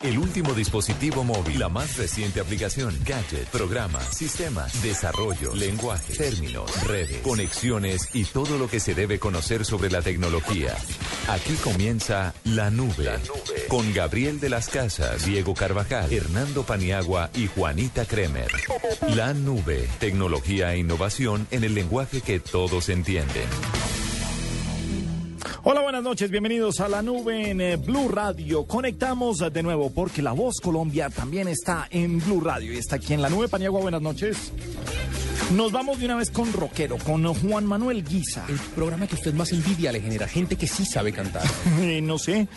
El último dispositivo móvil, la más reciente aplicación, gadget, programa, sistema, desarrollo, lenguaje, términos, redes, conexiones y todo lo que se debe conocer sobre la tecnología. Aquí comienza La Nube, con Gabriel de las Casas, Diego Carvajal, Hernando Paniagua y Juanita Kremer. La Nube, tecnología e innovación en el lenguaje que todos entienden. Hola, buenas noches, bienvenidos a la nube en eh, Blue Radio. Conectamos de nuevo porque La Voz Colombia también está en Blue Radio y está aquí en la nube. Paniagua, buenas noches. Nos vamos de una vez con Rockero, con Juan Manuel Guisa. El programa que usted más envidia le genera gente que sí sabe cantar. Eh, no sé.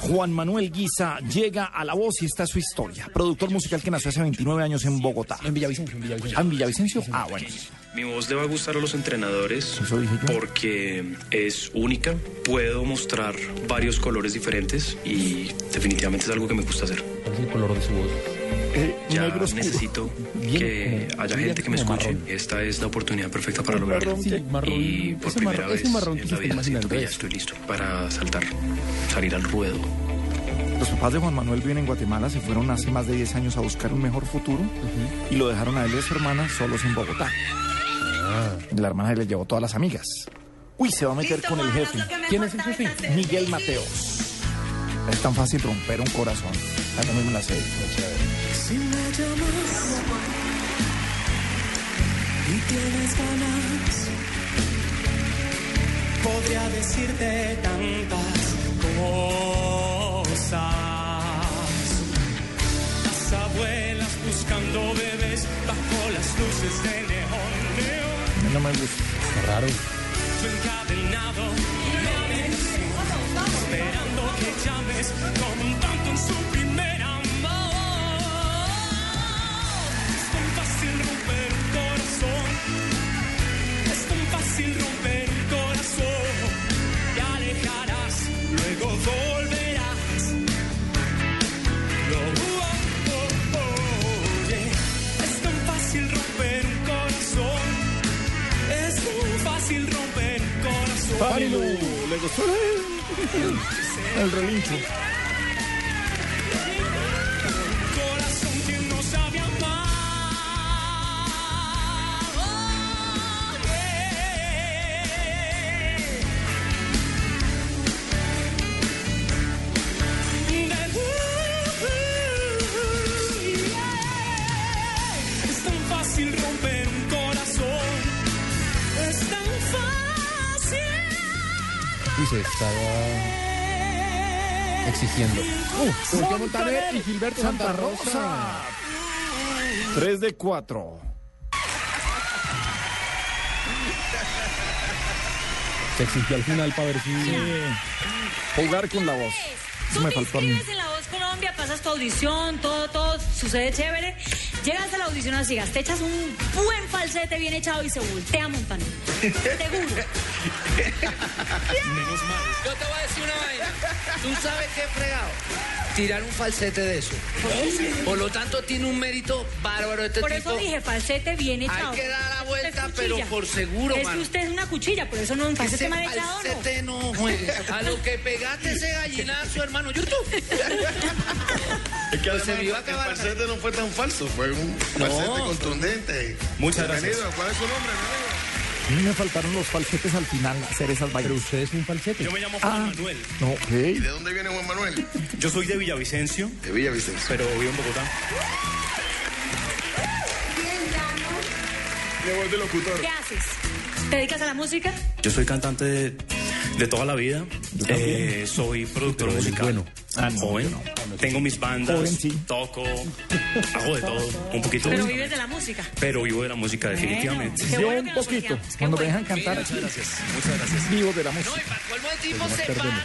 Juan Manuel Guisa llega a La Voz y está su historia. Productor musical que nació hace 29 años en Bogotá. En Villavicencio, en Villavicencio. Ah, en Villavicencio. Ah, bueno. Mi voz le va a gustar a los entrenadores porque es única. Puedo mostrar varios colores diferentes y definitivamente es algo que me gusta hacer. ¿Cuál es el color de su voz? Eh, Ya necesito Bien, que haya gente que me escuche. marrón. Esta es la oportunidad perfecta para lograrlo. Sí, marrón. Y por Ese primera marrón- vez ese marrón que en se la vida siento que ya es. estoy listo para saltar, salir al ruedo. Los papás de Juan Manuel viven en Guatemala, se fueron hace más de 10 años a buscar un mejor futuro y lo dejaron a él y a su hermana solos en Bogotá. La hermana le llevó todas las amigas. Uy, se va a meter con el jefe. ¿Quién es el jefe? Miguel Mateos. Es tan fácil romper un corazón. Ya también me la sé. Y tienes ganas, podría decirte tantas cosas. Las abuelas buscando bebés bajo las luces de neón, neón. No me gusta. Qué raro. Yo encadenado, esperando que llames como tanto en su Parilu, ¿le gustó el, el relincho? Y se estaba exigiendo. Uh, Montaner y Gilberto Santa Rosa. 3 de 4. Se exigió al final para ver si... Jugar con la voz. Eso Tú me te faltó a mí. inscribes en La Voz Colombia, pasas tu audición, todo, todo sucede chévere. Llegas a la audición así, te echas un buen falsete bien echado y se voltea Montaner. Seguro. Yo te voy a decir una vaina. Tú sabes qué fregado. Tirar un falsete de eso. Por lo tanto, tiene un mérito bárbaro este Por tipo. eso dije falsete bien echado. Hay que dar la vuelta, es pero por seguro, Es que usted es una cuchilla, por eso no un falsete Ese mal echado, ¿no? falsete no juegue. A lo que pegaste ese gallinazo, hermano. YouTube. Es que Pues se a el falsete no fue tan falso, fue un No. falsete contundente. Muchas Bienvenido, gracias. ¿Cuál es su nombre, mi amigo? A mí me faltaron los falsetes al final, hacer esas Pero vainas. usted es un falsete. Yo me llamo Juan Manuel. No, ¿Y de dónde viene Juan Manuel? Yo soy de Villavicencio, De Villavicencio. pero vivo en Bogotá. Mi voz de locutor. ¿Qué haces? ¿Te dedicas a la música? Yo soy cantante de, de toda la vida. Eh, soy productor Pero musical. bueno. Ah, no, joven. Tengo mis bandas, Joven, sí. toco, hago de todo, un poquito. Pero vives de la música. Pero vivo de la música, definitivamente. Bueno, Yo bueno un poquito. Cuando me dejan cantar Muchas gracias, muchas gracias. vivo de la No, música. y para colmo el tipo se para.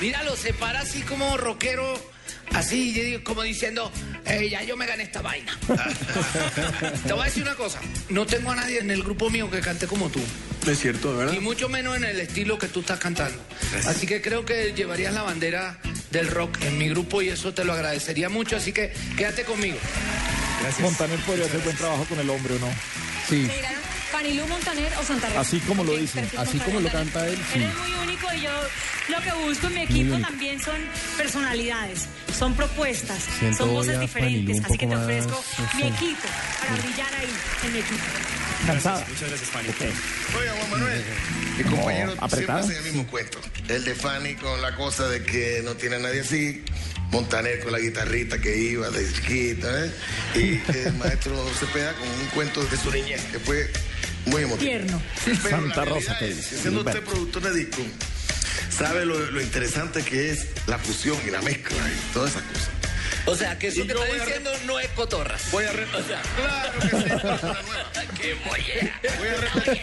Míralo, se para así como rockero. Así, como diciendo, "Eh, ya yo me gané esta vaina. Te voy a decir una cosa. No tengo a nadie en el grupo mío que cante como tú. Es cierto, ¿verdad? Y mucho menos en el estilo que tú estás cantando. Así que creo que llevarías la bandera del rock en mi grupo y eso te lo agradecería mucho. Así que quédate conmigo. Gracias. Montaner podría hacer buen trabajo con el hombre o no. Sí. Fanilú Montaner o Santa Rosa. Así como lo dicen, así Montaner como lo canta él, Él sí. es muy único y yo lo que busco en mi equipo también son personalidades, son propuestas, Siento son voces diferentes. Así que te más, ofrezco mi equipo para brillar ahí en mi equipo. Cansada. Muchas gracias, Fanny. Oiga, Juan Manuel, mi compañero No, apretada. siempre hace el mismo cuento. El de Fanny con la cosa de que no tiene a nadie así. Montaner con la guitarrita que iba de chiquita, ¿eh? Y el maestro Cepeda con un cuento de su niñez, que fue muy emotivo. Tierno. Pero Santa Rosa, te es dice, que Siendo usted productor de disco, sabe lo, lo interesante que es la fusión y la mezcla y todas esas cosas. O sea, que eso Y que está re- diciendo no es cotorras. Voy a re- Claro que sí. ¡Qué! Voy a repetir.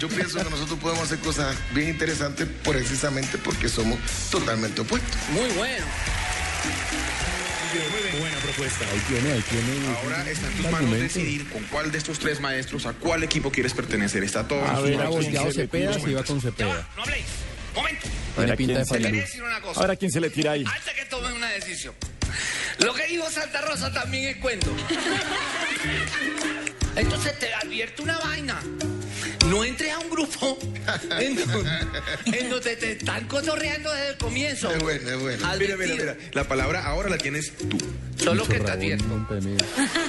Yo pienso que nosotros podemos hacer cosas bien interesantes precisamente porque somos totalmente opuestos. Muy bueno. Buena propuesta. Ahí tiene, ahí tiene. Ahora está en tus manos argumento. decidir con cuál de estos tres maestros, a cuál equipo quieres pertenecer. Está todo A ver, Hubiera ¿a manos. quién volteado se le Cepeda, tira? se iba con Cepeda. No habléis. Momento. A ver, Tiene ¿a pinta quién de decir una cosa. ver a quién se le tira ahí. Antes que tomen una decisión. Lo que dijo Santa Rosa también es cuento. Entonces te advierto una vaina. No entres a un grupo en donde, en donde te están cotorreando desde el comienzo. Es bueno, es bueno. Mira, mira, mira. La palabra ahora la tienes tú. Solo que advierto. Montaner.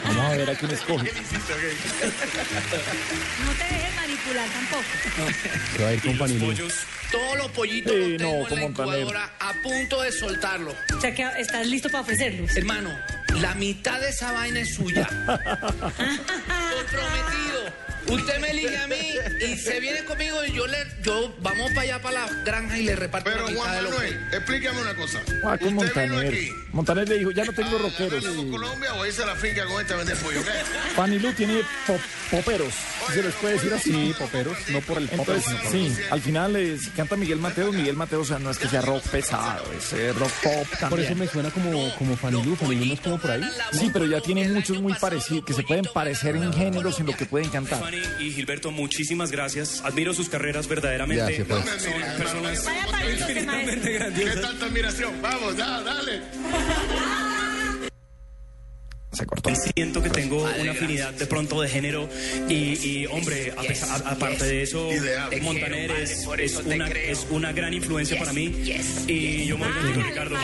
Vamos a ver a quién escoge. No te dejes manipular tampoco. Se va a ir con. Todos los pollitos Sí, los no, tengo en la incubadora a punto de soltarlo. O sea que estás listo para ofrecerlos. Hermano, la mitad de esa vaina es suya. Comprometido. Usted me elige a mí y se viene conmigo y yo le, yo vamos para allá para la granja y le reparto Pero la mitad Juan de los Manuel, explícame una cosa. Ah, con Montaner. aquí Montaner le dijo, ya no tengo a rockeros. darle con Colombia o irse a la finca con esta a vender pollo, ¿qué? Fanilú tiene pop- poperos, si se les puede decir así. Sí, poperos, no por el Entonces, por sí, al final si canta Miguel Mateo, Miguel Mateo, o sea, no es que sea rock pesado, es eh, rock pop Por eso también. me suena como, como Fanilú. Fanilú no es como por ahí. Sí, pero ya tiene muchos muy parecidos, que se pueden parecer en géneros en lo que pueden cantar. Fanny y Gilberto, muchísimas gracias. Admiro sus carreras verdaderamente. Se fue. Son personas de maestro. ¿Qué grandiosas. tanta admiración? Vamos, ya, dale. Se cortó. Siento que tengo una afinidad de pronto de género y, y, hombre, a pesar- a- aparte de eso, Ideal. Montaner es, es una, es una gran influencia para mí yes. y yo me voy contigo, Ricardo.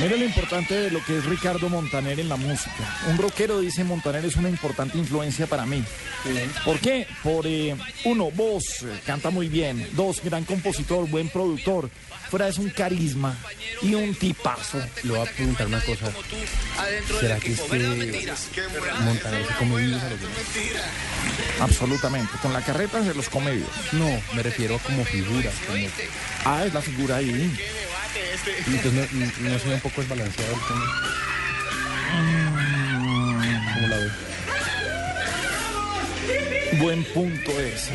Mira lo importante de lo que es Ricardo Montaner en la música. Un rockero dice Montaner es una importante influencia para mí. ¿Por qué? Por, eh, uno, voz, eh, canta muy bien. Dos, gran compositor, buen productor. Fuera es un carisma y un tipazo. Le voy a preguntar una cosa. ¿Será que este. Montaner se come vivos a los demás? Absolutamente. Con la carreta se los come vivos. No, me refiero a como figura. Como, Ah, es la figura ahí. Entonces no, no, no ve un poco desbalanceado el tema. ¿Cómo la ve? Buen punto ese.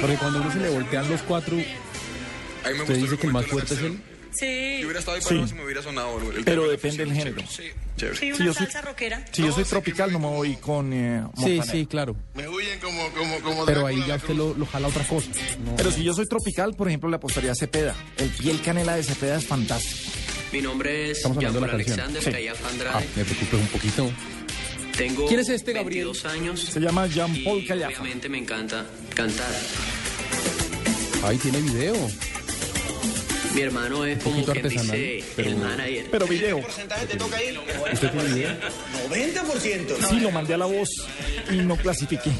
Porque cuando uno se le voltean los cuatro, usted dice que el más fuerte es él. Sí. Yo hubiera estado ahí Sí. si me hubiera sonado el, el Pero depende del género. Chévere. Sí, Sí, una yo soy- salsa rockera. Si yo soy tropical, no me voy con eh, Sí, sí, claro. Me huyen como, como, como Pero ahí ya usted lo, lo jala otra cosa. No. Pero si yo soy tropical, por ejemplo, le apostaría a Cepeda. El piel canela de Cepeda es fantástico. Mi nombre es Estamos hablando de la Jean-Paul canción. Alexander Sí. Ah, me preocupe un poquito. Tengo ¿Quién es este, Gabriel? 22 años Se llama Jean-Paul y Callafa. obviamente me encanta cantar. Ahí tiene video. Mi hermano es como poquito quien artesanal, dice pero- el manager. Pero video. ¿Usted tiene video? Sí, lo mandé a la voz y no clasifiqué.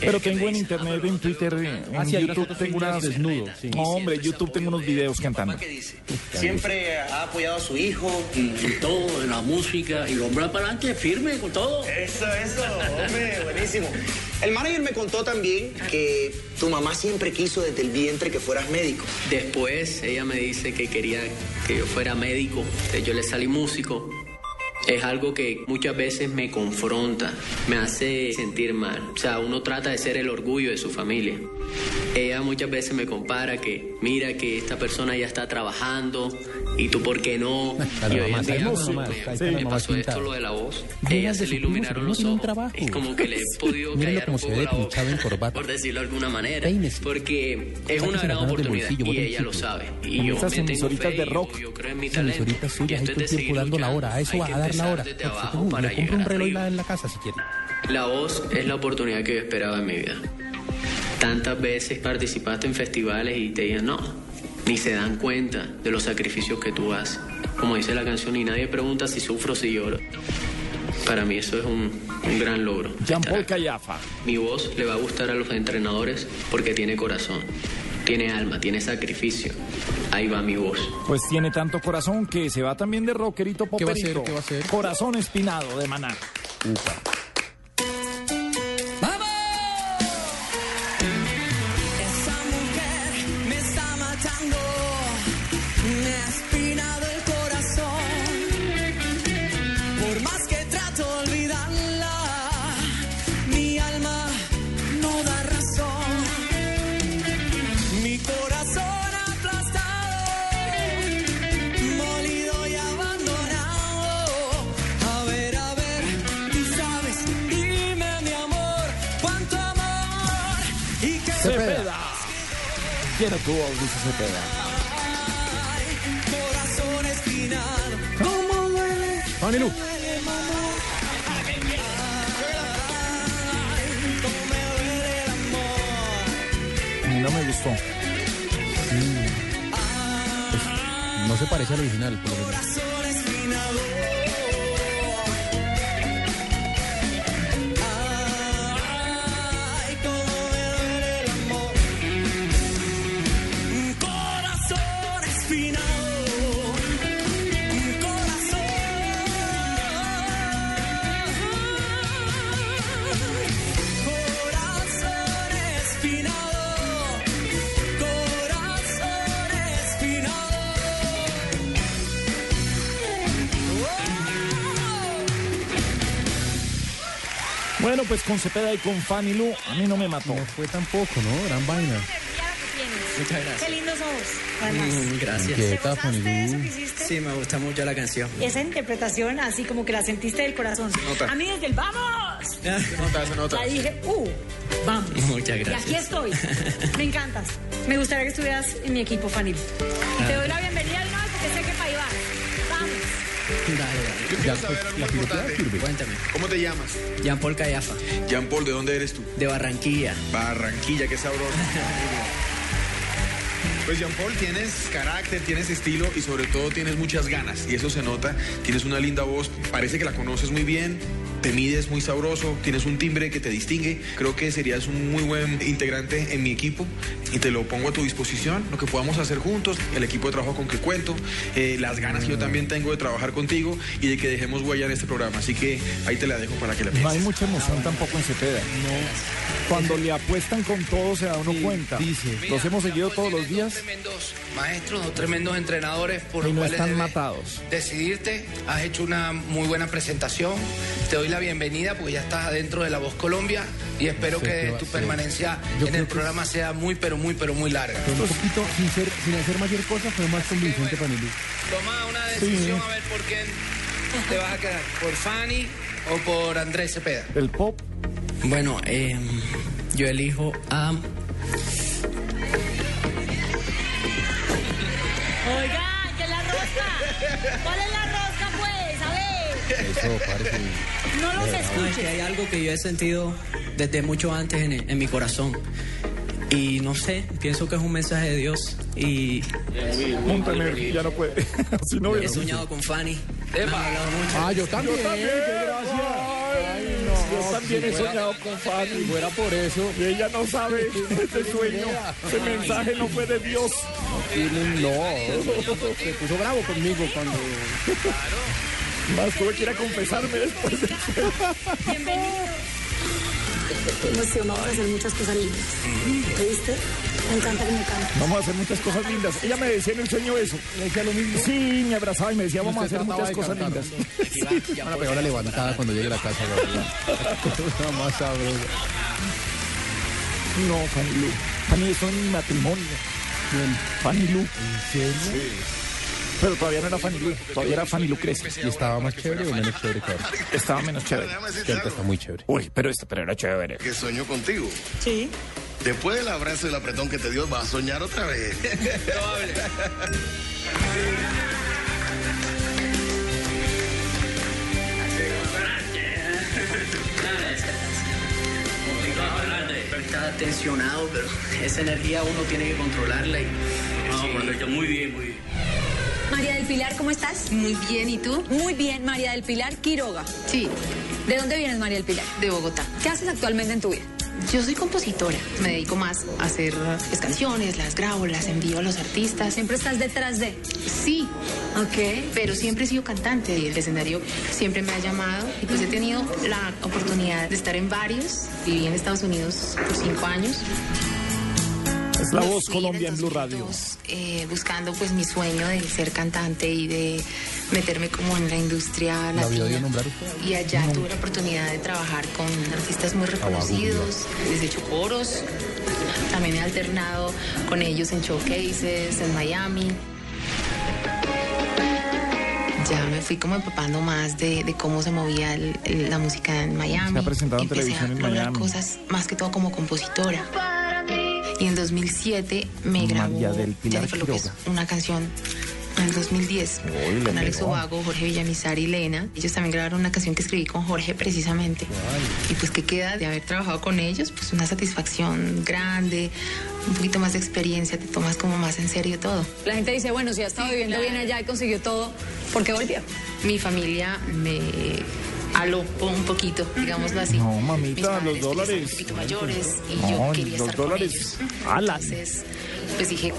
Pero tengo en internet, en Twitter, en Ah, sí, unas YouTube tengo unas... desnudo, sí. No, hombre, YouTube tengo unos videos cantando. ¿Qué dice? Siempre ha apoyado a su hijo y en todo, en la música, y hombre para adelante, firme con todo. Eso, eso, hombre, buenísimo. El manager me contó también que tu mamá siempre quiso desde el vientre que fueras médico. Después ella me dice que quería que yo fuera médico, yo le salí músico. Es algo que muchas veces me confronta, me hace sentir mal. O sea, uno trata de ser el orgullo de su familia. Ella muchas veces me compara que, mira que esta persona ya está trabajando y tú por qué no. Y hoy en día cuando mamá, me, está me pasó esto, lo de la voz, ella de se le iluminaron los ojos. trabajo. Es como que le he podido callar un poco la boca, en corbata. por decirlo de alguna manera. Porque es una gran oportunidad y ella el lo sabe. Y yo me tengo fe, de rock. Yo creo en mi talento. Y esto es de seguir la hora. A eso va a dar la hora. Pues, le un reloj en la casa si quiere. La voz es la oportunidad que yo esperaba en mi vida. Tantas veces participaste en festivales y te digan no, ni se dan cuenta de los sacrificios que tú haces. Como dice la canción, y nadie pregunta si sufro o si lloro. Para mí eso es un, un gran logro. Jean-Paul Callafa. Mi voz le va a gustar a los entrenadores porque tiene corazón, tiene alma, tiene sacrificio. Ahí va mi voz. Pues tiene tanto corazón que se va también de rockerito ¿Qué va a poperito. ¿Qué va a hacer? Corazón espinado de maná. Esa Quiero Cepeda. ¿Cómo duele? Fanny Lu. duele, mamá. Ay, cómo me duele el amor. A mí no me gustó. No se parece al original, por lo menos. Bueno, pues con Cepeda y con Fanny Lu, a mí no me mató. No fue tampoco, ¿no? Gran vaina. Muchas gracias. Qué lindos ojos. Además. Mm, gracias. ¿Te de eso que hiciste? Sí, me gusta mucho la canción. Esa interpretación, así como que la sentiste del corazón. nota. A mí desde el ¡vamos! Se nota, se nota. La dije, ¡uh! ¡Vamos! Muchas Y aquí gracias. estoy. Me encantas. Me gustaría que estuvieras en mi equipo, Fanny. Y te doy la bienvenida quiero saber algo la pirotea importante. sirve. Cuéntame. ¿Cómo te llamas? Jean Paul Callafa, Jean Paul, ¿de dónde eres tú? de Barranquilla. Barranquilla, qué sabroso. Pues Jean Paul, tienes carácter, tienes estilo y sobre todo tienes muchas ganas. Y eso se nota. Tienes una linda voz, parece que la conoces muy bien. Te mides muy sabroso, tienes un timbre que te distingue. Creo que serías un muy buen integrante en mi equipo y te lo pongo a tu disposición. Lo que podamos hacer juntos, el equipo de trabajo con que cuento, eh, las ganas que yo también tengo de trabajar contigo y de que dejemos huella en este programa. Así que ahí te la dejo para que la No hay pienses. mucha emoción tampoco en Cepeda. No. Cuando le apuestan con todo se da uno cuenta. dice. Los hemos seguido todos los días tremendos maestros, dos tremendos entrenadores por y los no cuales están matados. decidirte. Has hecho una muy buena presentación. Te doy la bienvenida porque ya estás adentro de La Voz Colombia y espero sé que tu permanencia Yo en el que- programa sea muy, pero muy, pero muy larga. Un poquito, sin, ser, sin hacer mayor cosa, fue más convincente Fanny Lu. Toma una decisión a ver por quién te vas a quedar, por Fanny o por Andrés Cepeda. El pop, Bueno, eh, yo elijo a... Oiga, ¿qué es la rosca? ¿Cuál es la rosca, pues? A ver. Eso, parece. No los No, es que escuches. hay algo que yo he sentido desde mucho antes en, en mi corazón. Y no sé, pienso que es un mensaje de Dios. Y Montaner, ya no puede. Así no, he soñado con Fanny. Me han hablado mucho. Ah, yo también. Yo también. qué gracia. Ay, no, yo también he soñado con Fanny. Si fuera por eso, Y ella no sabe ese sueño, ese mensaje no fue de Dios. tienen- no. Se puso bravo conmigo cuando. Más tuve que ir a confesarme después de Bienvenido. Estoy emocionado de hacer muchas cosas lindas. ¿Viste? Me encanta que me cantes. Vamos a hacer muchas cosas lindas. Ella me decía en el sueño eso. Le decía lo mismo. Sí, me abrazaba y me decía, vamos a hacer muchas cosas lindas. Van a pegar levantada cuando llegue a la casa, la verdad. Cosa más sabrosa. No, Fanny Lu. Fanny, eso en mi matrimonio. Bien. Fanny Lu. ¿En serio? Pero todavía no era Fanny Lu. Todavía era Fanny Lucrecia. ¿Y estaba más chévere o menos chévere que ahora? Estaba menos chévere. Déjame Que algo, está muy chévere. Uy, pero este, pero era chévere. que soñó contigo. Sí. Después del abrazo y el apretón que te dio, vas a soñar otra vez. emocionado, pero esa energía uno tiene que controlarla y... No, muy bien, muy bien. María del Pilar, ¿cómo estás? Muy bien, ¿y tú? Muy bien, María del Pilar Quiroga. Sí. ¿De dónde vienes, María del Pilar? De Bogotá. ¿Qué haces actualmente en tu vida? Yo soy compositora, me dedico más a hacer las canciones, las grabo, las envío a los artistas. ¿Siempre estás detrás de? Sí. Ok. Pero siempre he sido cantante y el escenario siempre me ha llamado y pues he tenido la oportunidad de estar en varios. Viví en Estados Unidos por cinco años. Es la voz Colombia en Blue Radio. eh, buscando pues mi sueño de ser cantante y de meterme como en la industria ¿La latina. Y allá tuve la oportunidad de trabajar con artistas muy reconocidos, les he hecho coros, también he alternado con ellos en showcases, en Miami. Ya me fui como empapando más de, de cómo se movía el- el- la música en Miami. Se ha presentado en Empecé televisión en a lograr Miami. cosas más que todo como compositora. Y en 2007 me grabó María del Pilar Jennifer López una canción en 2010 Uy, le con Alex. Ubago, Jorge Villamizar y Lena. Ellos también grabaron una canción que escribí con Jorge precisamente. Y pues que queda de haber trabajado con ellos, pues una satisfacción grande, un poquito más de experiencia, te tomas como más en serio todo. La gente dice, bueno, si ha estado viviendo bien allá y consiguió todo, ¿por qué volvió? Mi familia me aló un poquito, digámoslo así. No, mamita, padres, los dólares. un poquito mayores y No, yo quería los estar dólares. con ellos. Entonces, pues dije,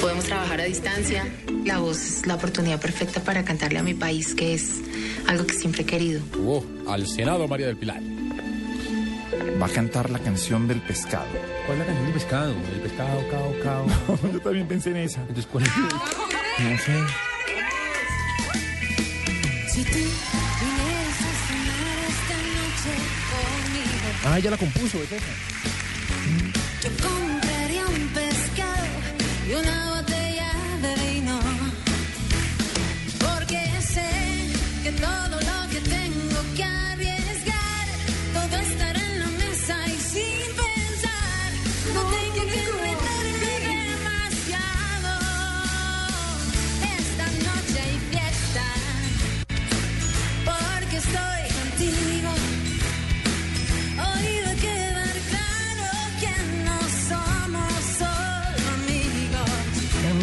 podemos trabajar a distancia. La voz es la oportunidad perfecta para cantarle a mi país, que es algo que siempre he querido. Oh, al Senado, María del Pilar. Va a cantar la canción del pescado. ¿Cuál es la canción del pescado? El pescado, cao, cao. Yo también pensé en esa. Entonces, ¿cuál es? No sé. Si tú Ah, ya la compuso, ¿es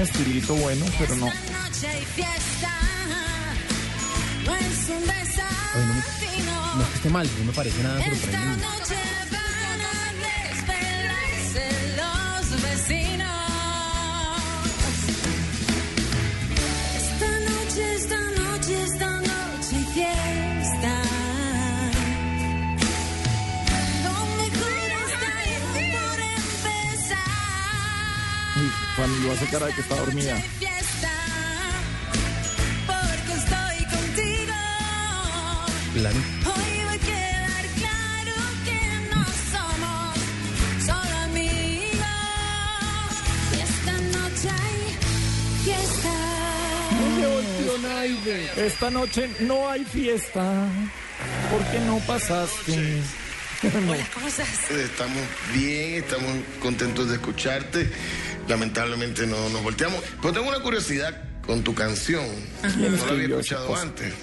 un estilito bueno, pero no. Esta noche hay fiesta. No es un Ay, no, me- no es que esté mal, no me parece nada sorprendente. Uy, Cuando hace cara de que está dormida. Porque. Claro. Hoy va a quedar claro que no somos solo amigos. Y esta noche hay fiesta. Esta noche no hay fiesta. ¿Por qué no pasaste? No. ¿Cómo estás? Estamos bien, estamos contentos de escucharte. Lamentablemente no nos volteamos. Pero tengo una curiosidad con tu canción. No la había escuchado antes.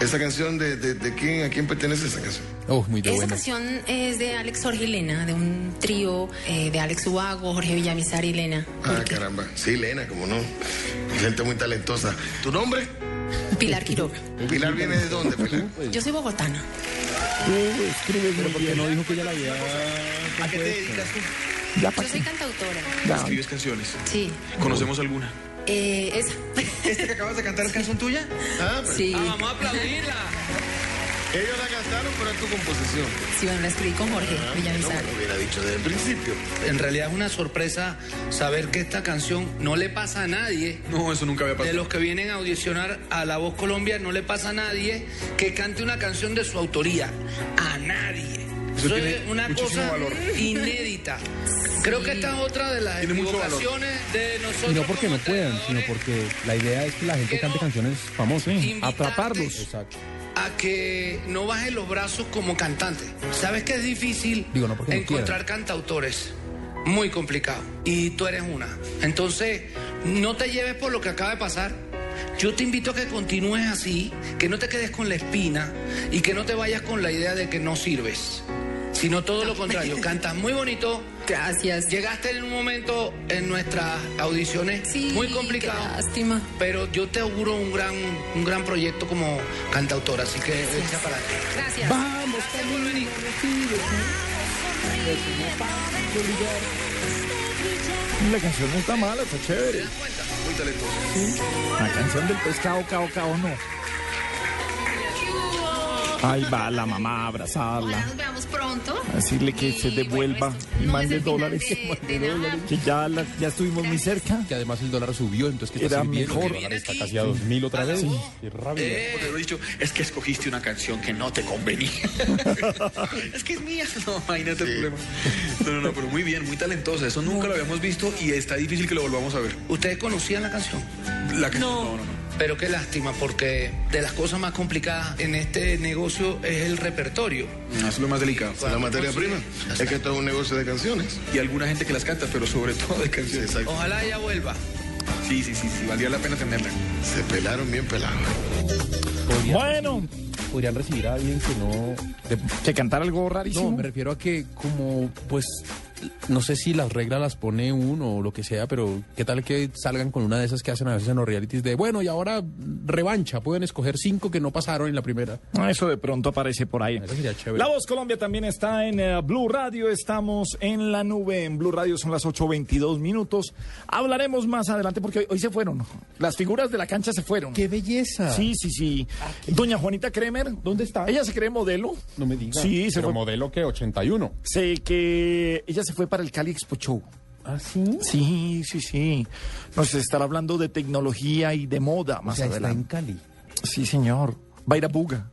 Esa canción de, de, de quién, ¿a quién pertenece esa canción? Oh, muy de Esa buena. canción es de Alex Jorge y Lena, de un trío eh, de Alex Ubago, Jorge Villamizar y Lena. Ah, caramba. Sí, Lena, como no. Gente muy talentosa. ¿Tu nombre? Pilar Quiroga. Pilar viene de dónde, Pilar? Yo soy bogotana. Escribes muy bien. No dijo que ya la había. ¿A qué te dedicas tú? Ya Yo soy cantautora. Ya. ¿Escribes canciones? Sí. ¿Conocemos alguna? Eh, esa. ¿Esta que acabas de cantar es canción tuya? Ah, pues, Sí. Vamos a aplaudirla. Ellos la cantaron, pero es tu composición. Sí, bueno, la escribí con Jorge Ah, Villamizar. no, hubiera dicho desde el principio. En realidad es una sorpresa saber que esta canción no le pasa a nadie. No, eso nunca había De pasado. los que vienen a audicionar a La Voz Colombia, no le pasa a nadie que cante una canción de su autoría. A nadie. Eso tiene es una cosa valor. inédita. Creo que esta es otra de las equivocaciones de nosotros. Y no porque no puedan, sino porque la idea es que la gente cante canciones famosas. Atraparlos. Exacto. a que no bajes los brazos como cantante. Sabes que es difícil Digo, no porque no encontrar cantautores. Muy complicado. Y tú eres una. Entonces, no te lleves por lo que acaba de pasar. Yo te invito a que continúes así, que no te quedes con la espina y que no te vayas con la idea de que no sirves. sino todo lo contrario. Cantas muy bonito. Gracias. Llegaste en un momento en nuestras audiciones Sí, muy complicado. qué lástima. Pero yo te auguro un gran, un gran proyecto como cantautora, así que echa para adelante. Gracias. Vamos, por venir. La canción no está mala, está chévere. Talentoso. La canción del pescado, cao, cao, no. Ahí va la mamá a abrazarla. Ojalá nos veamos pronto. a decirle que se devuelva y No mande dólares. de- de nada. Que ya, la- ya estuvimos muy cerca. Que además el dólar subió, entonces que está mejor. El dólar está casi a 2000 otra vez. Qué rabia. Eh, he dicho, es que escogiste una canción que no te convenía. es que es mía. No, imagínate el problema. No, no, no, pero muy bien, muy talentosa. Eso nunca lo habíamos visto y está difícil que lo volvamos a ver. ¿Ustedes conocían la canción? La canción. No, no, no. Pero qué lástima, porque de las cosas más complicadas en este negocio es el repertorio. Eso es lo más delicado. La materia prima. Es que esto es un negocio de canciones. Y alguna gente que las canta, pero sobre todo de canciones. Ojalá ella vuelva. Sí, sí, sí, sí, valía la pena tenerla. Se pelaron bien pelados. Bueno. Podrían recibir a alguien que no... de- Que cantar algo rarísimo. No, me refiero a que como, pues, no sé si las reglas las pone uno o lo que sea, pero qué tal que salgan con una de esas que hacen a veces en los realities de, bueno, y ahora revancha, pueden escoger cinco que no pasaron en la primera. Ah, Eso de pronto aparece por ahí. Eso sería chévere. La Voz Colombia también está en eh, Blue Radio. Estamos en la nube. En Blue Radio son las 8.22 minutos. Hablaremos más adelante porque hoy, hoy se fueron. Las figuras de la cancha se fueron. ¡Qué belleza! Sí, sí, sí. Doña Juanita Kremer, ¿dónde está? Ella se cree modelo. No me digas. Sí, se Pero fue. modelo que 81. Sé que ella se fue para el Cali Expo Show. ¿Ah, sí? Sí, sí, sí. Nos estará hablando de tecnología y de moda más o sea, está en adelante. Cali. Sí, señor. Va a ir a Buga.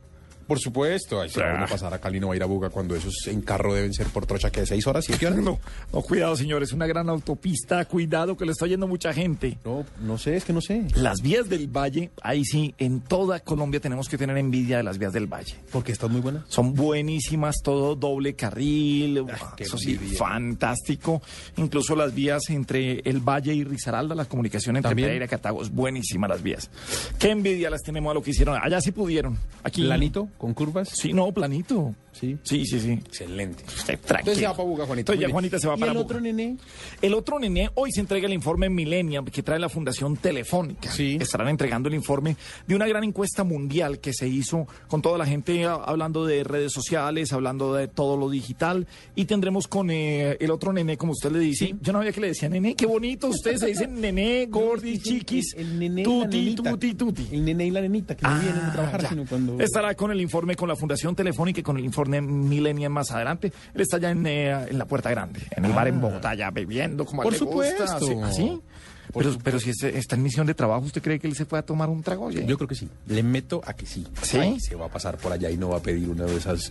Por supuesto. Ahí se va a pasar a Cali, no va a ir a Buga cuando esos en carro deben ser por trocha que de seis horas, siete horas. No, no, cuidado, señores. Una gran autopista. Cuidado que le está yendo mucha gente. No, no sé, es que no sé. Las vías del Valle, ahí sí, en toda Colombia tenemos que tener envidia de las vías del Valle. Porque están muy buenas. Son buenísimas, todo doble carril, Ah, qué eso sí, fantástico. Incluso las vías entre el Valle y Risaralda, la comunicación entre También. Pereira y Cartago, es buenísima las vías. Qué envidia las tenemos a lo que hicieron. Allá sí pudieron. Aquí. ¿Planito? ¿Con curvas? Sí, no, planito. Sí. Sí, sí, sí. Excelente. Usted Entonces tranquilo. se va para Buga, Juanita. Entonces ya. Juanita se va ¿Y para el Buga. otro nené? El otro nené, hoy se entrega el informe Millennium que trae la Fundación Telefónica. Sí. Estarán entregando el informe de una gran encuesta mundial que se hizo con toda la gente ah, hablando de redes sociales, hablando de todo lo digital. Y tendremos con eh, el otro nené, como usted le dice. Yo no sabía que le decía nené. Qué bonito. Ustedes se dicen nené, gordi, chiquis, El, nené y la tuti, nenita. tuti, tuti. El nené y la nenita, que no vienen a trabajar, Ah, ya. sino cuando... Estará con el informe con la Fundación Telefónica y con el informe Millennium más adelante. Él está ya en, eh, en la Puerta Grande, en el bar en Bogotá, ya bebiendo como a Por él le gusta. supuesto. ¿Sí? ¿Ah, Pero, pero si es- está en misión de trabajo, ¿usted cree que él se fue a tomar un trago? Yo creo que sí. Le meto a que sí. ¿Sí? Ay, se va a pasar por allá y no va a pedir una de esas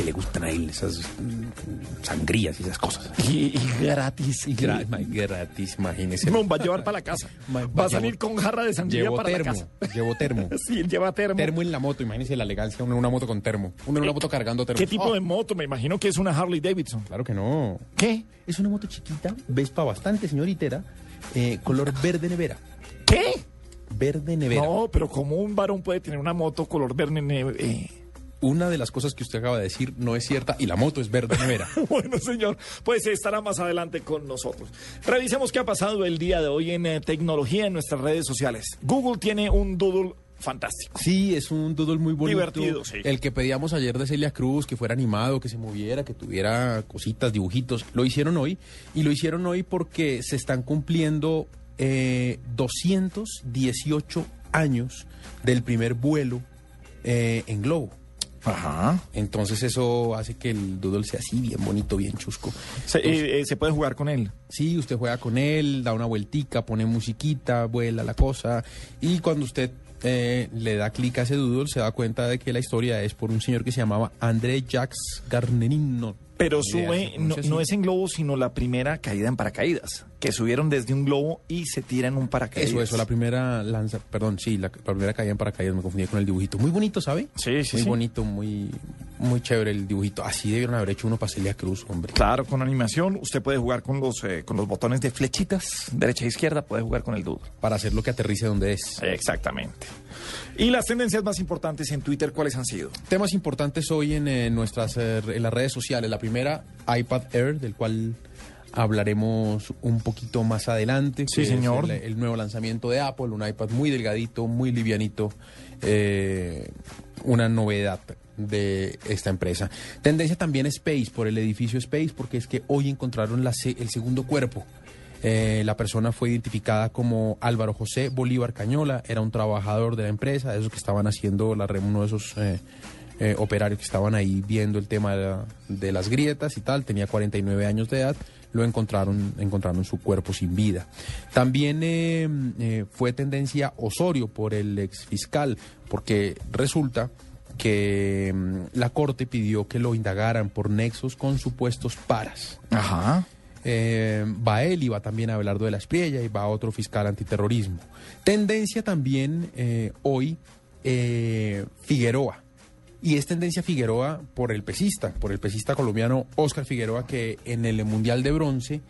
que le gustan a él, esas mm, sangrías y esas cosas. Y, y gratis. Y gra- gratis, imagínese. No, va a llevar para la casa. Va a llevo- salir con jarra de sangría Llevo para la termo, casa. llevo termo. Sí, él lleva termo. Termo en la moto, imagínese la elegancia, uno en una moto con termo. Uno en una moto cargando termo. ¿Qué tipo Oh, de moto? Me imagino que es una Harley Davidson. Claro que no. ¿Qué? Es una moto chiquita, Vespa bastante señoritera, eh, color verde nevera. ¿Qué? Verde nevera. No, pero como un varón puede tener una moto color verde neve? Eh, Una de las cosas que usted acaba de decir no es cierta y la moto es verde nevera. Bueno, señor, pues estará más adelante con nosotros. Revisemos qué ha pasado el día de hoy en eh, tecnología en nuestras redes sociales. Google tiene un doodle fantástico. Sí, es un doodle muy bonito. Divertido, sí. El que pedíamos ayer de Celia Cruz, que fuera animado, que se moviera, que tuviera cositas, dibujitos. Lo hicieron hoy. Y lo hicieron hoy porque se están cumpliendo eh, 218 años del primer vuelo eh, en globo. Ajá. Entonces eso hace que el doodle sea así, bien bonito, bien chusco. Se, eh, eh, se puede jugar con él. Sí, usted juega con él, da una vueltica, pone musiquita, vuela la cosa. Y cuando usted eh, le da clic a ese doodle, se da cuenta de que la historia es por un señor que se llamaba André Jacques Garnerino. Pero sube, no, no es en globo, sino la primera caída en paracaídas. Que subieron desde un globo y se tiran un paracaídas. Eso, eso, la primera lanza, perdón, sí, la, la primera caída en paracaídas, me confundí con el dibujito. Muy bonito, ¿sabe? Sí, sí, Muy sí. bonito, muy, muy chévere el dibujito. Así debieron haber hecho uno para Celia Cruz, hombre. Claro, con animación. Usted puede jugar con los, eh, con los botones de flechitas, derecha e izquierda, puede jugar con el doodle. Para hacer lo que aterrice donde es. Exactamente. Y las tendencias más importantes en Twitter, ¿cuáles han sido? Temas importantes hoy en, eh, nuestras eh, en las redes sociales. La primera, iPad Air, del cual hablaremos un poquito más adelante. Sí, señor. El, el nuevo lanzamiento de Apple, un iPad muy delgadito, muy livianito, eh, una novedad de esta empresa. Tendencia también Space, por el edificio Space, porque es que hoy encontraron la el segundo cuerpo. Eh, la persona fue identificada como Álvaro José Bolívar Cañola, era un trabajador de la empresa, de esos que estaban haciendo la, uno de esos eh, eh, operarios que estaban ahí viendo el tema de, la- de las grietas y tal, tenía 49 años de edad, lo encontraron, encontraron su cuerpo sin vida. También eh, eh, fue tendencia Osorio por el ex fiscal, porque resulta que mm, la corte pidió que lo indagaran por nexos con supuestos paras. Ajá. Eh, va él y va también a Abelardo de la Espriella y va otro fiscal antiterrorismo. Tendencia también eh, hoy eh, Figueroa. Y es tendencia Figueroa por el pesista, por el pesista colombiano Oscar Figueroa, que en el Mundial de Bronce.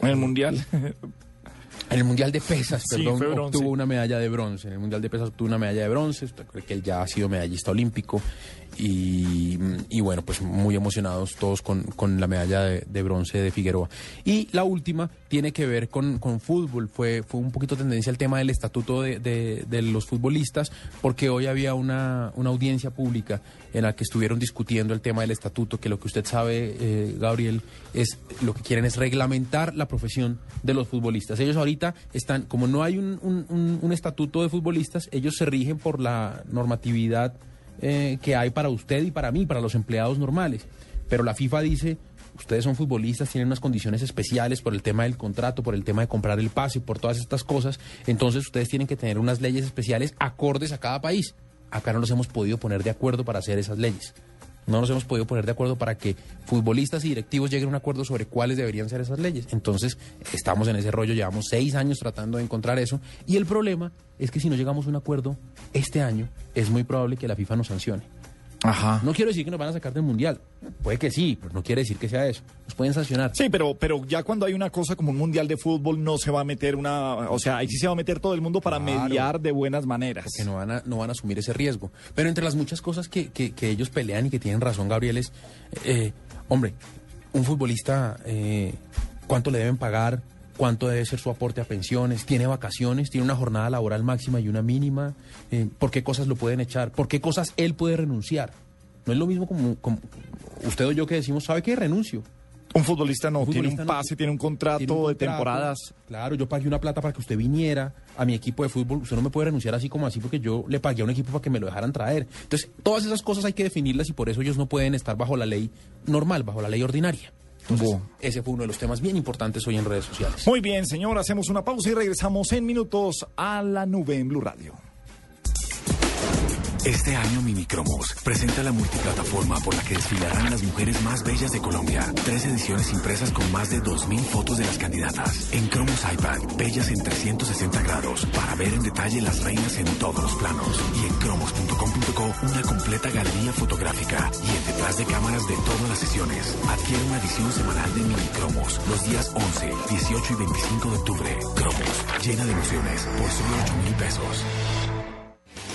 En el Mundial. En el Mundial de Pesas, perdón, obtuvo una medalla de bronce. En el Mundial de Pesas obtuvo una medalla de bronce. Usted cree que él ya ha sido medallista olímpico. Y, bueno, pues muy emocionados todos con, con la medalla de, de bronce de Figueroa. Y la última tiene que ver con, con fútbol. Fue, fue un poquito tendencia el tema del estatuto de, de- de los futbolistas, porque hoy había una, una audiencia pública en la que estuvieron discutiendo el tema del estatuto, que lo que usted sabe, eh, Gabriel, es lo que quieren es reglamentar la profesión de los futbolistas. Ellos ahorita están, como no hay un, un- un- un estatuto de futbolistas, ellos se rigen por la normatividad eh, que hay para usted y para mí, para los empleados normales. Pero la FIFA dice, ustedes son futbolistas, tienen unas condiciones especiales por el tema del contrato, por el tema de comprar el pase, por todas estas cosas, entonces ustedes tienen que tener unas leyes especiales acordes a cada país. Acá no nos hemos podido poner de acuerdo para hacer esas leyes. No nos hemos podido poner de acuerdo para que futbolistas y directivos lleguen a un acuerdo sobre cuáles deberían ser esas leyes. Entonces, estamos en ese rollo, llevamos seis años tratando de encontrar eso. Y el problema es que si no llegamos a un acuerdo este año, es muy probable que la FIFA nos sancione. Ajá. No quiero decir que nos van a sacar del mundial. Puede que sí, pero no quiere decir que sea eso. Nos pueden sancionar. Sí, pero, pero ya cuando hay una cosa como un mundial de fútbol no se va a meter una, o sea, ahí sí se va a meter todo el mundo para Claro. mediar de buenas maneras. Porque no van a, no van a asumir ese riesgo. Pero entre las muchas cosas que, que- que ellos pelean y que tienen razón, Gabriel, es, eh, hombre, un futbolista, eh, ¿cuánto le deben pagar? ¿Cuánto debe ser su aporte a pensiones? ¿Tiene vacaciones? ¿Tiene una jornada laboral máxima y una mínima? Eh, ¿Por qué cosas lo pueden echar? ¿Por qué cosas él puede renunciar? No es lo mismo como, como usted o yo que decimos, ¿sabe qué? Renuncio. Un futbolista no, Un tiene un no- pase, tiene un contrato Tiene un de contrato. temporadas. Claro, yo pagué una plata para que usted viniera a mi equipo de fútbol. Usted no me puede renunciar así como así porque yo le pagué a un equipo para que me lo dejaran traer. Entonces, todas esas cosas hay que definirlas y por eso ellos no pueden estar bajo la ley normal, bajo la ley ordinaria. Entonces, ese fue uno de los temas bien importantes hoy en redes sociales. Muy bien, señor, hacemos una pausa y regresamos en minutos a la nube en Blue Radio. Este año Minicromos presenta la multiplataforma por la que desfilarán las mujeres más bellas de Colombia. Tres ediciones impresas con más de 2.000 fotos de las candidatas. En Cromos iPad, bellas en 360 grados, para ver en detalle las reinas en todos los planos. Y en cromos.com.co, una completa galería fotográfica. Y en detrás de cámaras de todas las sesiones. Adquiere una edición semanal de Minicromos los días 11, 18 y 25 de octubre. Cromos, llena de emociones, por solo 8 mil pesos.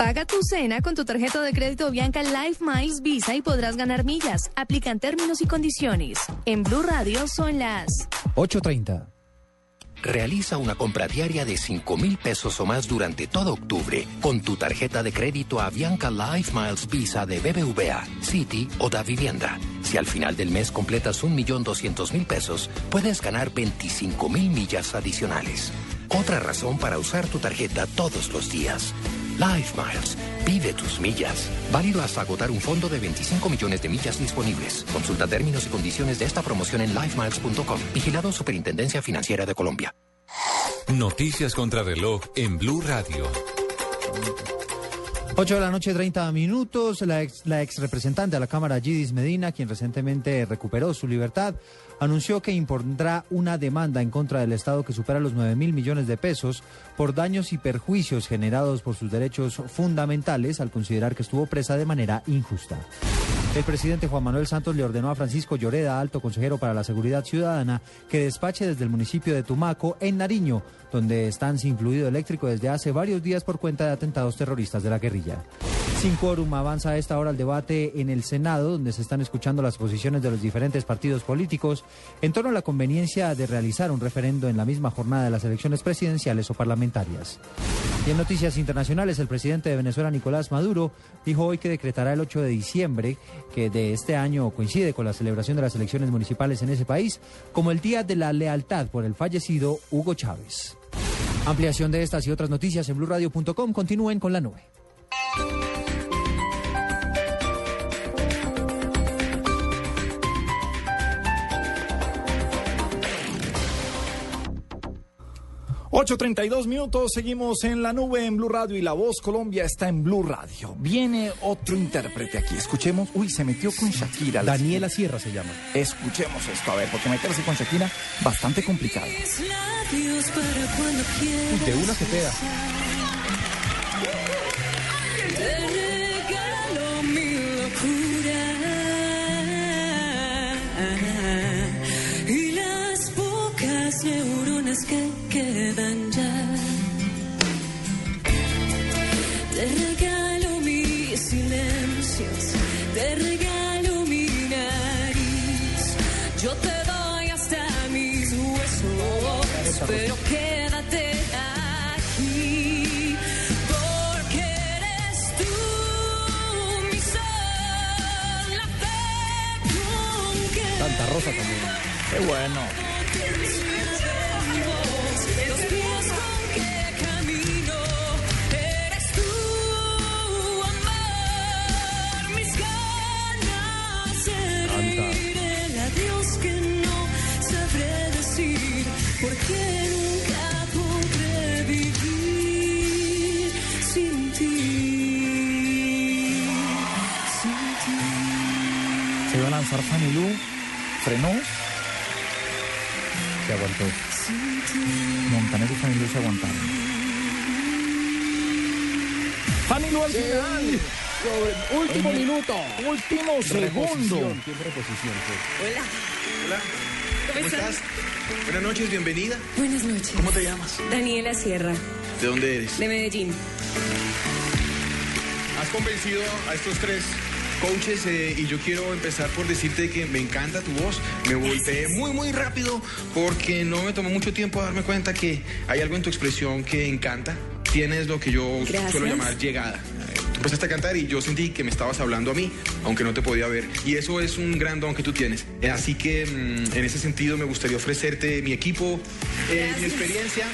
Paga tu cena con tu tarjeta de crédito Bianca Life Miles Visa y podrás ganar millas. Aplican términos y condiciones. En Blue Radio son las 8.30. Realiza una compra diaria de 5 mil pesos o más durante todo octubre con tu tarjeta de crédito Avianca Life Miles Visa de BBVA, City o Da Vivienda. Si al final del mes completas 1.200.000 pesos, puedes ganar 25 mil millas adicionales. Otra razón para usar tu tarjeta todos los días. Life Miles. Vive tus millas. Válido hasta agotar un fondo de 25 millones de millas disponibles. Consulta términos y condiciones de esta promoción en lifemiles.com. Vigilado Superintendencia Financiera de Colombia. Noticias contra reloj en Blue Radio. 8 de la noche, 30 minutos. La ex, la ex representante de la Cámara, Gidis Medina, quien recientemente recuperó su libertad, anunció que impondrá una demanda en contra del Estado que supera los 9 mil millones de pesos por daños y perjuicios generados por sus derechos fundamentales al considerar que estuvo presa de manera injusta. El presidente Juan Manuel Santos le ordenó a Francisco Lloreda, alto consejero para la seguridad ciudadana, que despache desde el municipio de Tumaco, en Nariño, donde están sin fluido eléctrico desde hace varios días por cuenta de atentados terroristas de la guerrilla. Sin quórum avanza a esta hora el debate en el Senado, donde se están escuchando las posiciones de los diferentes partidos políticos en torno a la conveniencia de realizar un referendo en la misma jornada de las elecciones presidenciales o parlamentarias. Y en noticias internacionales, el presidente de Venezuela, Nicolás Maduro, dijo hoy que decretará el 8 de diciembre, que de este año coincide con la celebración de las elecciones municipales en ese país, como el Día de la Lealtad por el fallecido Hugo Chávez. Ampliación de estas y otras noticias en blurradio.com. Continúen con la nube. 8.32 minutos, seguimos en la nube en Blue Radio y la voz Colombia está en Blue Radio. Viene otro intérprete aquí, escuchemos. Uy, se metió con Shakira. Daniela Sierra se llama. Escuchemos esto, a ver, porque meterse con Shakira, bastante complicado. Uy, de una se pega. Neuronas que quedan ya. Te regalo mis silencios, te regalo mi nariz. Yo te doy hasta mis huesos, pero quédate aquí. Porque eres tú mi sol, la fe con que Santa Rosa también. Qué bueno. Fanny Lu, frenó. Se aguantó. Montaner y Fanny Lu se aguantaron. Fanny Lu al final. Último el minuto. Último segundo. Reposición, reposición. sí. Hola. ¿Cómo estás? Buenas noches, bienvenida. Buenas noches. ¿Cómo te llamas? Daniela Sierra, ¿De dónde eres? de Medellín. Has convencido a estos tres coaches eh, y yo quiero empezar por decirte que me encanta tu voz. Me volteé muy, muy rápido porque no me tomó mucho tiempo darme cuenta que hay algo en tu expresión que encanta. Tienes lo que yo Gracias. suelo llamar llegada. Tú empezaste a cantar y yo sentí que me estabas hablando a mí, aunque no te podía ver. Y eso es un gran don que tú tienes. Eh, Así que mm, en ese sentido me gustaría ofrecerte mi equipo, eh, mi experiencia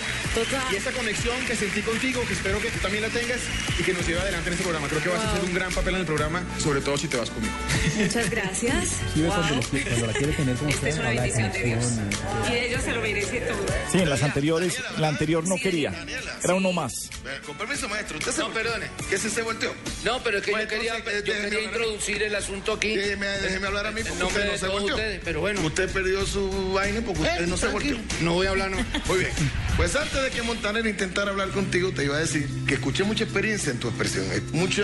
y esa conexión que sentí contigo, que espero que tú también la tengas y que nos lleve adelante en este programa. Creo que vas a hacer un gran papel en el programa, sobre todo si te vas conmigo. Muchas gracias. Sí, Wow. cuando, la quiere tener como Esta es usted, una habla de bendición de Dios. conexión, Y ellos se lo merecen todo. Sí, en las anteriores, la anterior no quería. Era uno más. Con permiso, maestro. ¿Usted se no, perdone. ¿Qué se se volteó? No, pero es que Bueno, yo quería, yo hablar. El asunto aquí. Déjeme, déjeme hablar a mí porque No usted no se volteó. ustedes, pero bueno. Usted perdió su vaina porque usted Eh, no se tranquilo. volteó. No voy a hablar, no. Muy bien. Pues antes de que Montaner intentara hablar contigo, te iba a decir que escuché mucha experiencia en tu expresión. Mucha,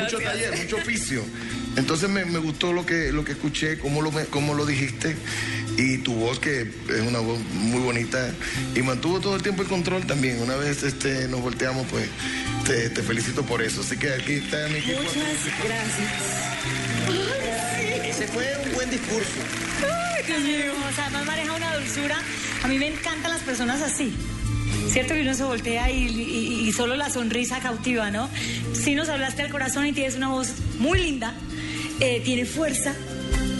mucho taller, mucho oficio. Entonces me, me gustó lo que, lo que escuché, cómo lo, cómo lo dijiste. Y tu voz, que es una voz muy bonita. Y mantuvo todo el tiempo el control también. Una vez este, nos volteamos, pues te, te felicito por eso. Así que aquí está mi equipo. Muchas gracias. Ese fue un buen discurso. Ay, Dios mío. O sea, además maneja una dulzura. A mí me encantan las personas así. Cierto que uno se voltea y, y- y solo la sonrisa cautiva, ¿no? Sí nos hablaste al corazón y tienes una voz muy linda, eh, tiene fuerza,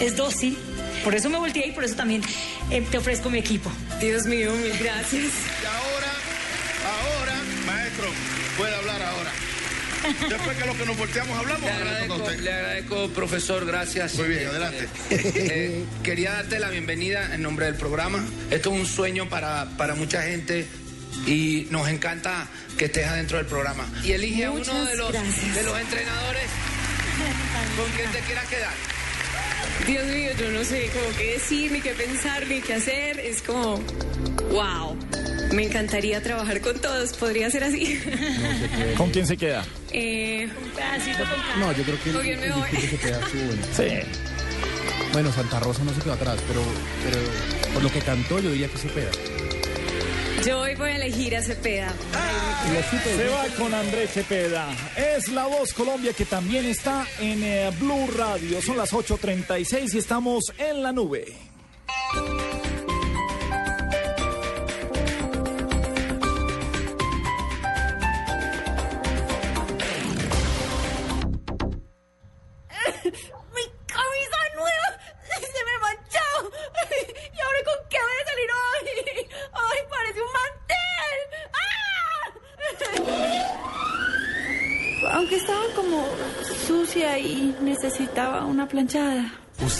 es dócil. Por eso me volteé y por eso también eh, te ofrezco mi equipo. Dios mío, mil gracias. Y ahora, ahora, maestro, puede hablar ahora. Después que lo que nos volteamos hablamos. Le agradezco, le agradezco, profesor, gracias. Muy bien, adelante. Eh, quería darte la bienvenida en nombre del programa. Esto es un sueño para, para mucha gente y nos encanta que estés adentro del programa. Y elige a uno de los, gracias. de los entrenadores con quien te quieras quedar. Dios mío, yo no sé cómo qué decir, ni qué pensar, ni qué hacer. Es como, wow. Me encantaría trabajar con todos. Podría ser así. ¿Con quién se queda? eh, un pedacito con cada. No, yo creo que ¿Con quién me el voy? discurso que queda bueno. Sí. Bueno, Santa Rosa no se quedó atrás, pero, pero por lo que cantó yo diría que se pega. Yo hoy voy a elegir a Cepeda. Se va con Andrés Cepeda. Es la voz Colombia que también está en eh, Blue Radio. Son las 8.36 y estamos en la nube.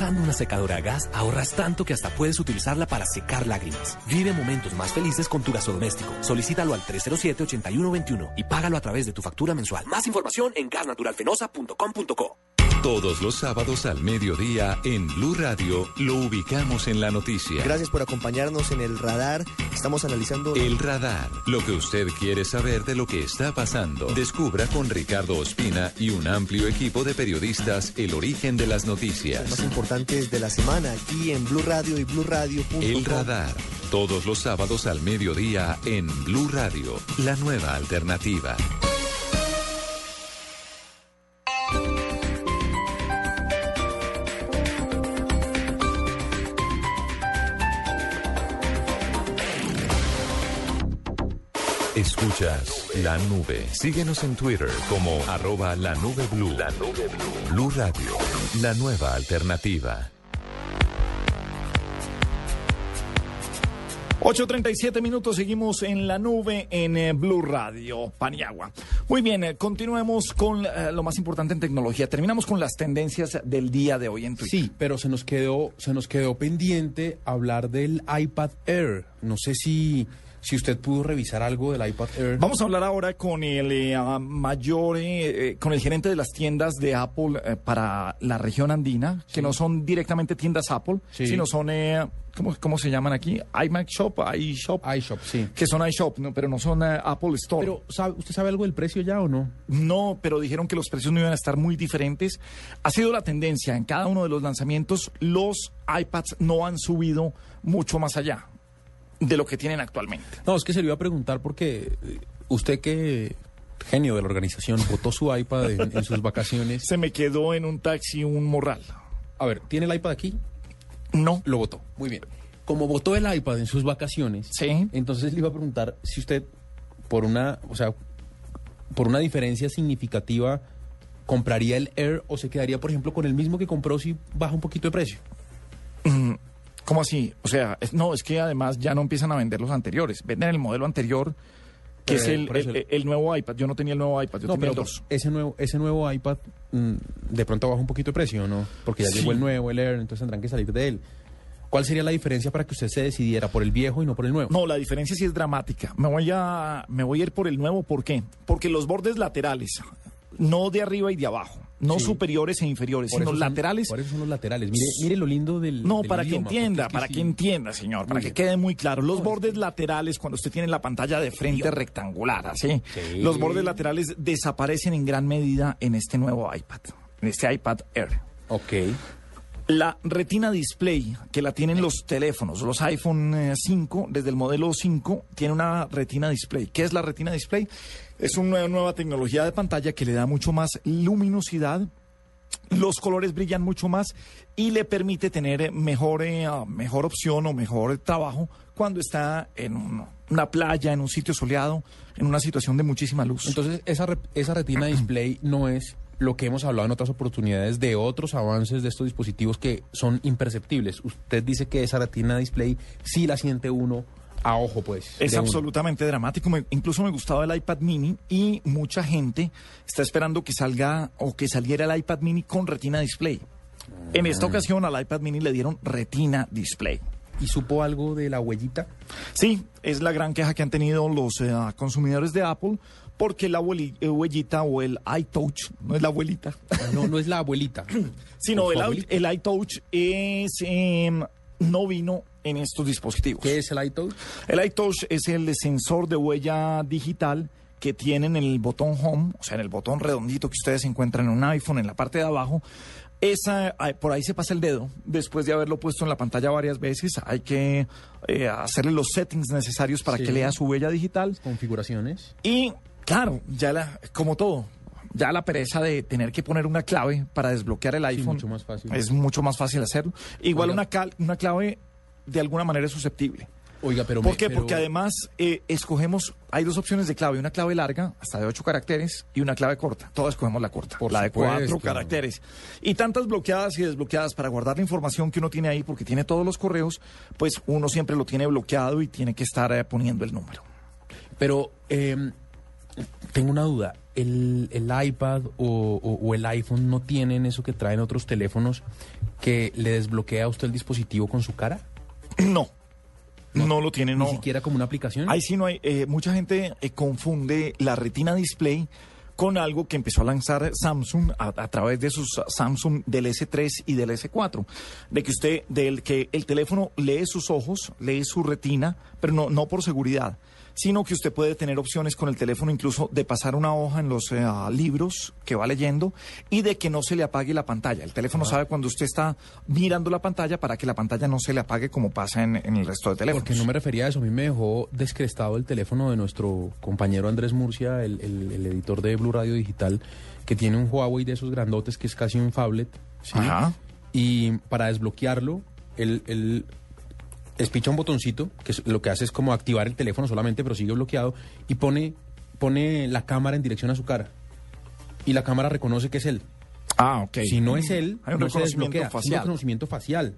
Usando una secadora a gas ahorras tanto que hasta puedes utilizarla para secar lágrimas. Vive momentos más felices con tu gasodoméstico. Solicítalo al 307-8121 y págalo a través de tu factura mensual. Más información en gasnaturalfenosa.com.co. Todos los sábados al mediodía en Blue Radio lo ubicamos en la noticia. Gracias por acompañarnos en el radar. Estamos analizando El radar, lo que usted quiere saber de lo que está pasando. Descubra con Ricardo Ospina y un amplio equipo de periodistas el origen de las los noticias. más importantes de la semana aquí en Blue Radio y BlueRadio.com. El radar, todos los sábados al mediodía en Blue Radio, la nueva alternativa. Escuchas la nube. Síguenos en Twitter como arroba la nube blue. La nube blue. Blue Radio, la nueva alternativa. 8.37 minutos, seguimos en la nube en eh, Blue Radio, Paniagua. Muy bien, eh, continuemos con eh, lo más importante en tecnología. Terminamos con las tendencias del día de hoy en Twitter. Sí, pero se nos quedó, se nos quedó pendiente hablar del iPad Air. No sé si, si usted pudo revisar algo del iPad Air. Vamos a hablar ahora con el eh, mayor, eh, eh, con el gerente de las tiendas de Apple eh, para la región andina, que no son directamente tiendas Apple, Sí. sino son, eh, ¿cómo, ¿cómo se llaman aquí? iMac Shop, iShop. iShop, sí. Que son iShop, ¿no? pero no son Apple Store. Pero, ¿sabe- ¿usted sabe algo del precio ya o no? No, pero dijeron que los precios no iban a estar muy diferentes. Ha sido la tendencia en cada uno de los lanzamientos. Los iPads no han subido mucho más allá de lo que tienen actualmente. No, es que se le iba a preguntar porque eh, usted que genio de la organización botó su iPad en, en sus vacaciones. Se me quedó en un taxi un morral. A ver, ¿tiene el iPad aquí? No. Lo votó. Muy bien. Como votó el iPad en sus vacaciones, sí. entonces le iba a preguntar si usted, por una, o sea, por una diferencia significativa, compraría el Air o se quedaría, por ejemplo, con el mismo que compró si baja un poquito de precio. Mm, ¿Cómo así? O sea, es- no, es que además ya no empiezan a vender los anteriores. Venden el modelo anterior, que Eh, es el, eso- el- el nuevo iPad. Yo no tenía el nuevo iPad, yo no, tenía pero el 2. ese nuevo, ese nuevo iPad mm, de pronto baja un poquito de precio, ¿no? Porque ya Sí. llegó el nuevo, el Air, entonces tendrán que salir de él. ¿Cuál sería la diferencia para que usted se decidiera por el viejo y no por el nuevo? No, la diferencia sí es dramática. Me voy a, me voy a ir por el nuevo, ¿por qué? Porque los bordes laterales, no de arriba y de abajo, no Sí. superiores e inferiores, Por sino son- laterales. por eso son los laterales. Mire, mire lo lindo del. No, del para que entienda, para sí. que entienda, señor, para que quede muy claro. Los bordes laterales, cuando usted tiene la pantalla de frente rectangular, así, Sí. los bordes laterales desaparecen en gran medida en este nuevo iPad, en este iPad Air. Ok. La retina display que la tienen los teléfonos, los iPhone eh, 5, desde el modelo 5, tiene una retina display. ¿Qué es la retina display? Es una nueva tecnología de pantalla que le da mucho más luminosidad, los colores brillan mucho más y le permite tener eh, mejor, eh, ah, mejor opción o mejor trabajo cuando está en un- una playa, en un sitio soleado, en una situación de muchísima luz. Entonces, esa, esa retina display no es lo que hemos hablado en otras oportunidades de otros avances de estos dispositivos que son imperceptibles. Usted dice que esa retina display sí la siente uno a ojo, pues. Es uno. absolutamente dramático. Me- incluso me gustaba el iPad mini y mucha gente está esperando que salga o que saliera el iPad mini con retina display. En esta ocasión al iPad mini le dieron retina display. ¿Y supo algo de la huellita? Sí, es la gran queja que han tenido los eh, consumidores de Apple porque la eh, huellita o el iTouch, no es la abuelita, No, no es la abuelita. sino ¿O el, abuelita? el iTouch es, em, no vino en estos dispositivos. ¿Qué es el iTouch? El iTouch es el sensor de huella digital que tienen en el botón home, o sea, en el botón redondito que ustedes encuentran en un iPhone en la parte de abajo. Esa, por ahí se pasa el dedo. Después de haberlo puesto en la pantalla varias veces, hay que eh, hacerle los settings necesarios para Sí. que lea su huella digital. Configuraciones. Y claro, ya la, como todo, ya la pereza de tener que poner una clave para desbloquear el iPhone mucho más fácil. es mucho más fácil hacerlo. Igual Oiga. una, cal- una clave de alguna manera es susceptible. Oiga, pero... ¿Por me- qué? pero- Porque además eh, escogemos, hay dos opciones de clave, una clave larga, hasta de ocho caracteres, y una clave corta. Todos escogemos la corta, Por la de cuatro caracteres. Y tantas bloqueadas y desbloqueadas para guardar la información que uno tiene ahí, porque tiene todos los correos, pues uno siempre lo tiene bloqueado y tiene que estar eh, poniendo el número. Pero eh, tengo una duda. ¿El, el iPad o, o- o el iPhone no tienen eso que traen otros teléfonos que le desbloquea a usted el dispositivo con su cara? No. No, lo tiene, no. Ni siquiera como una aplicación. Ahí sí no hay. eh, mucha gente eh, confunde la retina display con algo que empezó a lanzar Samsung a, a través de sus Samsung del S3 y del S4. De que usted, del que el teléfono lee sus ojos, lee su retina, pero no, no por seguridad, sino que usted puede tener opciones con el teléfono incluso de pasar una hoja en los eh, libros que va leyendo y de que no se le apague la pantalla. El teléfono sabe cuando usted está mirando la pantalla para que la pantalla no se le apague como pasa en, en el resto de teléfonos. Porque no me refería a eso. A mí me dejó descrestado el teléfono de nuestro compañero Andrés Murcia, el, el- el editor de Blue Radio Digital, que tiene un Huawei de esos grandotes que es casi un phablet. ¿sí? Ajá. Y para desbloquearlo, él, él espicha un botoncito, que lo que hace es como activar el teléfono solamente, pero sigue bloqueado, y pone, pone la cámara en dirección a su cara. Y la cámara reconoce que es él. Ah, ok. Si no es él, Hay un no se desbloquea. Es. Un reconocimiento facial.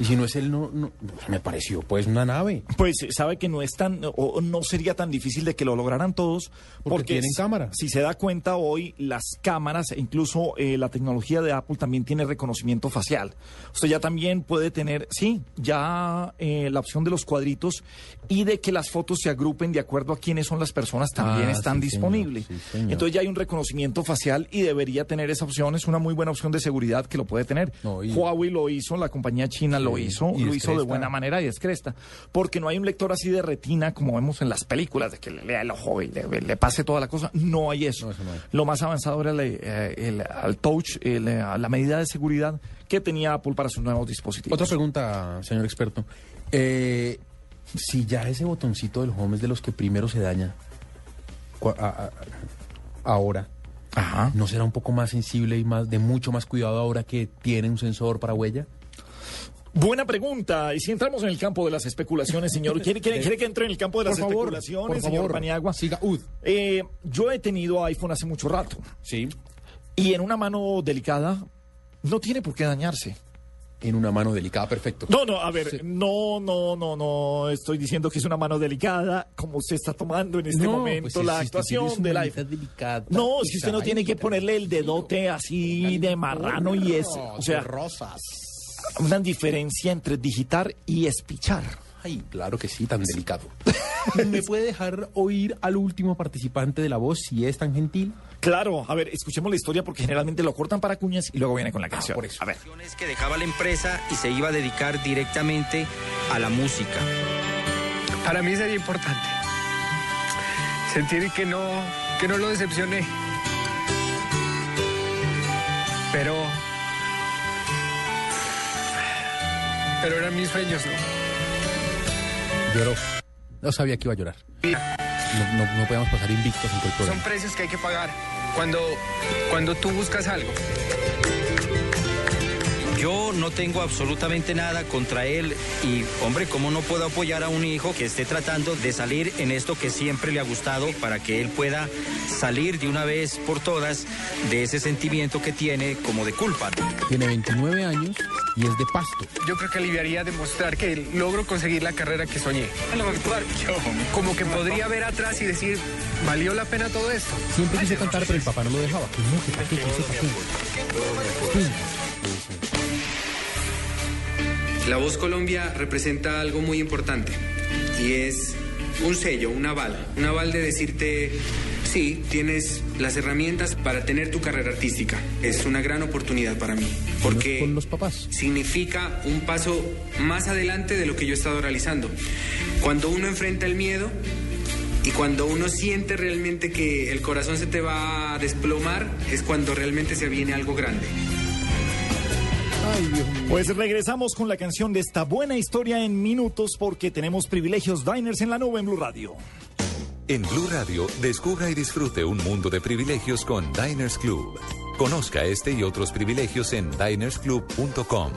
Y si no es él, no, no me pareció pues una nave. Pues sabe que no es tan, o no sería tan difícil de que lo lograran todos, porque, tienen cámara. Si se da cuenta hoy, las cámaras, e incluso eh, la tecnología de Apple también tiene reconocimiento facial. Usted ya también puede tener, sí, ya eh, la opción de los cuadritos y de que las fotos se agrupen de acuerdo a quiénes son las personas también Ah, están sí, señor, disponibles. sí, señor. Entonces ya hay un reconocimiento facial y debería tener esa opción. Es una muy buena opción de seguridad que lo puede tener. No, y- Huawei lo hizo, la compañía china lo hizo, lo hizo de buena manera y es cresta. Porque no hay un lector así de retina como vemos en las películas, de que le lea el ojo y le, le pase toda la cosa. No hay eso. No, eso no hay. Lo más avanzado era el, eh, el- el touch, el, eh, la medida de seguridad que tenía Apple para sus nuevos dispositivos. Otra pregunta, señor experto. Eh, si ya ese botoncito del home es de los que primero se daña, cua- a- a- ahora, Ajá. ¿no será un poco más sensible y más de mucho más cuidado ahora que tiene un sensor para huella? Buena pregunta. Y si entramos en el campo de las especulaciones, señor, ¿quiere, quiere- quiere que entre en el campo de las favor, especulaciones, por señor. Paniagua? Siga, Ud. Eh, yo he tenido iPhone hace mucho rato. Sí. Y en una mano delicada no tiene por qué dañarse. En una mano delicada, perfecto. No, no, a ver, no, no, no, no estoy diciendo que es una mano delicada como usted está tomando en este No, momento pues, la actuación del iPhone. delicada, No, pues, si usted no tiene que ponerle el dedote así de marrano y es, o sea, rosas. Una diferencia entre digitar y espichar. Ay, claro que sí, tan delicado. ¿Me puede dejar oír al último participante de la voz si es tan gentil? Claro, a ver, escuchemos la historia porque generalmente lo cortan para cuñas y luego viene con la canción. por eso. A ver. es que dejaba la empresa y se iba a dedicar directamente a la música. Para mí sería importante sentir que no, que no lo decepcioné. Pero. Pero eran mis sueños, ¿no? Lloró. No sabía que iba a llorar. No, no, no podíamos pasar invictos en todo el Son programa. precios que hay que pagar cuando, cuando tú buscas algo. Yo no tengo absolutamente nada contra él y, hombre, ¿cómo no puedo apoyar a un hijo que esté tratando de salir en esto que siempre le ha gustado para que él pueda salir de una vez por todas de ese sentimiento que tiene como de culpa? Tiene 29 años y es de pasto. Yo creo que aliviaría demostrar que logro conseguir la carrera que soñé. Como que podría ver atrás y decir, ¿valió la pena todo esto? Siempre quise cantar, pero el papá no lo dejaba. Que no, que pa' qué, que eso pa' qué. La Voz Colombia representa algo muy importante y es un sello, un aval, un aval de decirte, sí, tienes las herramientas para tener tu carrera artística. Es una gran oportunidad para mí porque Con los papás. significa un paso más adelante de lo que yo he estado realizando. Cuando uno enfrenta el miedo y cuando uno siente realmente que el corazón se te va a desplomar, es cuando realmente se viene algo grande. Pues regresamos con la canción de esta buena historia en minutos porque tenemos privilegios diners en la nube en Blue Radio. En Blue Radio, descubra y disfrute un mundo de privilegios con Diners Club. Conozca este y otros privilegios en dinersclub.com.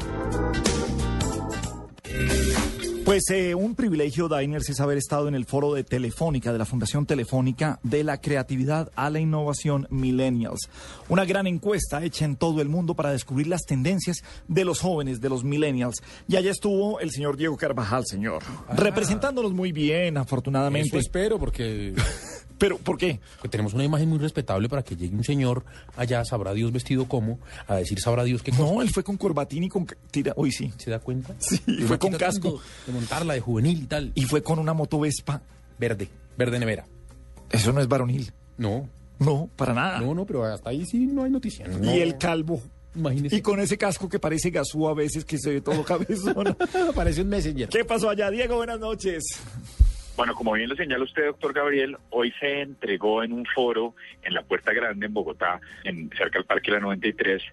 Pues eh, un privilegio, Diners, es haber estado en el foro de Telefónica, de la Fundación Telefónica, de la creatividad a la innovación Millennials. Una gran encuesta hecha en todo el mundo para descubrir las tendencias de los jóvenes, de los Millennials. Y allá estuvo el señor Diego Carvajal, señor, representándonos muy bien, afortunadamente. Eso espero, porque... ¿Pero por qué? Porque tenemos una imagen muy respetable para que llegue un señor allá, sabrá Dios vestido como, a decir sabrá Dios qué cosa. No, él fue con corbatín y con... Tira, uy, sí. ¿Se da cuenta? Sí, Y fue con casco. De montarla de juvenil y tal. Y fue con una moto Vespa. Verde, verde nevera. Eso no es varonil. No. No, para nada. No, no, pero hasta ahí sí no hay noticia. No. Y el calvo. Imagínese. Y con ese casco que parece gasú a veces, que se ve todo cabezón. Parece un messenger. ¿Qué pasó allá, Diego? Buenas noches. Bueno, como bien lo señala usted, doctor Gabriel, hoy se entregó en un foro en la Puerta Grande, en Bogotá, en, cerca del Parque La 93,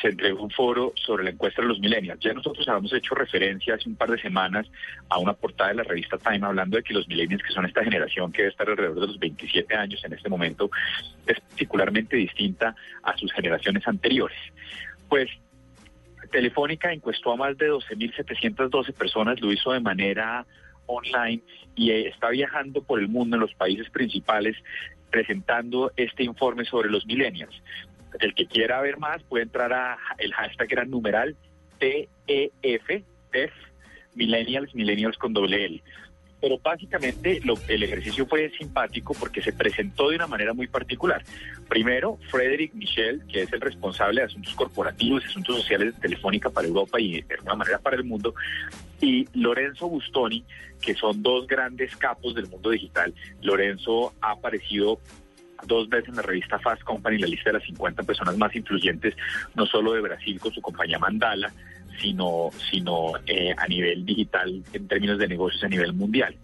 se entregó un foro sobre la encuesta de los millennials. Ya nosotros habíamos hecho referencia hace un par de semanas a una portada de la revista Time hablando de que los millennials, que son esta generación que debe estar alrededor de los 27 años en este momento, es particularmente distinta a sus generaciones anteriores. Pues Telefónica encuestó a más de 12.712 personas, lo hizo de manera online y eh, está viajando por el mundo en los países principales presentando este informe sobre los millennials. El que quiera ver más puede entrar a el hashtag gran numeral TEF, TEF, millennials, millennials con doble L. Pero básicamente lo- el ejercicio fue simpático porque se presentó de una manera muy particular. Primero, Frederick Michel, que es el responsable de asuntos corporativos y asuntos sociales de Telefónica para Europa y de alguna manera para el mundo, y Lorenzo Bustoni, que son dos grandes capos del mundo digital. Lorenzo ha aparecido dos veces en la revista Fast Company, la lista de las 50 personas más influyentes, no solo de Brasil con su compañía Mandala, sino, sino eh, a nivel digital en términos de negocios a nivel mundial.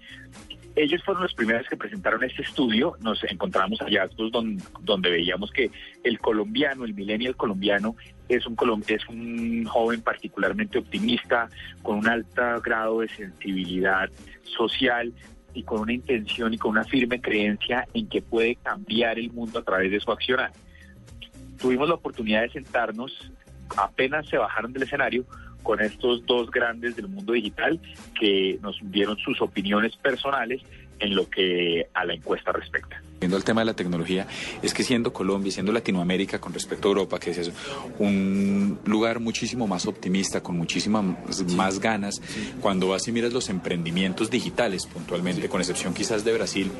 Ellos fueron los primeros que presentaron este estudio. Nos encontramos hallazgos don- donde veíamos que el colombiano, el millennial colombiano, es un, es un joven particularmente optimista, con un alto grado de sensibilidad social y con una intención y con una firme creencia en que puede cambiar el mundo a través de su accionar. Tuvimos la oportunidad de sentarnos, apenas se bajaron del escenario, con estos dos grandes del mundo digital que nos dieron sus opiniones personales en lo que a la encuesta respecta. Viendo el tema de la tecnología, es que siendo Colombia y siendo Latinoamérica con respecto a Europa, que es un lugar muchísimo más optimista, con muchísimas más ganas, cuando vas y miras los emprendimientos digitales puntualmente, con excepción quizás de Brasil,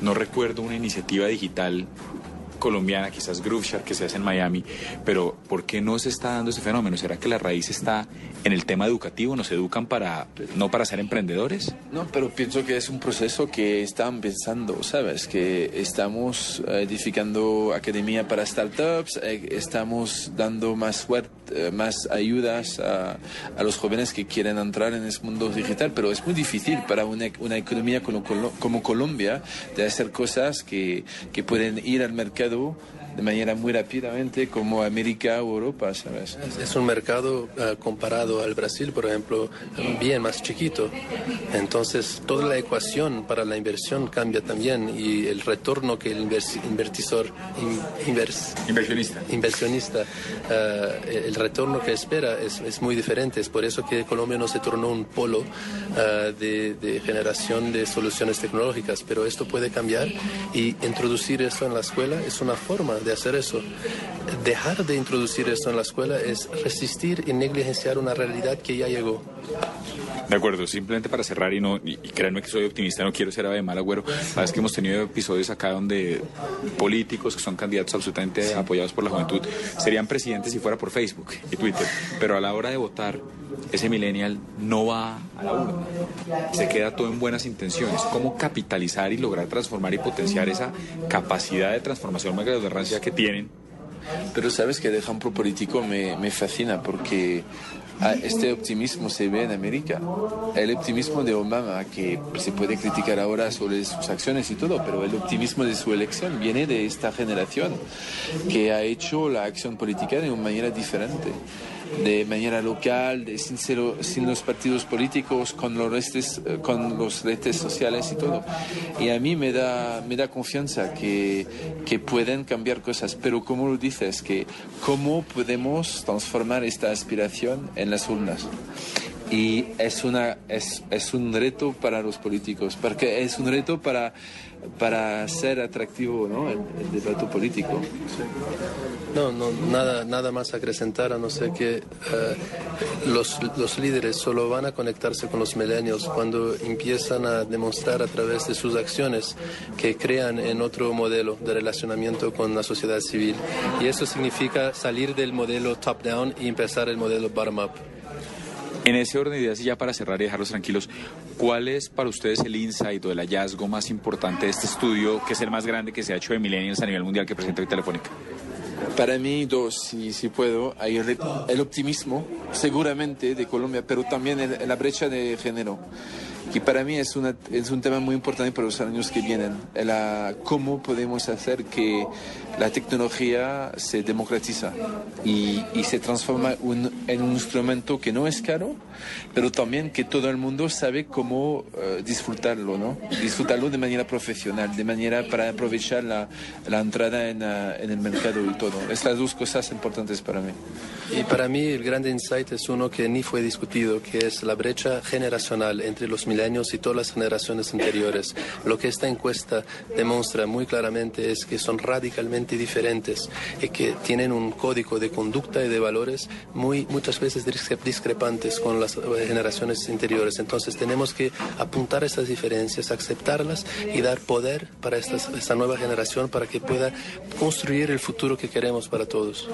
no recuerdo una iniciativa digital colombiana, quizás Grooveshark que se hace en Miami, pero ¿por qué no se está dando ese fenómeno? ¿Será que la raíz está en el tema educativo? ¿Nos educan para no para ser emprendedores? No, pero pienso que es un proceso que están pensando, ¿sabes? Que estamos eh, edificando academia para startups, eh, estamos dando más suerte, eh, más ayudas a, los jóvenes que quieren entrar en ese mundo digital, pero es muy difícil para una, una economía como, como Colombia de hacer cosas que, que pueden ir al mercado Cadu de manera muy rápidamente como América o Europa, ¿sabes? Es un mercado eh, comparado al Brasil, por ejemplo, bien más chiquito. Entonces, toda la ecuación para la inversión cambia también y el retorno que el invers- invertisor, in- invers- Inversionista. inversionista, eh, el retorno que espera es, es muy diferente. Es por eso que Colombia no se tornó un polo eh, de, de generación de soluciones tecnológicas, pero esto puede cambiar y introducir esto en la escuela es una forma de hacer eso. Dejar de introducir esto en la escuela es resistir y negligenciar una realidad que ya llegó. De acuerdo, simplemente para cerrar y no y, créanme que soy optimista, no quiero ser ave de mal agüero. Sabes que hemos tenido episodios acá donde políticos que son candidatos absolutamente apoyados por la juventud serían presidentes si fuera por Facebook y Twitter, pero a la hora de votar ese millennial no va a la urna, se queda todo en buenas intenciones. ¿Cómo capitalizar y lograr transformar y potenciar esa capacidad de transformación, valga que tienen? Pero sabes que el ejemplo político me, me fascina porque ah, este optimismo se ve en América. El optimismo de Obama, que se puede criticar ahora sobre sus acciones y todo, pero el optimismo de su elección viene de esta generación que ha hecho la acción política de una manera diferente de manera local, de, sin, los partidos políticos, con los, redes, eh, con los redes sociales y todo. Y a mí me da, me da confianza que, que pueden cambiar cosas, pero como lo dices, que cómo podemos transformar esta aspiración en las urnas. Y es, una, es, es un reto para los políticos, porque es un reto para, para ser atractivo ¿no? el, debate político. No, no, nada, nada más acrecentar, a no ser que eh, los, los líderes solo van a conectarse con los millennials cuando empiezan a demostrar a través de sus acciones que crean en otro modelo de relacionamiento con la sociedad civil. Y eso significa salir del modelo top-down y empezar el modelo bottom-up. En ese orden de ideas, y ya para cerrar y dejarlos tranquilos, ¿cuál es para ustedes el insight o el hallazgo más importante de este estudio, que es el más grande que se ha hecho de millennials a nivel mundial que presenta hoy Telefónica? Para mí, dos, si, si puedo, hay el, optimismo, seguramente, de Colombia, pero también la brecha de género, que para mí es, una, es un tema muy importante para los años que vienen. La, cómo podemos hacer que la tecnología se democratiza y, y se transforma un- en un instrumento que no es caro, pero también que todo el mundo sabe cómo eh, disfrutarlo, ¿no? Disfrutarlo de manera profesional, de manera para aprovechar la, la entrada en, ah, en el mercado y todo. Estas dos cosas importantes para mí. Y para mí el gran insight es uno que ni fue discutido, que es la brecha generacional entre los milenios y todas las generaciones anteriores. Lo que esta encuesta demuestra muy claramente es que son radicalmente diferentes y que tienen un código de conducta y de valores muy muchas veces discre- discrepantes con las eh, generaciones anteriores. Entonces tenemos que apuntar esas diferencias, aceptarlas y dar poder para estas- esta nueva generación para que pueda construir el futuro que queremos para todos.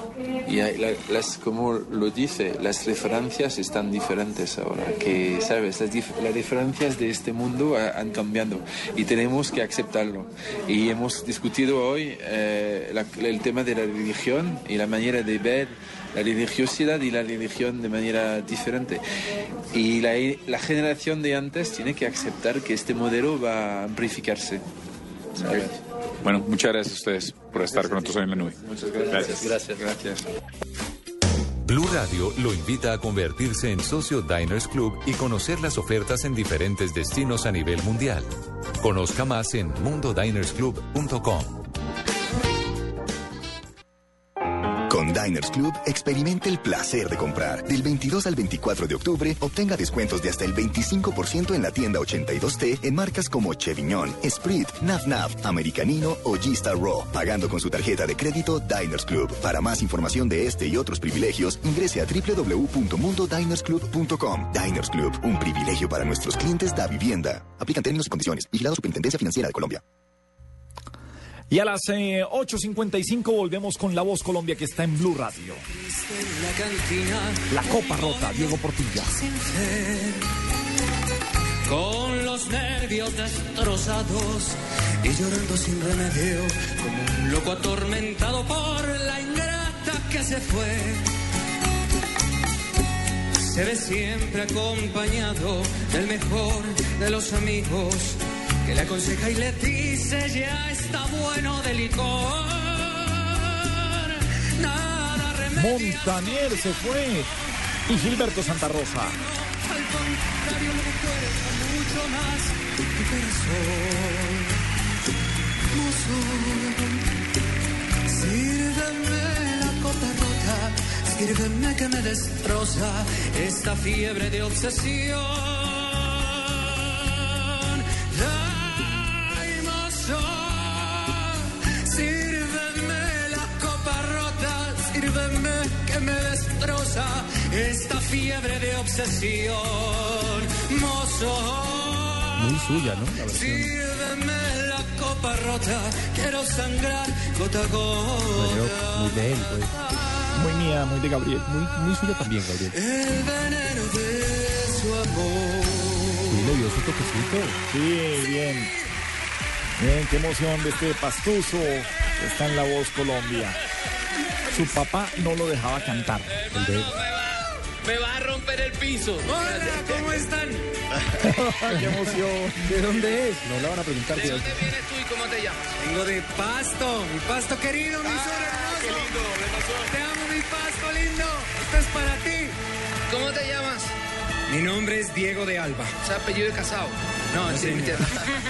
Y la- las, como lo dice, las referencias están diferentes ahora, que, ¿sabes? Las, dif- las diferencias de este mundo ha- han cambiado y tenemos que aceptarlo. Y hemos discutido hoy eh, la- el tema de la religión y la manera de ver la religiosidad y la religión de manera diferente. Y la, la generación de antes tiene que aceptar que este modelo va a amplificarse. ¿sabes? Bueno, muchas gracias a ustedes por estar con nosotros hoy en la nube. Muchas gracias. Gracias. Gracias. Blue Radio lo invita a convertirse en socio Diners Club y conocer las ofertas en diferentes destinos a nivel mundial. Conozca más en mundodinersclub.com. Diners Club, experimente el placer de comprar. Del 22 al 24 de octubre, obtenga descuentos de hasta el 25% en la tienda 82T en marcas como Chevignon, Sprit, Nav Nav, Americanino o G-Star Raw, pagando con su tarjeta de crédito Diners Club. Para más información de este y otros privilegios, ingrese a www.mundodinersclub.com. Diners Club, un privilegio para nuestros clientes da vivienda. Aplican términos y condiciones. Vigilado Superintendencia Financiera de Colombia. Y a las eh, 8.55 volvemos con La Voz Colombia que está en Blue Radio. La Copa Rota, Diego Portilla. con los nervios destrozados y llorando sin remedio como un loco atormentado por la ingrata que se fue. Se ve siempre acompañado del mejor de los amigos que le aconseja y le dice ya está bueno de licor. Montaner se fue. Y Gilberto Santa Rosa. Al contrario, me recuerda mucho más tu corazón. Mozo, sírveme la copa rota, sírveme que me destroza esta fiebre de obsesión. Esta fiebre de obsesión. Mozo. Muy suya, ¿no? La. Sírveme la copa rota, quiero sangrar gota a gota. muy de él, pues. Muy mía, muy de Gabriel. Muy, muy suya también, Gabriel. El veneno de su amor. Sí, le dio su toquecito. Sí, bien. Bien, qué emoción de este pastuso está en La Voz Colombia. Su papá no lo dejaba cantar. El de Me va a romper el piso. Hola, ¿cómo están? qué emoción. ¿De dónde es? No le van a preguntar. ¿De dónde vienes tú y cómo te llamas? Vengo de Pasto, mi Pasto querido, mi Ah, sol hermoso. qué lindo. Te amo, mi Pasto lindo. Esto es para ti. ¿Cómo te llamas? Mi nombre es Diego de Alba. O sea, apellido de casado. No, sí, señor. mentira.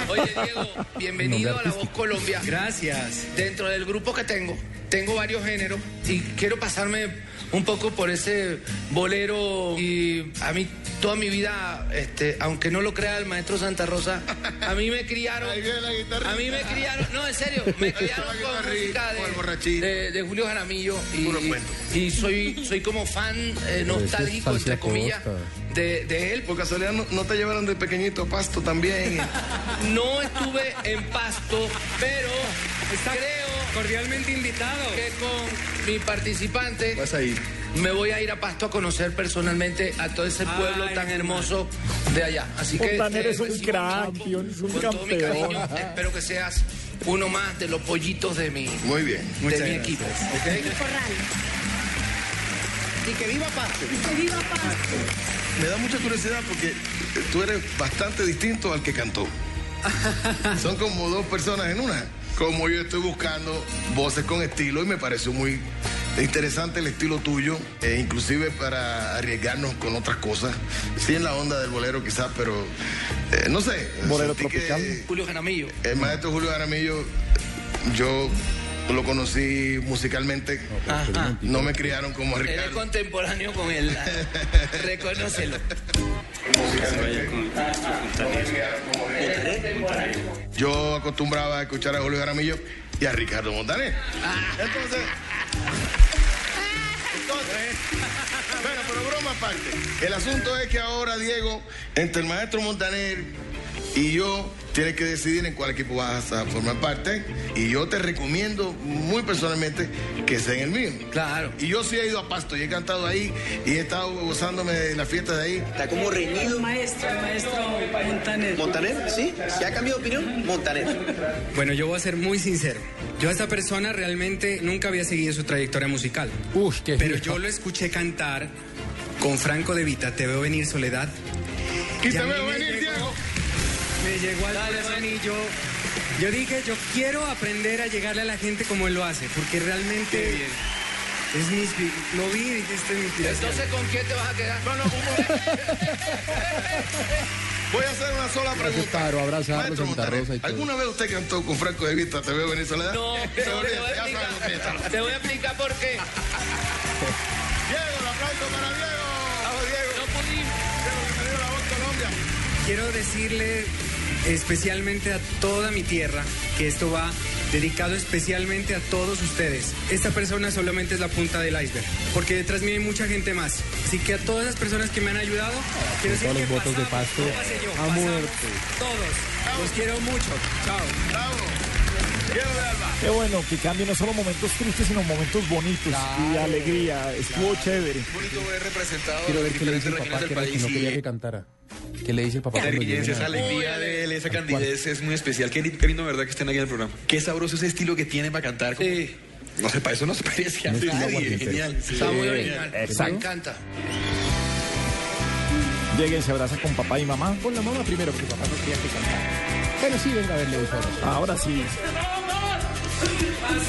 Oye, Diego, bienvenido a La Voz Colombia. Gracias. Dentro del grupo que tengo, tengo varios géneros y quiero pasarme un poco por ese bolero y a mí toda mi vida, este, aunque no lo crea el maestro Santa Rosa, a mí me criaron, a mí me criaron, no, en serio, me criaron con música de, de, de Julio Jaramillo y, y soy, soy como fan eh, nostálgico, entre comillas, de, de él. Por casualidad no, no te llevaron de pequeñito a pasto también. No estuve en Pasto, pero creo Cordialmente invitado. que con mi participante Vas a ir. me voy a ir a Pasto a conocer personalmente a todo ese pueblo Ay, tan hermoso de allá. Así que Montaner es un recibo crack, es un con todo mi campeón. cariño. Espero que seas uno más de los pollitos de mi, Muy bien. de Muchas mi gracias. equipo. Y que viva Pasto. Me da mucha curiosidad porque tú eres bastante distinto al que cantó. Son como dos personas en una. Como yo estoy buscando voces con estilo y me pareció muy interesante el estilo tuyo, e inclusive para arriesgarnos con otras cosas. Sí en la onda del bolero quizás, pero eh, no sé. Bolero que tropical. Julio Jaramillo. El maestro Julio Jaramillo, yo lo conocí musicalmente. Ajá. No me criaron como a Eres Ricardo. contemporáneo con él. Reconócelo. Yo acostumbraba a escuchar a Julio Jaramillo y a Ricardo Montaner. Entonces. Entonces. Bueno, pero broma aparte. El asunto es que ahora, Diego, entre el maestro Montaner y yo, tienes que decidir en cuál equipo vas a formar parte. Y yo te recomiendo muy personalmente que sea en el mío. Claro. Y yo sí he ido a Pasto y he cantado ahí y he estado gozándome de la fiesta de ahí. Está como reñido. Maestro, maestro Montaner. ¿Montaner? ¿Sí? ¿Se ha cambiado de opinión? Montaner. Bueno, yo voy a ser muy sincero. Yo a esta persona realmente nunca había seguido su trayectoria musical. Uy, qué Pero yo lo escuché cantar con Franco de Vita, Te veo venir Soledad. Y Y te veo me venir, llegó- Diego. Me llegó al corazón y yo, yo dije, yo quiero aprender a llegarle a la gente como él lo hace, porque realmente es mi Lo vi y dije, esta es mi inspiración. Entonces, ¿con quién te vas a quedar? No, no, Voy a hacer una sola pregunta. Claro, abrazarlo, Santa Rosa y todo. ¿Alguna vez usted cantó con Franco de Vista? ¿Te veo venir soledad? No, te voy a explicar. Te voy a explicar por qué. Diego, el aplauso para Diego. Vamos, Diego. No pudimos. Diego, bienvenido a la voz Colombia. Quiero decirle especialmente a toda mi tierra que esto va dedicado especialmente a todos ustedes. Esta persona solamente es la punta del iceberg, porque detrás mío hay mucha gente más. Así que a todas las personas que me han ayudado, quiero decir que los votos de Pasto, no yo, a pasamos muerte. Todos. Los quiero mucho. Chao. Bravo. Qué bueno que cambien no solo momentos tristes, sino momentos bonitos y de alegría. Estuvo chévere. bonito ver representado Quiero ver qué le dice el papá que, país no quería y que cantara. ¿Qué le dice el papá esa lleguen alegría de él, esa candidez es muy especial. Qué, lindo, verdad, que estén aquí en el programa. Qué sabroso ese estilo que tiene para cantar. como- Sí. No sé, para eso no se parece a nadie. Genial. Está muy original. Me exacto. encanta. Llega y se abraza con papá y mamá. Con la mamá primero, porque papá no quería que cantara. Bueno, sí, venga a verle eso. Ahora sí.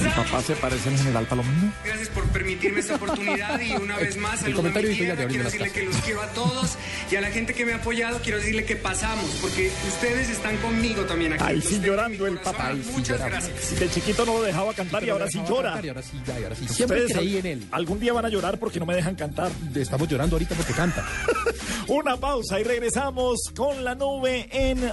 ¿Mi papá se parece al general Palomino? Gracias por permitirme esta oportunidad y una vez más El saludo a mi tierra. de Quiero decirle que los quiero a todos y a la gente que me ha apoyado quiero decirle que pasamos porque ustedes están conmigo también aquí. Ahí sí llorando el papá. ahí sí Muchas llorando. gracias. De chiquito no lo dejaba cantar y Pero ahora sí llora. Y ahora sí, ya, y ahora sí. Siempre Ustedes creí en él. Algún día van a llorar porque no me dejan cantar. Estamos llorando ahorita porque canta. Una pausa y regresamos con la nube en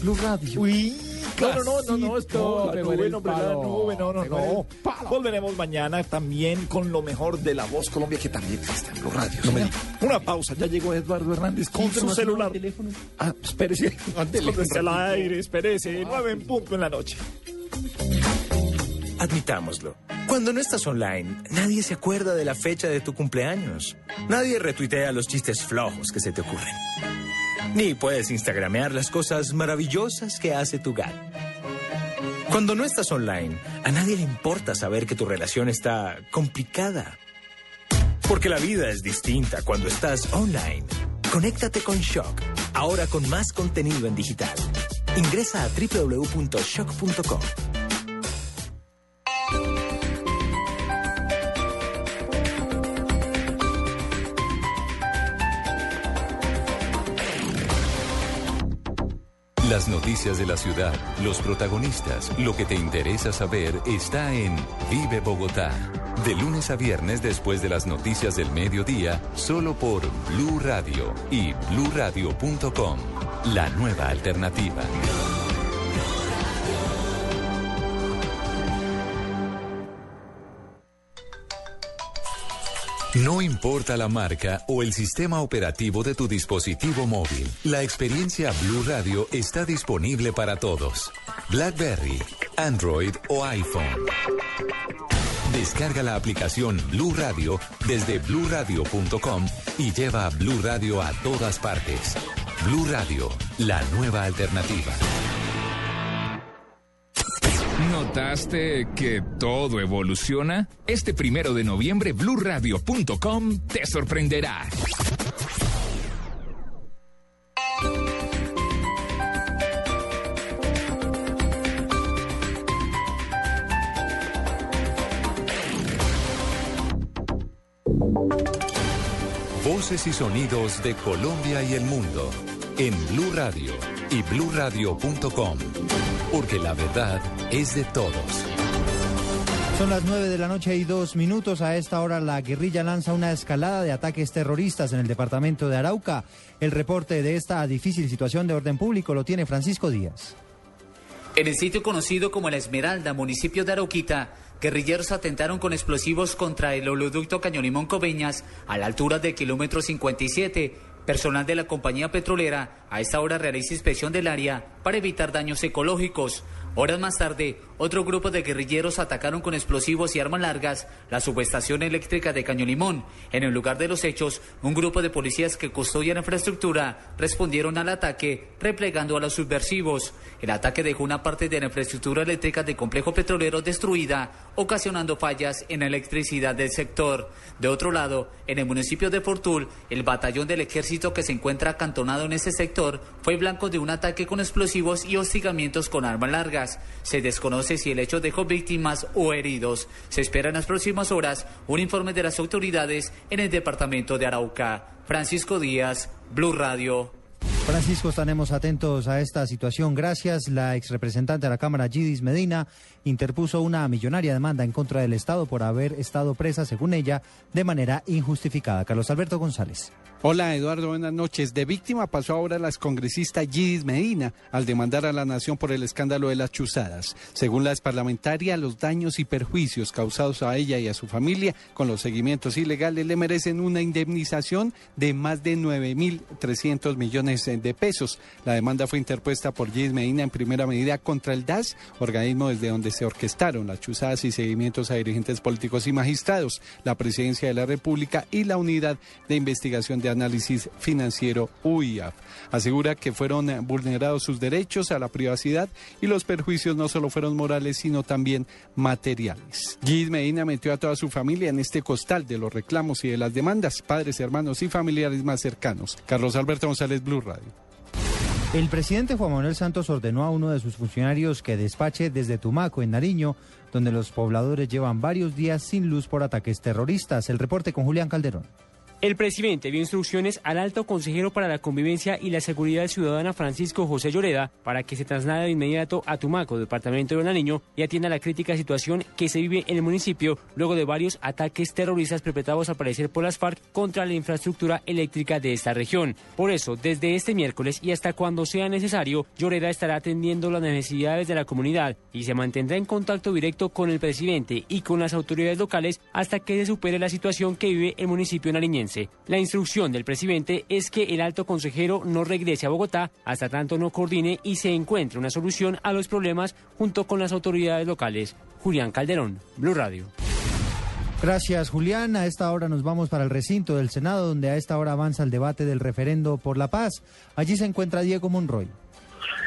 Blue Radio. Uy, no, no, no, no, no, esto, la nube, no, la nube, no, no, no. Volveremos mañana también con lo mejor de La Voz Colombia, que también está en Blue Radio. Una pausa, ya llegó Eduardo Hernández con su celular. Ah, espérese, escóndese al aire, espérese, nueve en punto en la noche. Admitámoslo. Cuando no estás online, nadie se acuerda de la fecha de tu cumpleaños. Nadie retuitea los chistes flojos que se te ocurren. Ni puedes instagramear las cosas maravillosas que hace tu gato. Cuando no estás online, a nadie le importa saber que tu relación está complicada. Porque la vida es distinta cuando estás online. Conéctate con Shock, ahora con más contenido en digital. Ingresa a www.shock.com. Las noticias de la ciudad, los protagonistas, lo que te interesa saber está en Vive Bogotá. De lunes a viernes después de las noticias del mediodía, solo por Blue Radio y bluradio.com. La nueva alternativa. No importa la marca o el sistema operativo de tu dispositivo móvil, la experiencia Blue Radio está disponible para todos. BlackBerry, Android o iPhone. Descarga la aplicación Blue Radio desde bluradio.com y lleva a Blue Radio a todas partes. Blue Radio, la nueva alternativa. ¿Notaste que todo evoluciona? Este primero de noviembre, bluradio.com te sorprenderá. Voces y sonidos de Colombia y el mundo en Blue Radio y bluradio.com. Porque la verdad es de todos. Son las 9 de la noche y dos minutos. A esta hora la guerrilla lanza una escalada de ataques terroristas en el departamento de Arauca. El reporte de esta difícil situación de orden público lo tiene Francisco Díaz. En el sitio conocido como La Esmeralda, municipio de Arauquita, guerrilleros atentaron con explosivos contra el oleoducto Cañolimón Coveñas a la altura del kilómetro 57. Personal de la compañía petrolera a esta hora realiza inspección del área para evitar daños ecológicos. Horas más tarde, otro grupo de guerrilleros atacaron con explosivos y armas largas la subestación eléctrica de Caño Limón. En el lugar de los hechos, un grupo de policías que custodian la infraestructura respondieron al ataque, replegando a los subversivos. El ataque dejó una parte de la infraestructura eléctrica del complejo petrolero destruida, ocasionando fallas en la electricidad del sector. De otro lado, en el municipio de Fortul, el batallón del ejército que se encuentra acantonado en ese sector fue blanco de un ataque con explosivos y hostigamientos con armas largas. Se desconoce si el hecho dejó víctimas o heridos. Se espera en las próximas horas un informe de las autoridades en el departamento de Arauca. Francisco Díaz, Blue Radio. Francisco, estaremos atentos a esta situación. Gracias. La ex representante de la Cámara, Gidis Medina, interpuso una millonaria demanda en contra del Estado por haber estado presa, según ella, de manera injustificada. Carlos Alberto González. Hola Eduardo, buenas noches. De víctima pasó ahora la excongresista Gidis Medina al demandar a la nación por el escándalo de las chuzadas. Según la parlamentaria, los daños y perjuicios causados a ella y a su familia con los seguimientos ilegales le merecen una indemnización de más de 9.300 millones de pesos. La demanda fue interpuesta por Gidis Medina en primera medida contra el DAS, organismo desde donde se orquestaron las chuzadas y seguimientos a dirigentes políticos y magistrados, la Presidencia de la República y la Unidad de Investigación de Análisis Financiero UIAF. Asegura que fueron vulnerados sus derechos a la privacidad y los perjuicios no solo fueron morales, sino también materiales. Gis Medina metió a toda su familia en este costal de los reclamos y de las demandas, padres, hermanos y familiares más cercanos. Carlos Alberto González, Blue Radio. El presidente Juan Manuel Santos ordenó a uno de sus funcionarios que despache desde Tumaco, en Nariño, donde los pobladores llevan varios días sin luz por ataques terroristas. El reporte con Julián Calderón. El presidente dio instrucciones al alto consejero para la convivencia y la seguridad ciudadana Francisco José Lloreda para que se traslade de inmediato a Tumaco, departamento de Nariño, y atienda la crítica situación que se vive en el municipio luego de varios ataques terroristas perpetrados al parecer por las FARC contra la infraestructura eléctrica de esta región. Por eso, desde este miércoles y hasta cuando sea necesario, Lloreda estará atendiendo las necesidades de la comunidad y se mantendrá en contacto directo con el presidente y con las autoridades locales hasta que se supere la situación que vive el municipio nariñense. La instrucción del presidente es que el alto consejero no regrese a Bogotá hasta tanto no coordine y se encuentre una solución a los problemas junto con las autoridades locales. Julián Calderón, Blue Radio. Gracias, Julián. A esta hora nos vamos para el recinto del Senado, donde a esta hora avanza el debate del referendo por la paz. Allí se encuentra Diego Monroy.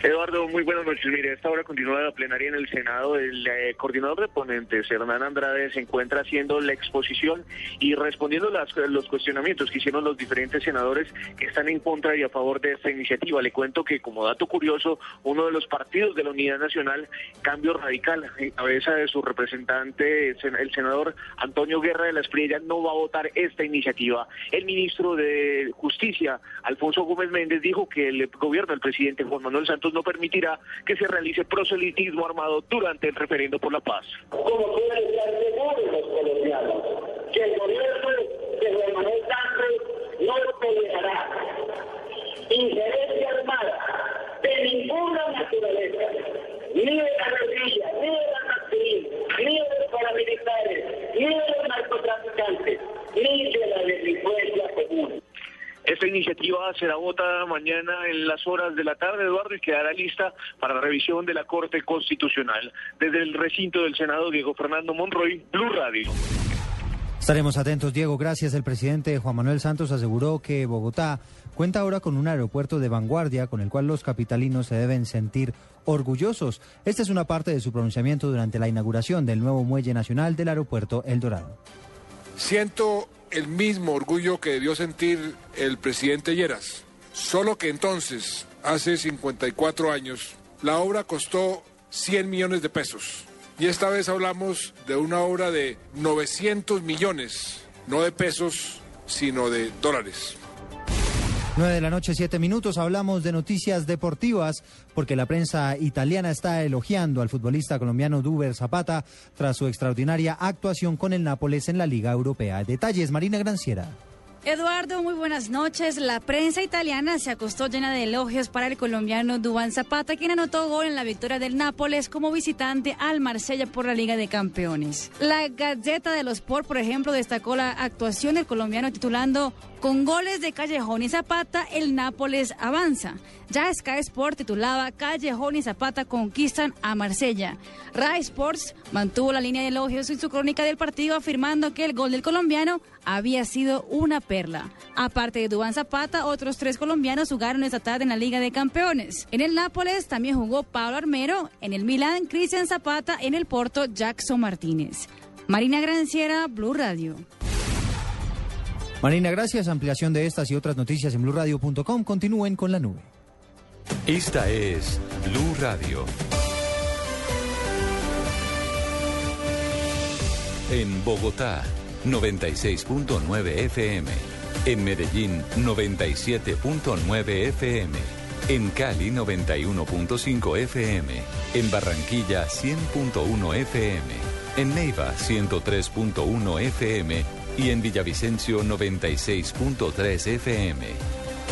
Eduardo, muy buenas noches. Mire, a esta hora continúa la plenaria en el Senado. El eh, coordinador de ponentes, Hernán Andrade, se encuentra haciendo la exposición y respondiendo las, los cuestionamientos que hicieron los diferentes senadores que están en contra y a favor de esta iniciativa. Le cuento que, como dato curioso, uno de los partidos de la Unidad Nacional, Cambio Radical, en cabeza de su representante, el senador Antonio Guerra de la Espriella, no va a votar esta iniciativa. El ministro de Justicia, Alfonso Gómez Méndez, dijo que el gobierno del presidente Juan Manuel Santos no permitirá que se realice proselitismo armado durante el referendo por la paz. Como pueden estar seguros los colombianos, que el gobierno de Juan Manuel Santos no tolerará injerencia armada de ninguna naturaleza, ni de la guerrilla, ni de la nacional, ni de los paramilitares, ni de los narcotraficantes, ni de la delincuencia común. Esta iniciativa será votada mañana en las horas de la tarde, Eduardo, y quedará lista para la revisión de la Corte Constitucional. Desde el recinto del Senado, Diego Fernando Monroy, Blue Radio. Estaremos atentos, Diego. Gracias. El presidente Juan Manuel Santos aseguró que Bogotá cuenta ahora con un aeropuerto de vanguardia con el cual los capitalinos se deben sentir orgullosos. Esta es una parte de su pronunciamiento durante la inauguración del nuevo muelle nacional del aeropuerto El Dorado. Siento el mismo orgullo que debió sentir el presidente Lleras. Solo que entonces, hace 54 años, la obra costó 100 millones de pesos. Y esta vez hablamos de una obra de 900 millones, no de pesos, sino de dólares. 9 de la noche, 7 minutos. Hablamos de noticias deportivas porque la prensa italiana está elogiando al futbolista colombiano Duber Zapata tras su extraordinaria actuación con el Nápoles en la Liga Europea. Detalles, Marina Granciera. Eduardo, muy buenas noches. La prensa italiana se acostó llena de elogios para el colombiano Dubán Zapata, quien anotó gol en la victoria del Nápoles como visitante al Marsella por la Liga de Campeones. La Gazeta de los Sport, por ejemplo, destacó la actuación del colombiano titulando con goles de Callejón y Zapata, el Nápoles avanza. Ya Sky Sport titulaba Callejón y Zapata conquistan a Marsella. Rai Sports mantuvo la línea de elogios en su crónica del partido afirmando que el gol del colombiano había sido una perla. Aparte de Dubán Zapata, otros tres colombianos jugaron esta tarde en la Liga de Campeones. En el Nápoles también jugó Pablo Armero, en el Milán Cristian Zapata, en el Porto Jackson Martínez. Marina Granciera, Blue Radio. Marina, gracias. Ampliación de estas y otras noticias en blurradio.com. Continúen con la nube. Esta es Blue Radio. En Bogotá, 96.9 FM. En Medellín, 97.9 FM. En Cali, 91.5 FM. En Barranquilla, 100.1 FM. En Neiva, 103.1 FM. Y en Villavicencio, 96.3 FM.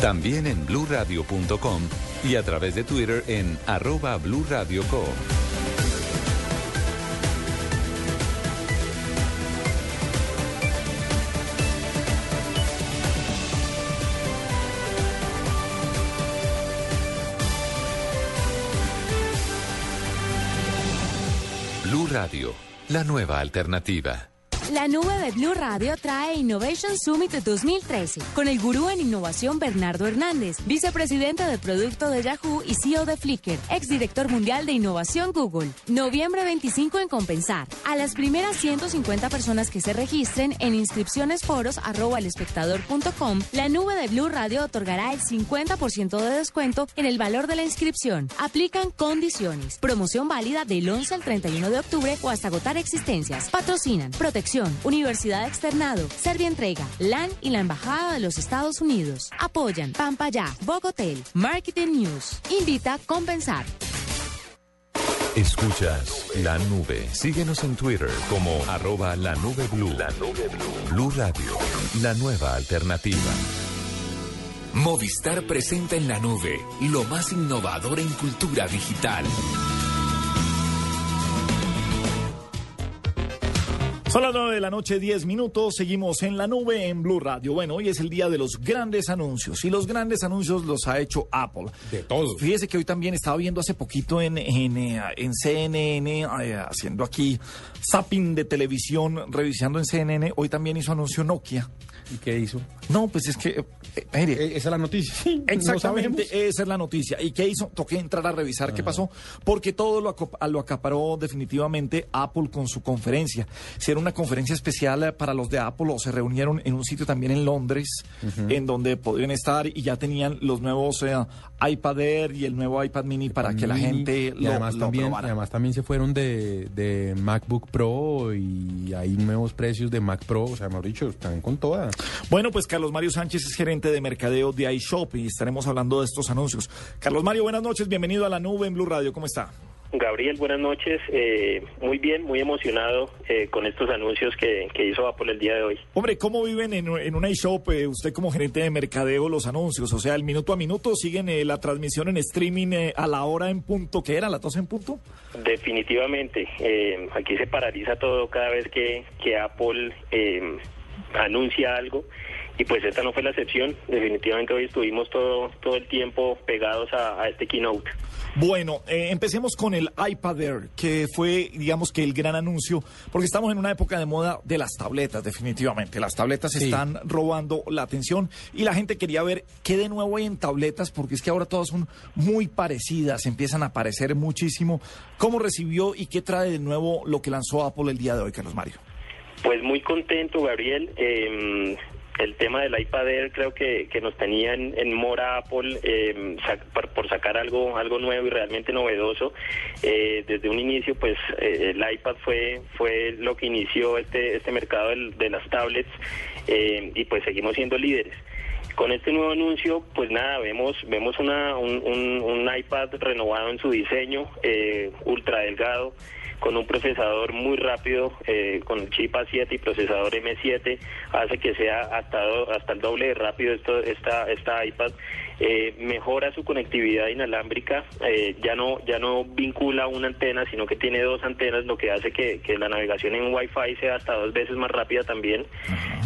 También en bluradio.com y a través de Twitter en arroba blurradioco. Blue Radio, la nueva alternativa. La nube de Blue Radio trae Innovation Summit 2013 con el gurú en innovación Bernardo Hernández, vicepresidente de producto de Yahoo y CEO de Flickr, exdirector mundial de innovación Google. Noviembre 25 en Compensar. A las primeras 150 personas que se registren en inscripcionesforos@elespectador.com, la nube de Blue Radio otorgará el 50% de descuento en el valor de la inscripción. Aplican condiciones. Promoción válida del 11 al 31 de octubre o hasta agotar existencias. Patrocinan Protección, Universidad Externado, Serbia Entrega, LAN y la Embajada de los Estados Unidos. Apoyan Pampaya, Bogotel, Marketing News. Invita a compensar. Escuchas la nube. Síguenos en Twitter como arroba la nube blue. La nube blue. Blue Radio, la nueva alternativa. Movistar presenta en la nube lo más innovador en cultura digital. Son las 9 de la noche, 10 minutos. Seguimos en la nube en Blue Radio. Bueno, hoy es el día de los grandes anuncios. Y los grandes anuncios los ha hecho Apple. De todo. Fíjese que hoy también estaba viendo hace poquito en, en, eh, en CNN, eh, haciendo aquí zapping de televisión, revisando en CNN. Hoy también hizo anuncio Nokia. ¿Y qué hizo? No, pues es que. eh, mire, Esa es la noticia. No Exactamente, esa es la noticia. ¿Y qué hizo? Toqué entrar a revisar qué pasó, porque todo lo, acop- lo acaparó definitivamente Apple con su conferencia. Si era una conferencia especial eh, para los de Apple, o se reunieron en un sitio también en Londres, en donde podían estar y ya tenían los nuevos eh, iPad Air y el nuevo iPad Mini para que la gente y lo, además lo también, probara. además también se fueron de, de MacBook Pro y hay nuevos precios de Mac Pro, o sea, mejor dicho, están con toda. Bueno, pues Carlos Mario Sánchez es gerente de mercadeo de iShop y estaremos hablando de estos anuncios. Carlos Mario, buenas noches, bienvenido a la nube en Blue Radio, ¿cómo está? Gabriel, buenas noches. Eh, muy bien, muy emocionado eh, con estos anuncios que, que hizo Apple el día de hoy. Hombre, ¿cómo viven en, en un iShop eh, usted como gerente de mercadeo los anuncios? O sea, el minuto a minuto siguen eh, la transmisión en streaming eh, a la hora en punto, ¿qué era? ¿A las 12 en punto? Definitivamente, aquí se paraliza todo cada vez que, que Apple eh, anuncia algo y pues esta no fue la excepción. Definitivamente hoy estuvimos todo, todo el tiempo pegados a, a este keynote. Bueno, eh, empecemos con el iPad Air, que fue, digamos que el gran anuncio, porque estamos en una época de moda de las tabletas, definitivamente. Las tabletas están robando la atención y la gente quería ver qué de nuevo hay en tabletas, porque es que ahora todas son muy parecidas, empiezan a parecer muchísimo. ¿Cómo recibió y qué trae de nuevo lo que lanzó Apple el día de hoy, Carlos Mario? Pues muy contento, Gabriel. Eh, el tema del iPad Air creo que, que nos tenía en, mora Apple sac- por, por sacar algo algo nuevo y realmente novedoso. Eh, desde un inicio, pues eh, el iPad fue fue lo que inició este este mercado de las tablets eh, y pues seguimos siendo líderes. Con este nuevo anuncio, pues nada, vemos vemos una, un, un- un iPad renovado en su diseño, eh, ultra delgado, con un procesador muy rápido, eh, con el chip A7 y procesador M7, hace que sea hasta, do- hasta el doble de rápido esto, esta, esta iPad. Eh, mejora su conectividad inalámbrica, eh, ya no ya no vincula una antena, sino que tiene dos antenas, lo que hace que, que la navegación en Wi-Fi sea hasta dos veces más rápida también.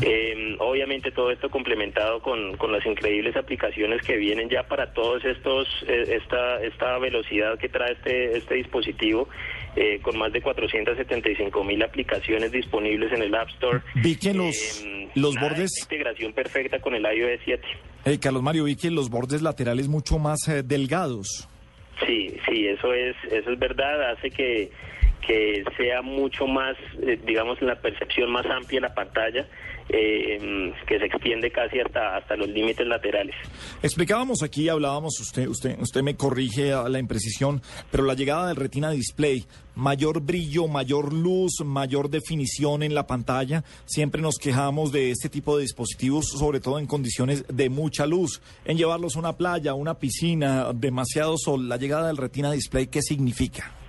Eh, obviamente todo esto complementado con, con las increíbles aplicaciones que vienen ya para todos estos eh, esta esta velocidad que trae este este dispositivo eh, con más de 475 mil aplicaciones disponibles en el App Store. Vi que los, Eh, los bordes, integración perfecta con el iOS 7. eh, Carlos Mario, vi que los bordes laterales mucho más eh, delgados. Sí, sí, eso es, eso es verdad, hace que, que sea mucho más, eh, digamos, la percepción más amplia de la pantalla, eh, que se extiende casi hasta, hasta los límites laterales. Explicábamos aquí, hablábamos, usted, usted, usted me corrige a la imprecisión, pero la llegada del Retina Display, mayor brillo, mayor luz, mayor definición en la pantalla. Siempre nos quejamos de este tipo de dispositivos, sobre todo en condiciones de mucha luz, en llevarlos a una playa, a una piscina, demasiado sol. La llegada del Retina Display, ¿qué significa?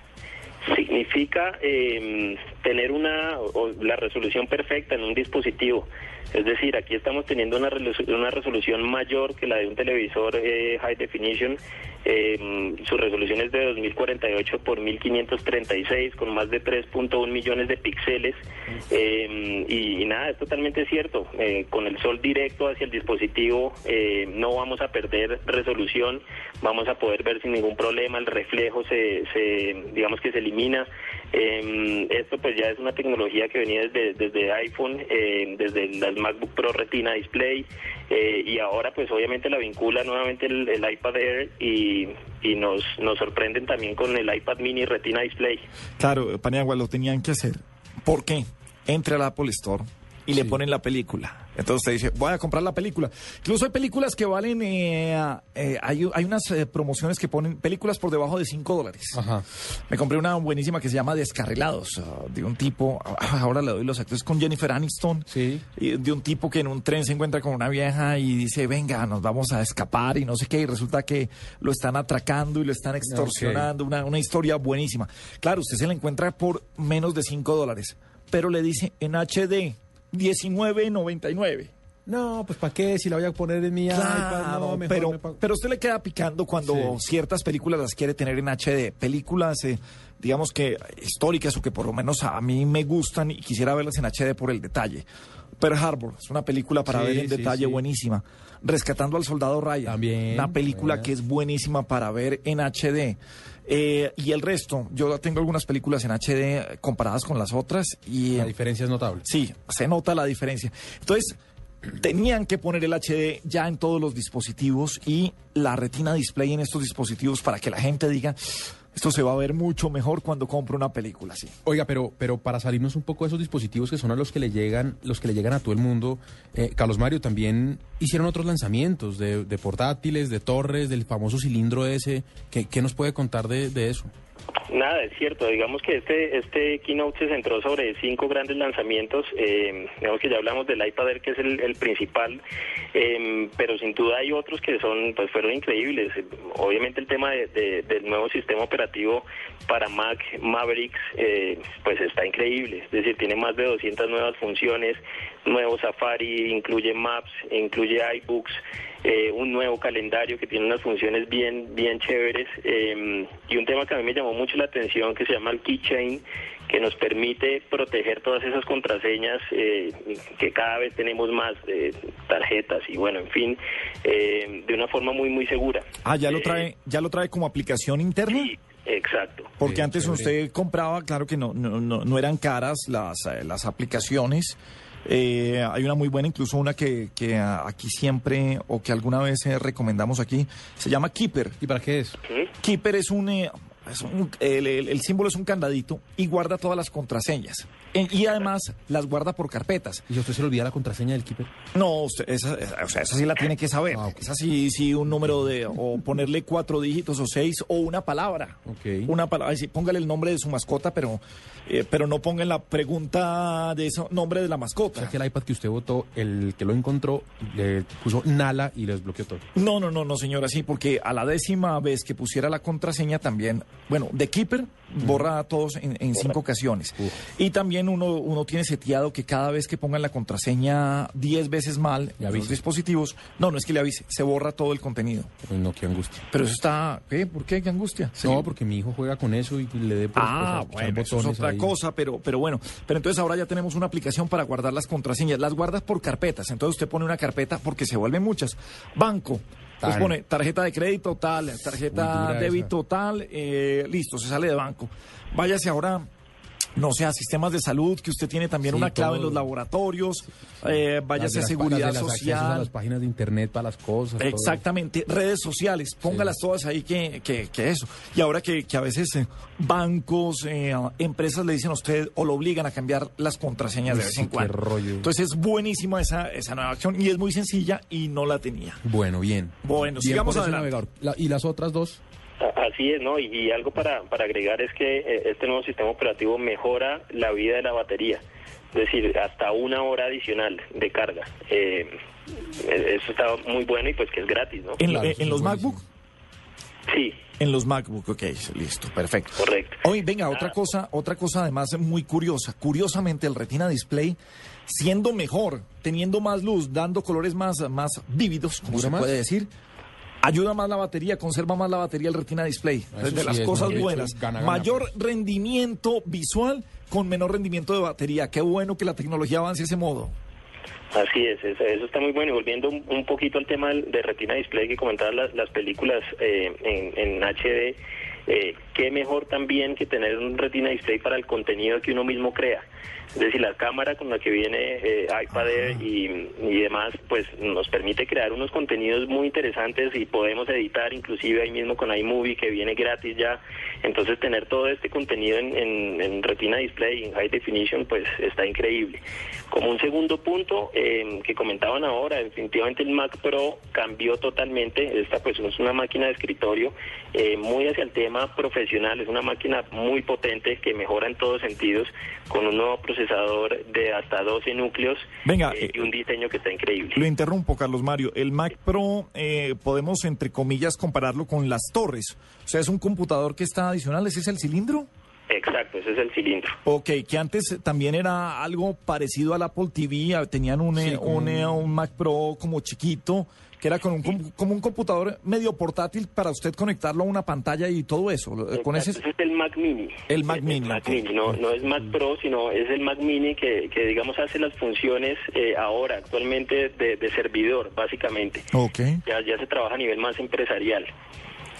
Significa eh, tener una o la resolución perfecta en un dispositivo. Es decir, aquí estamos teniendo una, resolu- una resolución mayor que la de un televisor eh, high definition. Eh, su resolución es de 2048 por 1536 con más de 3.1 millones de píxeles. Eh, y, y nada, es totalmente cierto. Eh, con el sol directo hacia el dispositivo eh, no vamos a perder resolución, vamos a poder ver sin ningún problema. El reflejo se, se digamos que se elimina. Eh, esto pues ya es una tecnología que venía desde, desde iPhone, eh, desde las MacBook Pro Retina Display eh, y ahora pues obviamente la vincula nuevamente el, el iPad Air y, y nos, nos sorprenden también con el iPad Mini Retina Display. Claro, Paniagua, lo tenían que hacer. ¿Por qué? Entra al Apple Store y le ponen la película. Entonces usted dice, voy a comprar la película. Incluso hay películas que valen, eh, eh, hay, hay unas eh, promociones que ponen películas por debajo de 5 dólares. Me compré una buenísima que se llama Descarrilados, ah, de un tipo, ah, ahora le doy los actores con Jennifer Aniston, y de un tipo que en un tren se encuentra con una vieja y dice, venga, nos vamos a escapar y no sé qué, y resulta que lo están atracando y lo están extorsionando, una, una historia buenísima. Claro, usted se la encuentra por menos de 5 dólares, pero le dice en HD 19.99. No, pues ¿para qué? Si la voy a poner en mi Claro, iPad, no, mejor pero, me pero usted le queda picando cuando Sí. ciertas películas las quiere tener en HD. Películas, eh, digamos que históricas o que por lo menos a mí me gustan y quisiera verlas en HD por el detalle. Pearl Harbor es una película para Sí, ver en sí, detalle buenísima. Rescatando al Soldado Ryan. También, Una película que es buenísima para ver en HD. Eh, y el resto, yo tengo algunas películas en HD comparadas con las otras y... La diferencia es notable. Sí, se nota la diferencia. Entonces, tenían que poner el HD ya en todos los dispositivos y la retina display en estos dispositivos para que la gente diga, esto se va a ver mucho mejor cuando compro una película así. Oiga, pero, pero para salirnos un poco de esos dispositivos que son a los que le llegan, los que le llegan a todo el mundo, eh, Carlos Mario también hicieron otros lanzamientos de, de portátiles, de torres, del famoso cilindro ese. ¿Qué, qué nos puede contar de, de eso? Nada, es cierto. Digamos que este este keynote se centró sobre cinco grandes lanzamientos. Eh, digamos que ya hablamos del iPad Air, que es el, principal, eh, pero sin duda hay otros que son pues fueron increíbles. Obviamente el tema de- de- del nuevo sistema operativo para Mac Mavericks eh, pues está increíble. Es decir, tiene más de 200 nuevas funciones, nuevo Safari, incluye Maps, incluye iBooks. eh, un nuevo calendario que tiene unas funciones bien bien chéveres eh, y un tema que a mí me llamó mucho la atención que se llama el keychain que nos permite proteger todas esas contraseñas eh, que cada vez tenemos más eh, tarjetas y bueno en fin eh, de una forma muy muy segura Ah, ya lo trae, ya lo trae como aplicación interna. exacto Porque antes usted compraba, claro que no, no, no, no eran caras las, eh, las aplicaciones. Eh, hay una muy buena, incluso una que, que ah, aquí siempre o que alguna vez eh, recomendamos aquí, se llama Keeper. ¿Y para qué es? Keeper es un, eh, es un- el, el- el símbolo es un candadito y guarda todas las contraseñas. En- y además las guarda por carpetas. ¿Y a usted se le olvida la contraseña del Keeper? No, usted, esa, esa- o sea, esa sí la tiene que saber. Esa sí, sí, un número de, o ponerle cuatro dígitos o seis, o una palabra. Una palabra, sí, póngale el nombre de su mascota, pero, eh, pero no ponga en la pregunta de eso, nombre de la O mascota. sea, que el iPad que usted votó, el que lo encontró, le puso Nala y le desbloqueó todo. No, no, no, no, señora, sí, porque a la décima vez que pusiera la contraseña también, bueno, de Keeper borra a todos en, en cinco ocasiones. Y también uno, uno tiene seteado que cada vez que pongan la contraseña 10 veces mal en los dispositivos, no, no es que le avise, se borra todo el contenido. Uy, no, qué angustia. Pero eso está, ¿qué? ¿Por qué? ¿Qué angustia? No, porque mi hijo juega con eso y le dé por Ah, bueno, es botones otra cosa, pero, pero bueno. Pero entonces ahora ya tenemos una aplicación para guardar las contraseñas. Las guardas por carpetas. Entonces usted pone una carpeta porque se vuelven muchas. Banco. Entonces Tan. pone tarjeta de crédito tal, tarjeta débito tal, eh, listo, se sale de banco. Váyase ahora, no sé, a sistemas de salud, que usted tiene también Sí, una clave en los laboratorios, eh, váyase a seguridad las a social. las páginas de internet para las cosas. todo. Exactamente, redes sociales, póngalas todas ahí que, que, que eso. Y ahora que, que a veces eh, bancos, eh, empresas le dicen a usted o lo obligan a cambiar las contraseñas de vez en qué cuando. rollo. Entonces es buenísima esa, esa nueva acción y es muy sencilla y no la tenía. Bueno, bien. Bueno, Bien sigamos adelante. La- ¿Y las otras dos? Así es, ¿no? Y, y algo para, para agregar es que eh, este nuevo sistema operativo mejora la vida de la batería, es decir, hasta una hora adicional de carga. Eh, eh, eso está muy bueno y pues que es gratis, ¿no? En, en los MacBook, Sí, en los MacBook, ok, listo, perfecto. correcto. Hoy, venga, otra cosa, otra cosa además muy curiosa. Curiosamente, el Retina Display, siendo mejor, teniendo más luz, dando colores más, más vívidos, como ¿Dura se más? puede decir, ayuda más la batería, conserva más la batería el Retina Display. Eso Es de sí las es, cosas buenas. es gana, gana, Mayor rendimiento visual con menor rendimiento de batería. Qué bueno que la tecnología avance de ese modo. Así es, eso, eso está muy bueno. Y volviendo un, un poquito al tema del- de Retina Display que comentaban las, las películas eh, en, en HD, eh, qué mejor también que tener un retina display para el contenido que uno mismo crea. Es decir, la cámara con la que viene eh, iPad Air y, y demás, pues nos permite crear unos contenidos muy interesantes y podemos editar inclusive ahí mismo con iMovie que viene gratis ya. Entonces tener todo este contenido en, en- en Retina Display, en High Definition, pues está increíble. Como un segundo punto eh, que comentaban ahora, definitivamente el Mac Pro cambió totalmente. Esta pues es una máquina de escritorio eh, muy hacia el tema profesional. Es una máquina muy potente que mejora en todos sentidos con un nuevo procesador de hasta 12 núcleos Venga, eh, y un diseño que está increíble. Lo interrumpo, Carlos Mario. El Mac Pro eh, podemos, entre comillas, compararlo con las torres. O sea, es un computador que está adicional. ¿Ese es el cilindro? Exacto, ese es el cilindro. Ok, que antes también era algo parecido al Apple TV. Tenían un, eh, un, eh, un Mac Pro como chiquito, que era con un, com- como un computador medio portátil para usted conectarlo a una pantalla y todo eso. Con ese Ese es el Mac Mini. el Mac Mini. Mac ok. Mini, no, no es Mac Pro, sino es el Mac Mini que, que digamos, hace las funciones eh, ahora, actualmente, de, de servidor, básicamente. Ok, Ya, ya se trabaja a nivel más empresarial.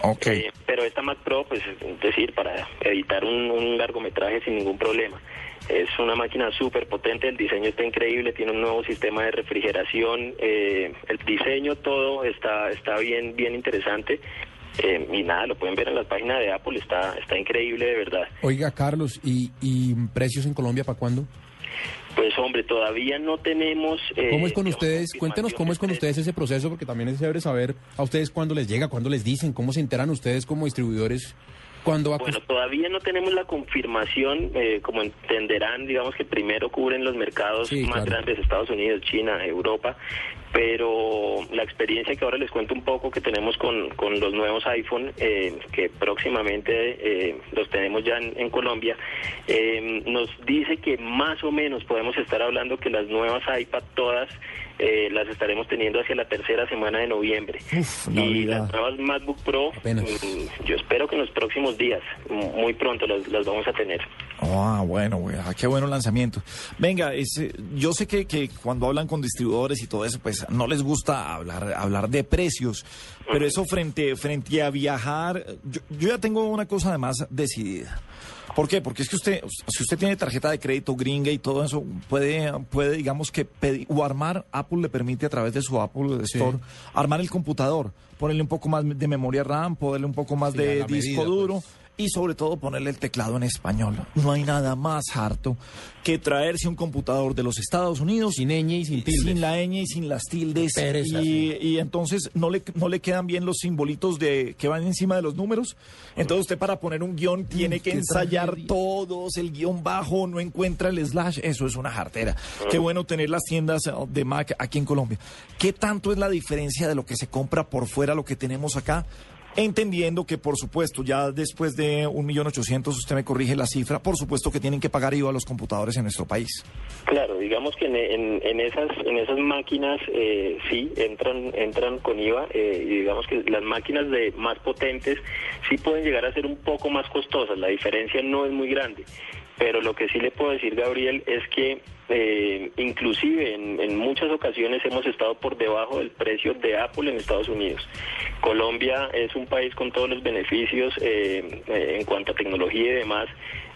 ok. Eh, pero esta Mac Pro, pues, es decir, para editar un, un largometraje sin ningún problema. Es una máquina súper potente, el diseño está increíble, tiene un nuevo sistema de refrigeración, eh, el diseño todo está, está bien, bien interesante. Eh, y nada, lo pueden ver en la página de Apple, está, está increíble de verdad. Oiga, Carlos, ¿y, y precios en Colombia para cuándo? Pues hombre, todavía no tenemos... eh, ¿Cómo es con ustedes? Cuéntenos cómo es con ustedes ese proceso, porque también es chévere saber a ustedes cuándo les llega, cuándo les dicen, cómo se enteran ustedes como distribuidores, va Bueno, todavía no tenemos la confirmación, eh, como entenderán, digamos que primero cubren los mercados Sí, más claro. grandes, Estados Unidos, China, Europa, pero la experiencia que ahora les cuento un poco que tenemos con, con los nuevos iPhone, eh, que próximamente eh, los tenemos ya en, en Colombia, eh, nos dice que más o menos podemos estar hablando que las nuevas iPad todas eh, las estaremos teniendo hacia la tercera semana de noviembre. y las nuevas MacBook Pro, mm, yo espero que en los próximos días, muy pronto las, las vamos a tener. Ah, bueno, güey, ah, qué bueno lanzamiento. Venga, ese- yo sé que, que cuando hablan con distribuidores y todo eso, pues no les gusta hablar, hablar de precios, pero eso frente, frente a viajar, yo, yo ya tengo una cosa además decidida. ¿Por qué? Porque es que usted, si usted tiene tarjeta de crédito gringa y todo eso, puede, puede digamos que pedir, o armar, Apple le permite a través de su Apple Store, armar el computador, ponerle un poco más de memoria RAM, ponerle un poco más Sí, de disco medida, duro y sobre todo ponerle el teclado en español. No hay nada más harto que traerse un computador de los Estados Unidos sin ñ y sin tildes. sin la ñ y sin las tildes pereza, y, y entonces no le no le quedan bien los simbolitos de que van encima de los números. Entonces usted para poner un guion tiene que ensayar todos, el guion bajo, no encuentra el slash, eso es una jartera. Qué bueno tener las tiendas eh, de Mac aquí en Colombia. ¿Qué tanto es la diferencia de lo que se compra por fuera lo que tenemos acá? Entendiendo que, por supuesto, ya después de un millón ochocientos, usted me corrige la cifra, por supuesto que tienen que pagar IVA los computadores en nuestro país. Claro, digamos que en, en- en esas en esas máquinas eh, sí entran entran con IVA eh, y digamos que las máquinas de más potentes sí pueden llegar a ser un poco más costosas. La diferencia no es muy grande, pero lo que sí le puedo decir Gabriel es que eh, inclusive en, en muchas ocasiones hemos estado por debajo del precio de Apple en Estados Unidos. Colombia es un país con todos los beneficios eh, eh, en cuanto a tecnología y demás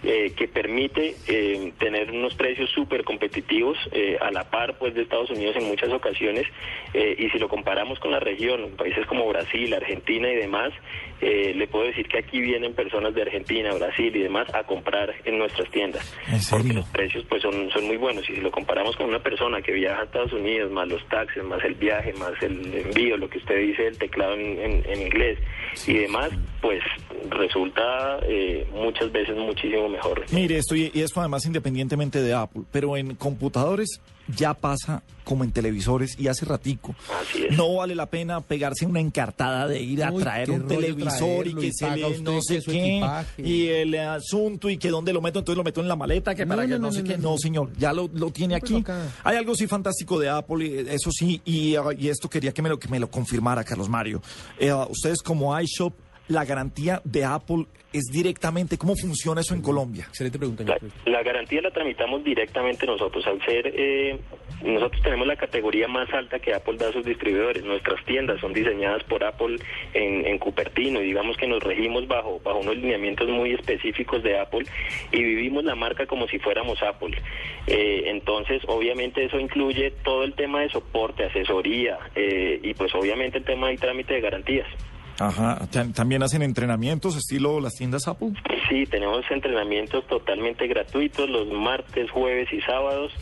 eh, que permite eh, tener unos precios súper competitivos eh, a la par pues de Estados Unidos en muchas ocasiones eh, y si lo comparamos con la región, países como Brasil, Argentina y demás, eh, le puedo decir que aquí vienen personas de Argentina, Brasil y demás a comprar en nuestras tiendas ¿En serio? los precios pues son, son muy buenos y si lo comparamos con una persona que viaja a Estados Unidos más los taxes más el viaje más el envío lo que usted dice el teclado en, en- en inglés y demás pues resulta eh, muchas veces muchísimo mejor Mire, esto y, esto además independientemente de Apple, pero en computadores ya pasa como en televisores y hace ratico. No vale la pena pegarse una encartada de ir a Uy, traer un televisor y que y se le no sé qué equipaje. y el asunto y que dónde lo meto, entonces lo meto en la maleta que No, para no, que no, no, sé no, qué. no. No, señor, ya lo, lo tiene Pero aquí. Hay algo sí fantástico de Apple, y eso sí, y, ah, y esto quería que me lo, que me lo confirmara Carlos Mario. Eh, ustedes como iShop la garantía de Apple es directamente, ¿cómo funciona eso en Colombia? Excelente pregunta. La, la garantía la tramitamos directamente nosotros. Al ser, eh, nosotros tenemos la categoría más alta que Apple da a sus distribuidores. Nuestras tiendas son diseñadas por Apple en, en Cupertino y digamos que nos regimos bajo, bajo unos lineamientos muy específicos de Apple y vivimos la marca como si fuéramos Apple. Eh, entonces, obviamente eso incluye todo el tema de soporte, asesoría eh, y pues obviamente el tema de trámite de garantías. Ajá, ¿Tam- ¿también hacen entrenamientos estilo las tiendas Apple? Sí, tenemos entrenamientos totalmente gratuitos los martes, jueves y sábados.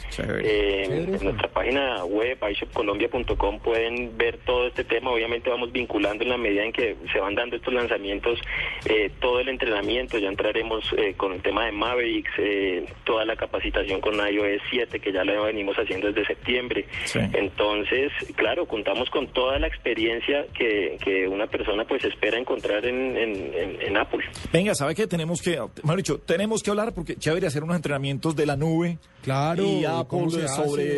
Eh, en nuestra página web, iShopColombia.com, pueden ver todo este tema. Obviamente vamos vinculando en la medida en que se van dando estos lanzamientos eh, todo el entrenamiento. Ya entraremos eh, con el tema de Mavericks, eh, toda la capacitación con iOS 7, que ya la venimos haciendo desde septiembre. Entonces, claro, contamos con toda la experiencia que, que una persona pues espera encontrar en, en- en- en Apple. Venga, ¿sabe qué? Tenemos que, mejor dicho, tenemos que hablar porque chévere hacer unos entrenamientos de la nube. Claro, Y ¿y Apple sobre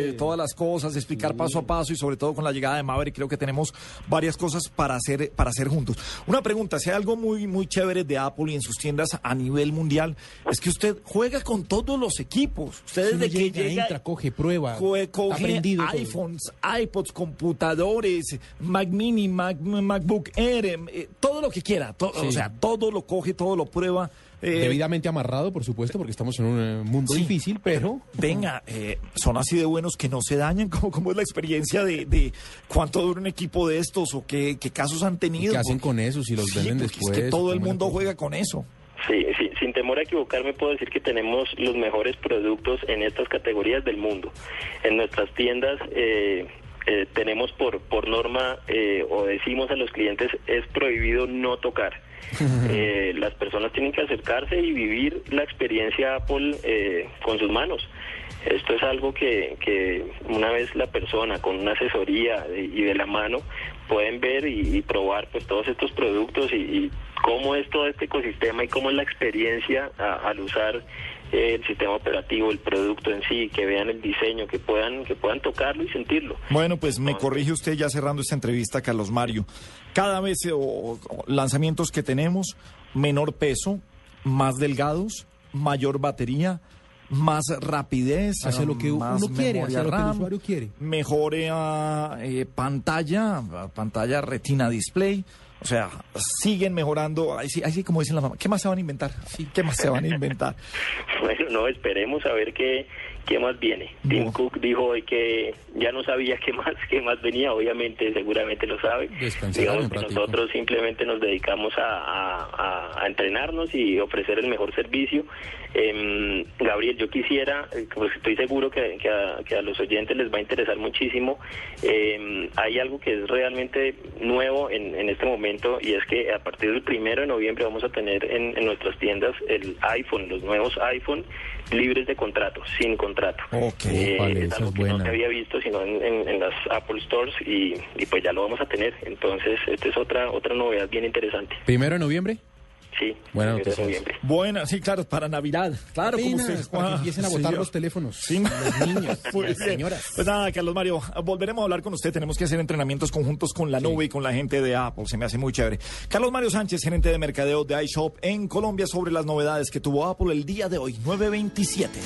hace? todas las cosas, explicar paso a paso y sobre todo con la llegada de Maverick creo que tenemos varias cosas para hacer, para hacer juntos. Una pregunta, si hay algo muy, muy chévere de Apple y en sus tiendas a nivel mundial, es que usted juega con todos los equipos. Usted desde que llega, llega... entra, coge, prueba. Co- está coge aprendido todo. iPhones, iPods, computadores, Mac Mini, Mac, MacBook Air, eh, todo lo que quiera. to- Sí. O sea, todo lo coge, todo lo prueba. eh, Debidamente amarrado, por supuesto, porque estamos en un eh, mundo Sí. difícil, pero... Venga, eh, son así de buenos que no se dañan. ¿Cómo, cómo es la experiencia de, de cuánto dura un equipo de estos o qué, qué casos han tenido? ¿Qué hacen Porque- con eso si los Sí, venden después? Es que todo el ¿Cómo la mundo juega con eso. Sí, sí, sin temor a equivocarme puedo decir que tenemos los mejores productos en estas categorías del mundo. En nuestras tiendas eh, eh, tenemos por, por norma eh, o decimos a los clientes es prohibido no tocar. Eh, las personas tienen que acercarse y vivir la experiencia Apple eh, con sus manos. Esto es algo que, que una vez la persona con una asesoría y de la mano pueden ver y, y probar pues todos estos productos y, y cómo es todo este ecosistema y cómo es la experiencia a- al usar el sistema operativo, el producto en sí, que vean el diseño, que puedan que puedan tocarlo y sentirlo. Bueno, pues me corrige usted ya cerrando esta entrevista, Carlos Mario. Cada vez eh, o- o lanzamientos que tenemos, menor peso, más delgados, mayor batería, más rapidez, Hacia lo que uno quiere, hacia lo que el usuario quiere. Mejor eh, eh, pantalla, pantalla retina display. O sea, siguen mejorando. Ahí sí, ahí sí como dicen las mamás. ¿Qué más se van a inventar? Sí, ¿qué más se van a inventar? Bueno, no, esperemos a ver qué, qué más viene. Tim Cook dijo hoy que ya no sabía qué más, qué más venía, obviamente, seguramente lo sabe. Digamos que nosotros simplemente nos dedicamos a, a- a- a entrenarnos y ofrecer el mejor servicio. Em, Gabriel, yo quisiera, eh, pues estoy seguro que, que a, que a los oyentes les va a interesar muchísimo. Em, hay algo que es realmente nuevo en, en este momento y es que a partir del primero de noviembre vamos a tener en, en nuestras tiendas el iPhone, los nuevos iPhone libres de contrato, sin contrato. Ok, Eh, vale, es algo es que no se había visto sino en, en- en las Apple Stores y, y pues ya lo vamos a tener. Entonces, esta es otra otra novedad bien interesante. ¿Primero de noviembre? Sí, Buena primero de noticia. noviembre. Buena, sí, claro, para Navidad. Claro, como Apenas, usted. para que Ah, empiecen a botar los teléfonos. Sí, Los niños, Muy las bien. señoras. Pues nada, Carlos Mario, volveremos a hablar con usted. Tenemos que hacer entrenamientos conjuntos con la nube y con la gente de Apple. Se me hace muy chévere. Carlos Mario Sánchez, gerente de mercadeo de iShop en Colombia, sobre las novedades que tuvo Apple el día de hoy, 927.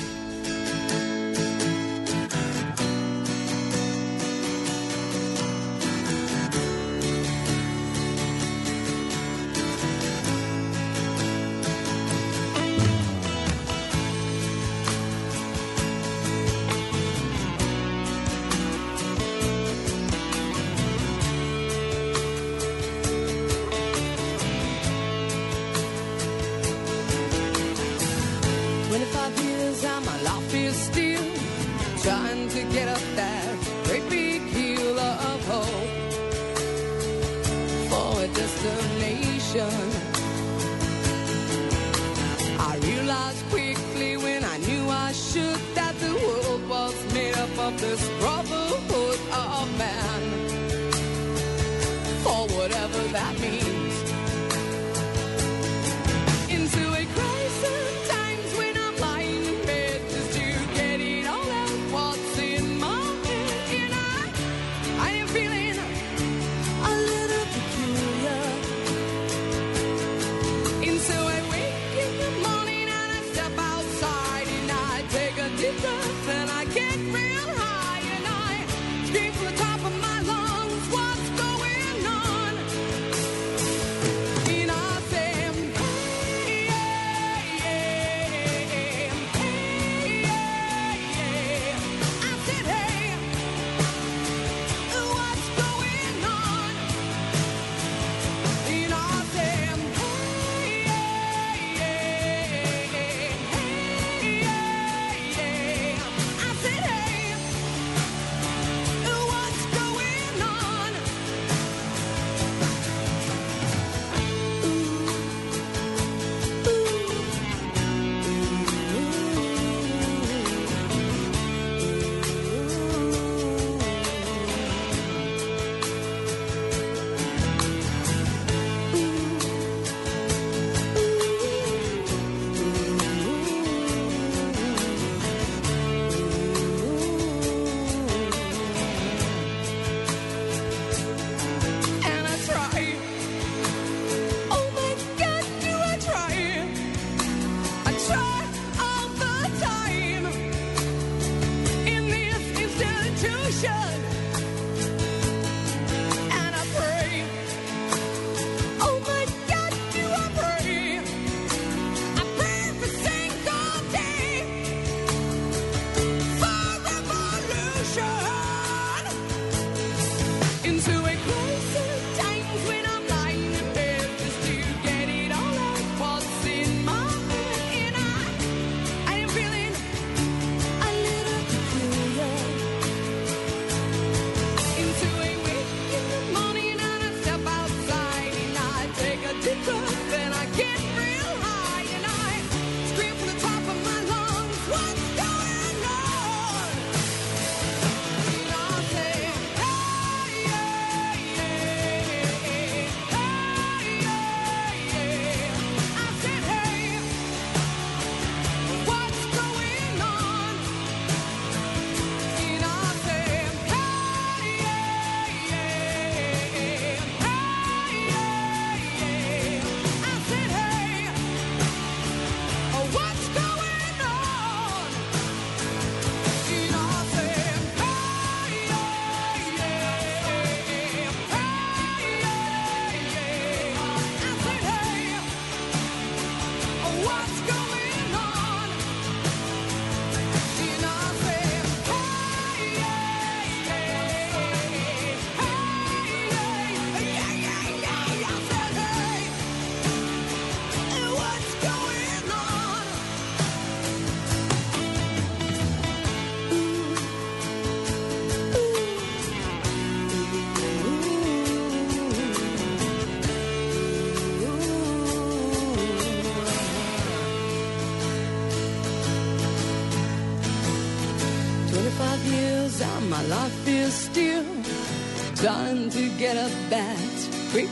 Trying to get up that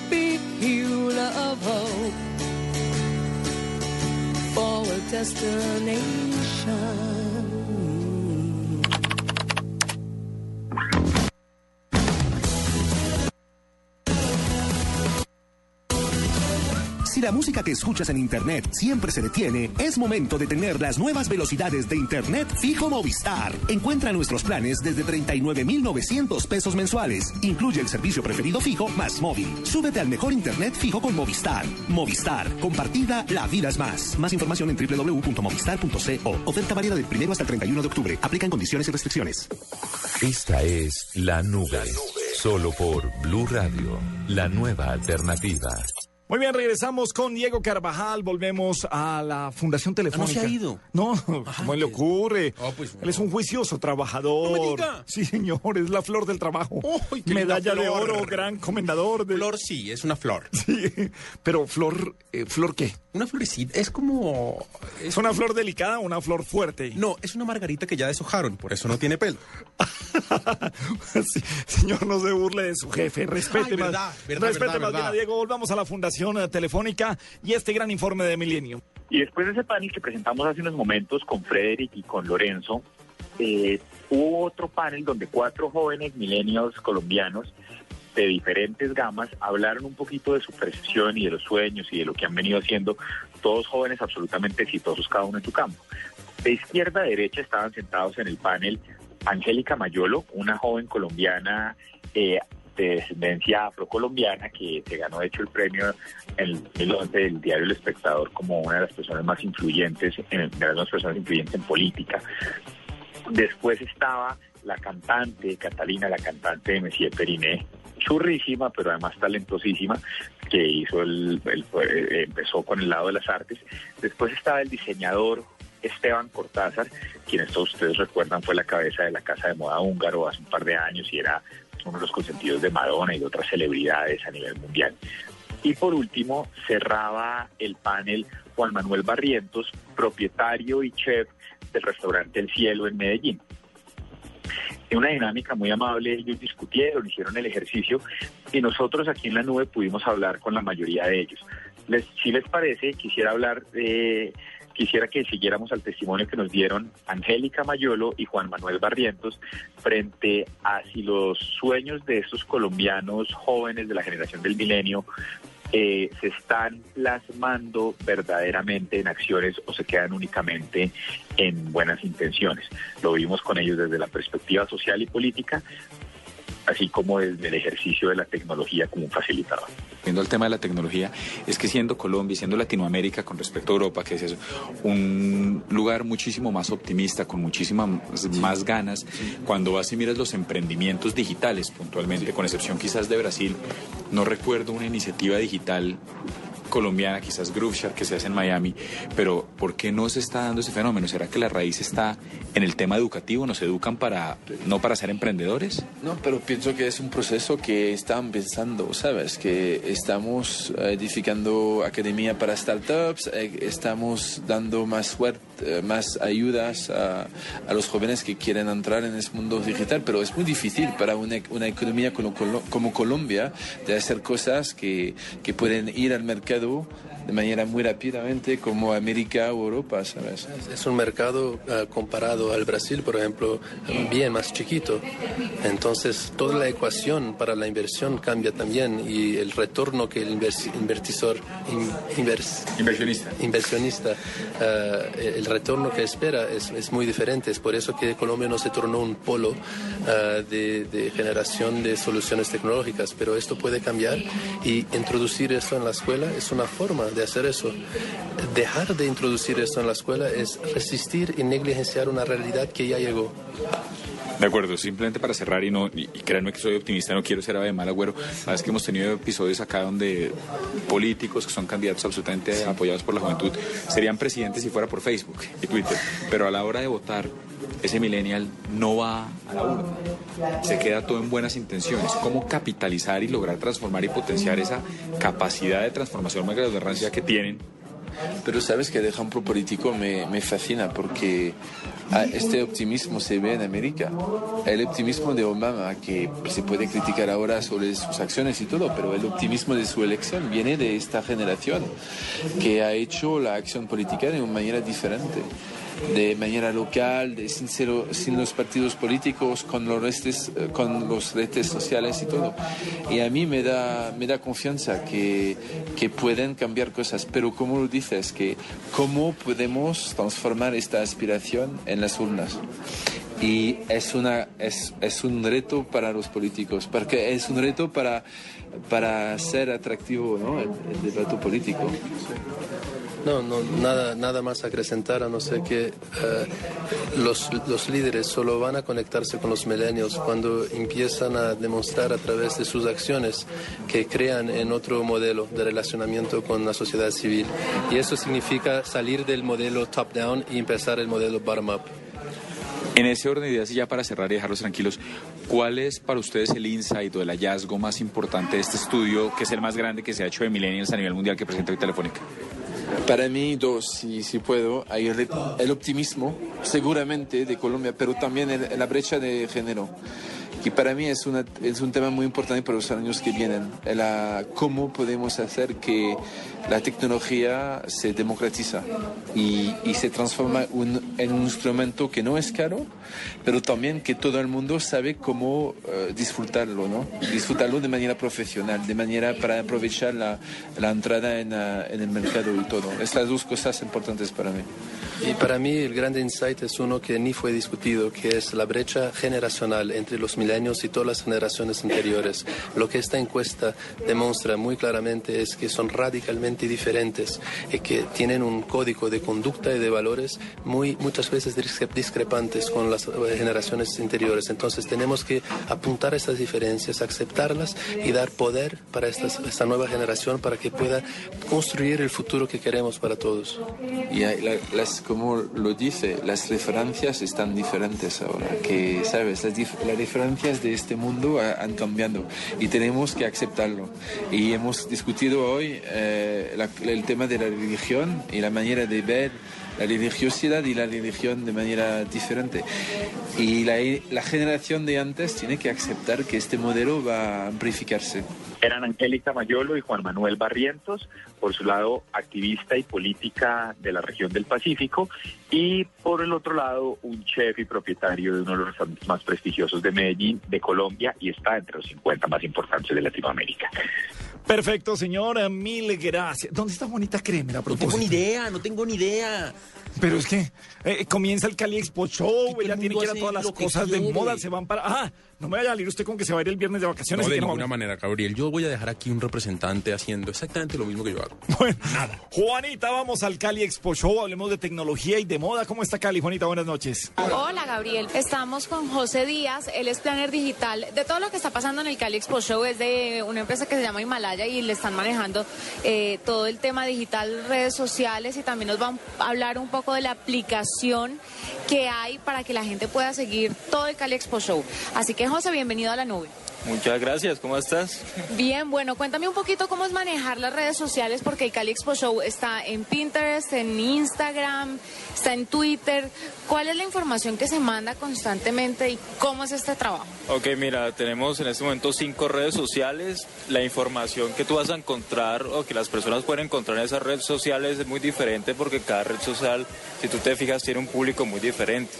big hill of hope for a destination. La música que escuchas en Internet siempre se detiene, es momento de tener las nuevas velocidades de Internet fijo Movistar. Encuentra nuestros planes desde 39,900 pesos mensuales. Incluye el servicio preferido fijo más móvil. Súbete al mejor Internet fijo con Movistar. Movistar. Compartida, la vida es más. Más información en www.movistar.co. Oferta válida del primero hasta el 31 de octubre. Aplican condiciones y restricciones. Esta es La Nube. Solo por Blue Radio, la nueva alternativa. Muy bien, regresamos con Diego Carvajal. Volvemos a la Fundación Telefónica. Ah, no se ha ido. No, ¿cómo le ocurre? Oh, pues, Él es un juicioso trabajador. No me diga. Sí, señor, es la flor del trabajo. Linda Medalla de oro, gran comendador. De... Flor sí, es una flor. Sí, pero flor, eh, ¿flor qué? Una florecita, es como... ¿Es una flor delicada o una flor fuerte? No, es una margarita que ya deshojaron, por eso no tiene pelo. Sí, señor, no se burle de su jefe. Respete Ay, más, verdad, verdad, respete verdad, más bien verdad. a Diego. Volvamos a la Fundación eh, Telefónica y este gran informe de Milenio. Y después de ese panel que presentamos hace unos momentos con Frederick y con Lorenzo, eh, hubo otro panel donde cuatro jóvenes milenios colombianos de diferentes gamas hablaron un poquito de su percepción y de los sueños y de lo que han venido haciendo, todos jóvenes absolutamente exitosos, cada uno en su campo. De izquierda a derecha estaban sentados en el panel Angélica Mayolo, una joven colombiana eh, de descendencia afrocolombiana que se ganó de hecho el premio en el 2011 del diario El Espectador como una de las personas más influyentes, en, de las personas influyentes en política. Después estaba la cantante Catalina, la cantante de Messier Periné, churrísima, pero además talentosísima, que hizo el, eh, empezó con el lado de las artes. Después estaba el diseñador Esteban Cortázar, quienes todos ustedes recuerdan fue la cabeza de la Casa de Moda Húngaro hace un par de años y era uno de los consentidos de Madonna y de otras celebridades a nivel mundial. Y por último, cerraba el panel Juan Manuel Barrientos, propietario y chef del restaurante El Cielo en Medellín. En una dinámica muy amable, ellos discutieron, hicieron el ejercicio y nosotros aquí en la nube pudimos hablar con la mayoría de ellos. Les, si les parece, quisiera hablar, eh, quisiera que siguiéramos al testimonio que nos dieron Angélica Mayolo y Juan Manuel Barrientos frente a si los sueños de estos colombianos jóvenes de la generación del milenio eh, se están plasmando verdaderamente en acciones o se quedan únicamente en buenas intenciones. Lo vimos con ellos desde la perspectiva social y política, así como desde el ejercicio de la tecnología como un facilitador. Viendo el tema de la tecnología, es que siendo Colombia y siendo Latinoamérica con respecto a Europa, que es un lugar muchísimo más optimista, con muchísimas más ganas, cuando vas y miras los emprendimientos digitales puntualmente, con excepción quizás de Brasil, no recuerdo una iniciativa digital colombiana, quizás Grooveshare que se hace en Miami, pero ¿por qué no se está dando ese fenómeno? ¿Será que la raíz está en el tema educativo? ¿Nos educan para no para ser emprendedores? No, pero pienso que es un proceso que están pensando, ¿sabes? Que estamos eh, edificando academia para startups, eh, estamos dando más suerte, más ayudas a, a los jóvenes que quieren entrar en ese mundo digital, pero es muy difícil para una, una economía como, como Colombia de hacer cosas que, que pueden ir al mercado de manera muy rápidamente como América o Europa, ¿sabes? Es un mercado eh, comparado al Brasil, por ejemplo, bien más chiquito. Entonces, toda la ecuación para la inversión cambia también y el retorno que el invers- invertisor, in- invers- Inversionista. inversionista, eh, el retorno que espera es, es muy diferente. Es por eso que Colombia no se tornó un polo eh, de, de generación de soluciones tecnológicas, pero esto puede cambiar y introducir esto en la escuela es una forma de hacer eso. Dejar de introducir esto en la escuela es resistir y negligenciar una realidad que ya llegó. De acuerdo, simplemente para cerrar y no y, créanme que soy optimista, no quiero ser ave de mal agüero. Sabes que hemos tenido episodios acá donde políticos que son candidatos absolutamente apoyados por la juventud serían presidentes si fuera por Facebook y Twitter, pero a la hora de votar ese millennial no va a la urna. Se queda todo en buenas intenciones. ¿Cómo capitalizar y lograr transformar y potenciar esa capacidad de transformación, valga la que tienen pero sabes que el ejemplo político me, me fascina porque ah, este optimismo se ve en América. El optimismo de Obama, que se puede criticar ahora sobre sus acciones y todo, pero el optimismo de su elección viene de esta generación que ha hecho la acción política de una manera diferente de manera local, sin, los partidos políticos, con los, redes, eh, con los redes sociales y todo. Y a mí me da, me da confianza que, que pueden cambiar cosas, pero como lo dices, que cómo podemos transformar esta aspiración en las urnas. Y es, una, es, es un reto para los políticos, porque es un reto para, para ser atractivo ¿no? el, el debate político. No, no, nada, nada más acrecentar, a no ser que eh, los, los líderes solo van a conectarse con los millennials cuando empiezan a demostrar a través de sus acciones que crean en otro modelo de relacionamiento con la sociedad civil. Y eso significa salir del modelo top-down y empezar el modelo bottom-up. En ese orden de ideas, y ya para cerrar y dejarlos tranquilos, ¿cuál es para ustedes el insight o el hallazgo más importante de este estudio, que es el más grande que se ha hecho de millennials a nivel mundial que presenta hoy Telefónica? Para mí, dos, si, si puedo, hay el, el optimismo, seguramente, de Colombia, pero también el- la brecha de género, que para mí es, una, es un tema muy importante para los años que vienen. La, cómo podemos hacer que la tecnología se democratiza y, y se transforma un- en un instrumento que no es caro, pero también que todo el mundo sabe cómo eh, disfrutarlo, ¿no? Disfrutarlo de manera profesional, de manera para aprovechar la, la entrada en, la- en el mercado y todo. Estas dos cosas importantes para mí. Y para mí el gran insight es uno que ni fue discutido, que es la brecha generacional entre los milenios y todas las generaciones anteriores. Lo que esta encuesta demuestra muy claramente es que son radicalmente diferentes y que tienen un código de conducta y de valores muy muchas veces discre- discrepantes con las eh, generaciones anteriores. Entonces tenemos que apuntar a estas diferencias, aceptarlas y dar poder para esta nueva generación para que pueda construir el futuro que queremos para todos. Y la- las, como lo dice, las referencias están diferentes ahora, que, ¿sabes? Las, dif- las de este mundo ha- han cambiado y tenemos que aceptarlo. Y hemos discutido hoy eh, la- el tema de la religión y la manera de ver la religiosidad y la religión de manera diferente. Y la, la generación de antes tiene que aceptar que este modelo va a amplificarse. Eran Angélica Mayolo y Juan Manuel Barrientos, por su lado activista y política de la región del Pacífico, y por el otro lado un chef y propietario de uno de los restaurantes más prestigiosos de Medellín, de Colombia, y está entre los 50 más importantes de Latinoamérica. Perfecto, señora, mil gracias. ¿Dónde está Juanita Crémera? No tengo ni idea, no tengo ni idea. Pero es que eh, comienza el Cali Expo Show, ella tiene que ir a todas las cosas de moda, se van para... Ah, no me vaya a salir usted con que se va a ir el viernes de vacaciones. No, de no ninguna manera, Gabriel. Yo voy a dejar aquí un representante haciendo exactamente lo mismo que yo hago. Juanita, vamos al Cali Expo Show, hablemos de tecnología y de moda. ¿Cómo está Cali? Juanita, buenas noches. Hola Gabriel, estamos con José Díaz, él es planner digital. De todo lo que está pasando en el Cali Expo Show es de una empresa que se llama Himalaya y le están manejando eh, todo el tema digital, redes sociales y también nos van a hablar un poco de la aplicación que hay para que la gente pueda seguir todo el Cali Expo Show. Así que José, bienvenido a la nube. Muchas gracias, ¿cómo estás? Bien, bueno, cuéntame un poquito cómo es manejar las redes sociales, porque el Cali Expo Show está en Pinterest, en Instagram, está en Twitter. ¿Cuál es la información que se manda constantemente y cómo es este trabajo? Ok, mira, tenemos en este momento cinco redes sociales. La información que tú vas a encontrar o que las personas pueden encontrar en esas redes sociales es muy diferente porque cada red social, si tú te fijas, tiene un público muy diferente.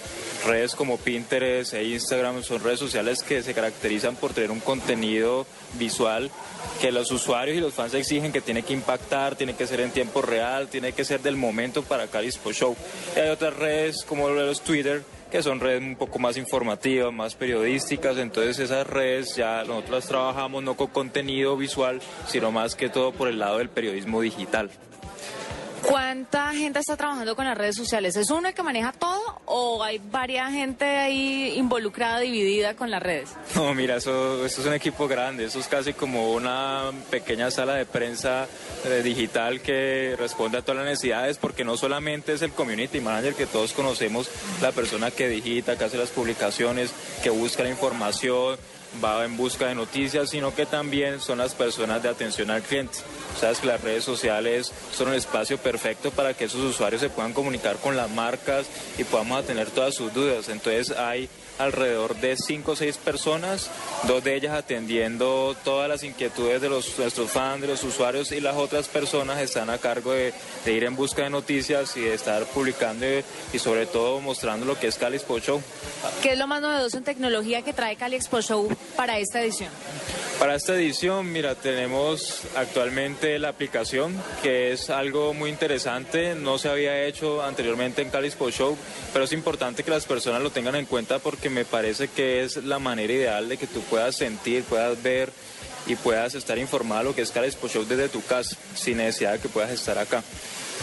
Redes como Pinterest e Instagram son redes sociales que se caracterizan por tener un contenido visual que los usuarios y los fans exigen que tiene que impactar, tiene que ser en tiempo real, tiene que ser del momento para Expo Show. Y hay otras redes como los Twitter que son redes un poco más informativas, más periodísticas, entonces esas redes ya nosotros las trabajamos no con contenido visual, sino más que todo por el lado del periodismo digital. ¿Cuánta gente está trabajando con las redes sociales? ¿Es uno que maneja todo o hay varias gente ahí involucrada, dividida con las redes? No, mira, eso, eso es un equipo grande, eso es casi como una pequeña sala de prensa eh, digital que responde a todas las necesidades, porque no solamente es el community manager que todos conocemos, la persona que digita, que hace las publicaciones, que busca la información, va en busca de noticias, sino que también son las personas de atención al cliente. Sabes que las redes sociales son un espacio perfecto para que esos usuarios se puedan comunicar con las marcas y podamos atender todas sus dudas. Entonces hay alrededor de cinco o seis personas, dos de ellas atendiendo todas las inquietudes de los, nuestros fans, de los usuarios y las otras personas están a cargo de, de ir en busca de noticias y de estar publicando y, y sobre todo mostrando lo que es Cali Sport Show. ¿Qué es lo más novedoso en tecnología que trae Cali Expo Show para esta edición? Para esta edición, mira, tenemos actualmente la aplicación, que es algo muy interesante, no se había hecho anteriormente en Cali Sport Show, pero es importante que las personas lo tengan en cuenta porque me parece que es la manera ideal de que tú puedas sentir, puedas ver y puedas estar informado de lo que es Cali Sport Show desde tu casa, sin necesidad de que puedas estar acá.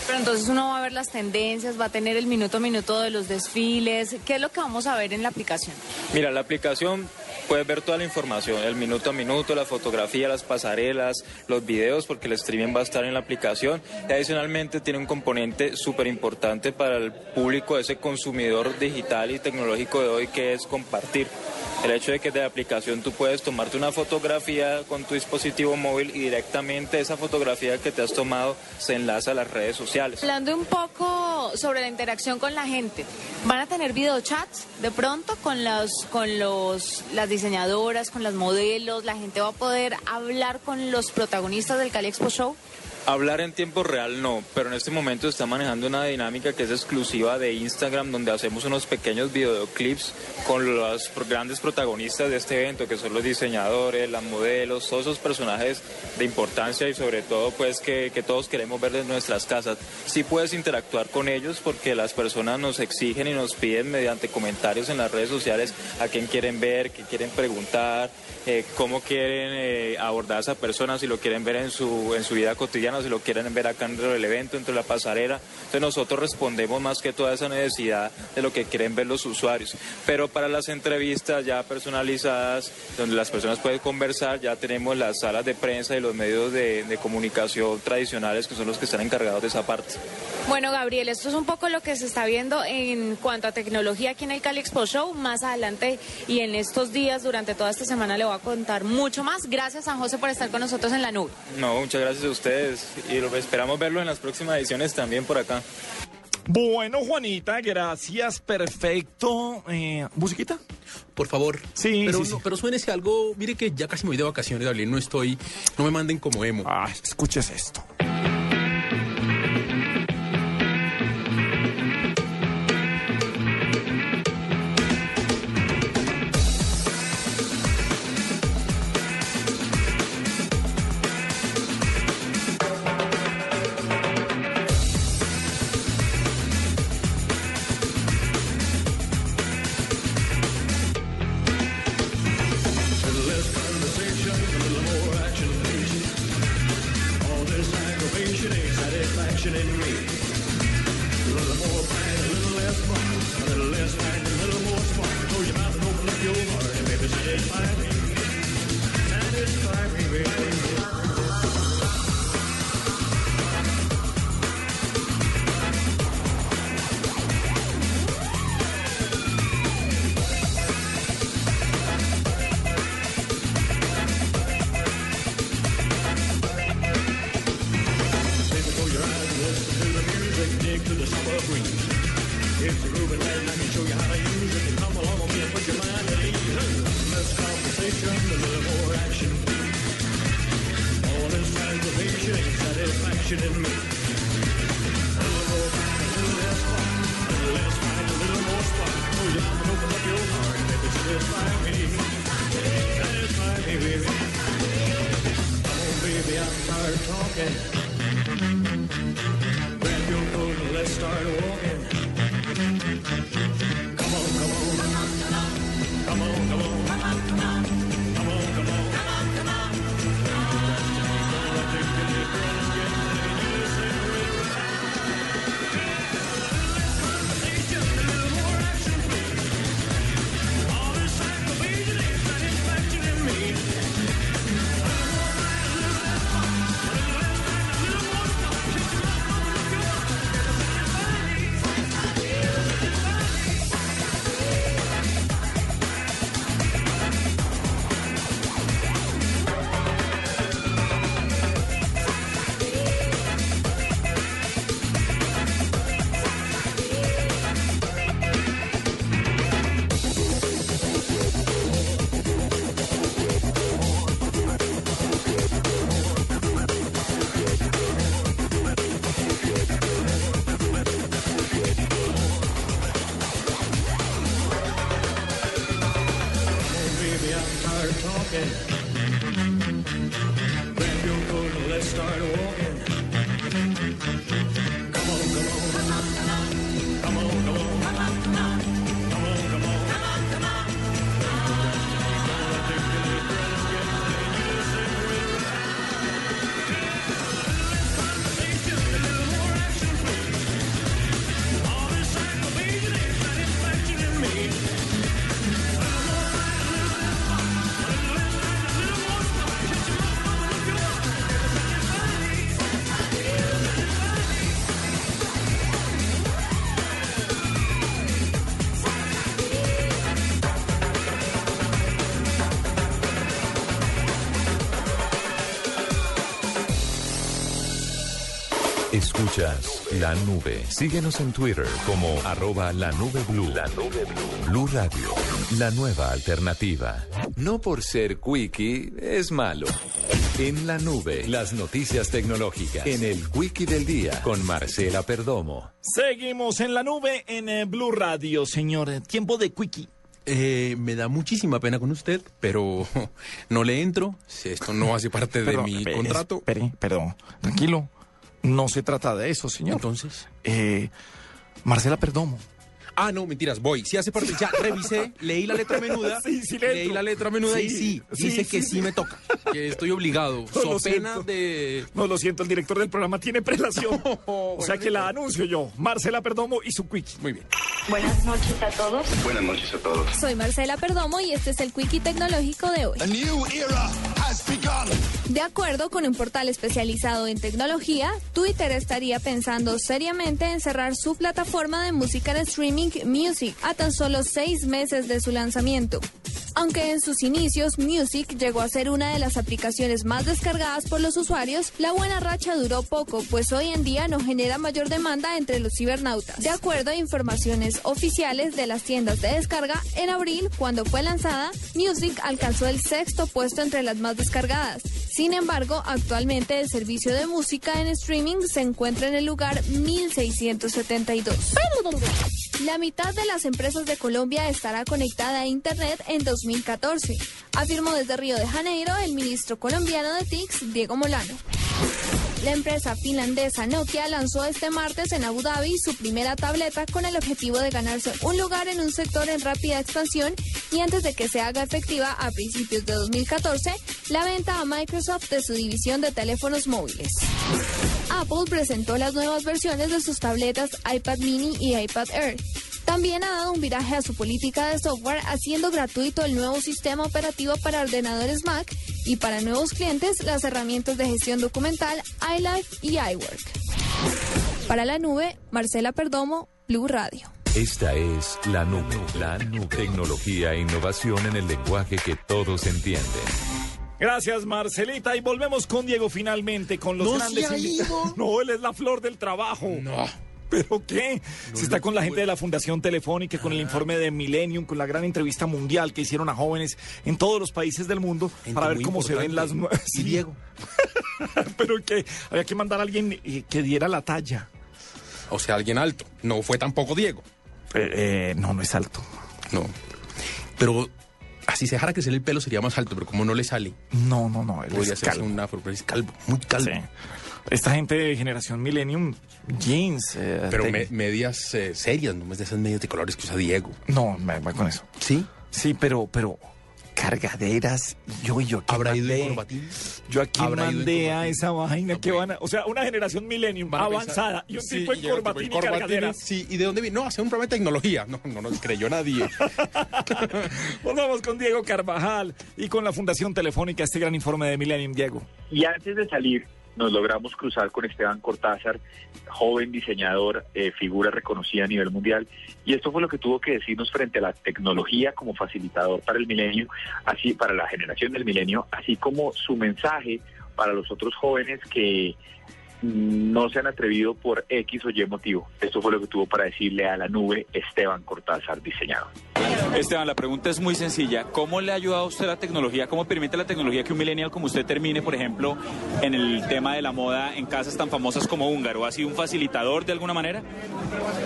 Pero entonces uno va a ver las tendencias, va a tener el minuto a minuto de los desfiles. ¿Qué es lo que vamos a ver en la aplicación? Mira, la aplicación puedes ver toda la información, el minuto a minuto, la fotografía, las pasarelas, los videos, porque el streaming va a estar en la aplicación. Y adicionalmente tiene un componente súper importante para el público, ese consumidor digital y tecnológico de hoy, que es compartir. El hecho de que de la aplicación tú puedes tomarte una fotografía con tu dispositivo móvil y directamente esa fotografía que te has tomado se enlaza a las redes sociales. Hablando un poco sobre la interacción con la gente, ¿van a tener videochats de pronto con, los, con los, las diseñadoras, con las modelos? ¿La gente va a poder hablar con los protagonistas del Cali Expo Show? Hablar en tiempo real no, pero en este momento está manejando una dinámica que es exclusiva de Instagram, donde hacemos unos pequeños videoclips con los grandes protagonistas de este evento, que son los diseñadores, las modelos, todos esos personajes de importancia y sobre todo pues que, todos queremos ver desde nuestras casas. Sí puedes interactuar con ellos porque las personas nos exigen y nos piden mediante comentarios en las redes sociales a quién quieren ver, qué quieren preguntar, eh, cómo quieren eh, abordar a esa persona, si lo quieren ver en su, en su vida cotidiana, si lo quieren ver acá dentro del evento, dentro de la pasarela. Entonces nosotros respondemos más que toda esa necesidad de lo que quieren ver los usuarios. Pero para las entrevistas ya personalizadas, donde las personas pueden conversar, ya tenemos las salas de prensa y los medios de, de comunicación tradicionales que son los que están encargados de esa parte. Bueno, Gabriel, esto es un poco lo que se está viendo en cuanto a tecnología aquí en el Cali Expo Show. Más adelante y en estos días, durante toda esta semana, le voy a contar mucho más. Gracias, San José, por estar con nosotros en la nube. No, muchas gracias a ustedes y lo- esperamos verlo en las próximas ediciones también por acá. Bueno, Juanita, gracias, perfecto. Eh, ¿Musiquita? Por favor. Sí, pero, sí, no, sí. pero suénese algo. Mire que ya casi me voy de vacaciones, Gabriel. No estoy. No me manden como emo. Ah, escuches esto. Okay. Escuchas la nube. Síguenos en Twitter como arroba la nube blue. La nube blue. Blue Radio, la nueva alternativa. No por ser quickie es malo. En la nube, las noticias tecnológicas. En el quickie del día con Marcela Perdomo. Seguimos en la nube en eh, Blue Radio, señor. Tiempo de quickie. Eh, me da muchísima pena con usted, pero no le entro. Si esto no hace parte de Pero, mi espere, contrato. Espere, perdón. Tranquilo. No se trata de eso, señor. Entonces. Eh, Marcela Perdomo. Ah, no, mentiras, voy. Sí hace parte. Ya revisé, leí la letra menuda. Sí, sí le leí la letra menuda y Sí, sí, sí, dice que sí, me toca. Que estoy obligado. No, lo so pena siento. de. No, lo siento, el director del programa tiene prelación. o sea que la anuncio yo. Marcela Perdomo y su quickie. Muy bien. Buenas noches a todos. Buenas noches a todos. Soy Marcela Perdomo y este es el Quickie Tecnológico de hoy. De acuerdo con un portal especializado en tecnología, Twitter estaría pensando seriamente en cerrar su plataforma de música en streaming Music a tan solo seis meses de su lanzamiento. Aunque en sus inicios Music llegó a ser una de las aplicaciones más descargadas por los usuarios, la buena racha duró poco, pues hoy en día no genera mayor demanda entre los cibernautas. De acuerdo a informaciones oficiales de las tiendas de descarga, en abril, cuando fue lanzada, Music alcanzó el sexto puesto entre las más descargadas. Sin embargo, actualmente el servicio de música en streaming se encuentra en el lugar 1672. La mitad de las empresas de Colombia estará conectada a Internet en 2014, afirmó desde Río de Janeiro el ministro colombiano de TICS, Diego Molano. La empresa finlandesa Nokia lanzó este martes en Abu Dhabi su primera tableta con el objetivo de ganarse un lugar en un sector en rápida expansión y antes de que se haga efectiva a principios de 2014 la venta a Microsoft de su división de teléfonos móviles. Apple presentó las nuevas versiones de sus tabletas iPad mini y iPad Air. También ha dado un viraje a su política de software haciendo gratuito el nuevo sistema operativo para ordenadores Mac y para nuevos clientes las herramientas de gestión documental iLife y iWork. Para la nube, Marcela Perdomo, Blue Radio. Esta es la nube. La nube. Tecnología e innovación en el lenguaje que todos entienden. Gracias, Marcelita. Y volvemos con Diego finalmente, con los No grandes se ha invitados. ido. No, él es la flor del trabajo. No. ¿Pero qué? Se está con la gente de la Fundación Telefónica, con el informe de Millennium, con la gran entrevista mundial que hicieron a jóvenes en todos los países del mundo para ver cómo se ven las nuevas. Y Diego. Pero que había que mandar a alguien eh, que diera la talla. O sea, alguien alto. No fue tampoco Diego. Eh, no, no es alto. No. Pero así se dejara crecer el pelo sería más alto, pero como no le sale. No, no, no. Él Podría es ser calvo. un afro, pero es calvo, muy calvo. Sí. Esta gente de generación Millennium, jeans. eh, Pero me- medias eh, serias, no es de esas medias de colores que usa Diego. No, me voy con eso. ¿Sí? Sí, pero, pero cargaderas. Yo y yo aquí ¿Habrá ido en mandé, corbatín? yo aquí ¿Habrá ido en mandé a esa vaina que van a, o sea, una generación millennium avanzada y un Sí, tipo en corbatín y cargaderas. Sí, ¿y de dónde viene? No, hacer un programa de tecnología. No, no nos creyó nadie. Volvamos con Diego Carvajal y con la Fundación Telefónica este gran informe de Millennium, Diego. Y antes de salir, nos logramos cruzar con Esteban Cortázar, joven diseñador, eh, figura reconocida a nivel mundial. Y esto fue lo que tuvo que decirnos frente a la tecnología como facilitador para el milenio, así para la generación del milenio, así como su mensaje para los otros jóvenes que no se han atrevido por X o Y motivo. Esto fue lo que tuvo para decirle a la nube Esteban Cortázar, diseñador. Esteban, la pregunta es muy sencilla. ¿Cómo le ha ayudado a usted la tecnología? ¿Cómo permite la tecnología que un millennial como usted termine, por ejemplo, en el tema de la moda en casas tan famosas como Húngaro? ¿Ha sido un facilitador de alguna manera?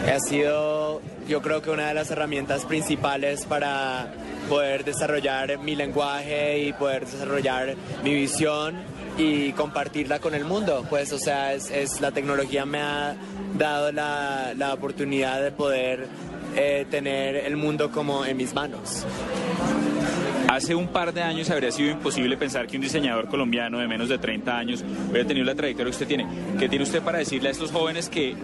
Ha sido, yo creo que una de las herramientas principales para poder desarrollar mi lenguaje y poder desarrollar mi visión y compartirla con el mundo. Pues, o sea, es, es- la tecnología me ha dado la, la oportunidad de poder eh, tener el mundo como en mis manos. Hace un par de años habría sido imposible pensar que un diseñador colombiano de menos de 30 años hubiera tenido la trayectoria que usted tiene. ¿Qué tiene usted para decirle a estos jóvenes que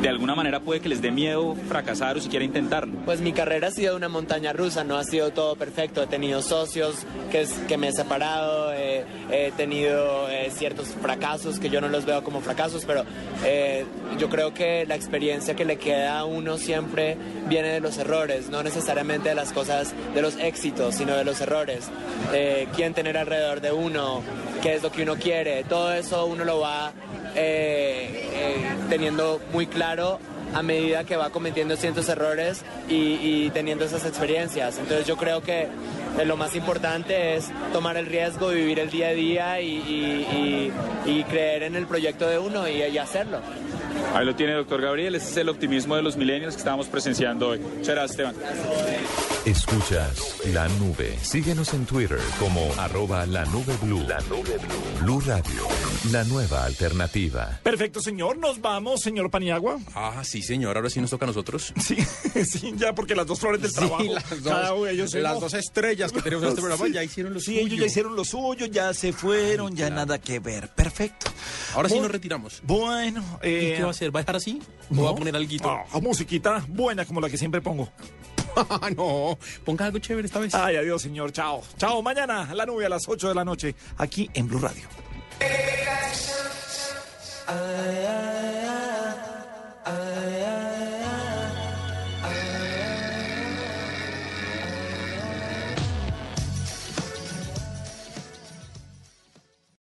de alguna manera puede que les dé miedo fracasar o siquiera intentarlo? Pues mi carrera ha sido una montaña rusa, no ha sido todo perfecto. He tenido socios que, es- que me he separado, eh, he tenido eh, ciertos fracasos que yo no los veo como fracasos, pero eh, yo creo que la experiencia que le queda a uno siempre viene de los errores, no necesariamente de las cosas, de los éxitos, sino de los errores. Eh, quién tener alrededor de uno, qué es lo que uno quiere, todo eso uno lo va eh, eh, teniendo muy claro a medida que va cometiendo ciertos errores y, teniendo esas experiencias. Entonces yo creo que lo más importante es tomar el riesgo, vivir el día a día y, creer en el proyecto de uno y hacerlo. Ahí lo tiene, doctor Gabriel. Ese es el optimismo de los millennials que estamos presenciando hoy. Muchas gracias, Esteban. Escuchas la nube. Síguenos en Twitter como arroba la nube blue. La nube blue. Blue Radio, la nueva alternativa. Perfecto, señor. Nos vamos, señor Paniagua. Ah, sí, señor. Ahora sí nos toca a nosotros. Sí, sí, ya porque las dos flores del trabajo. las dos, cada uno de ellos las dos estrellas que tenemos en este programa ya hicieron lo sí, suyo. ellos ya hicieron lo suyo, ya se fueron, ya nada que ver. Perfecto. Ahora sí nos retiramos. Bueno, eh, ¿Y qué va a hacer? ¿Va a dejar así? ¿O no. va a poner algo? Ah, musiquita buena como la que siempre pongo. no, ponga algo chévere esta vez. Ay, adiós, señor. Chao. Chao. Mañana la nube a las 8 de la noche aquí en Blue Radio. ay, ay, ay, ay.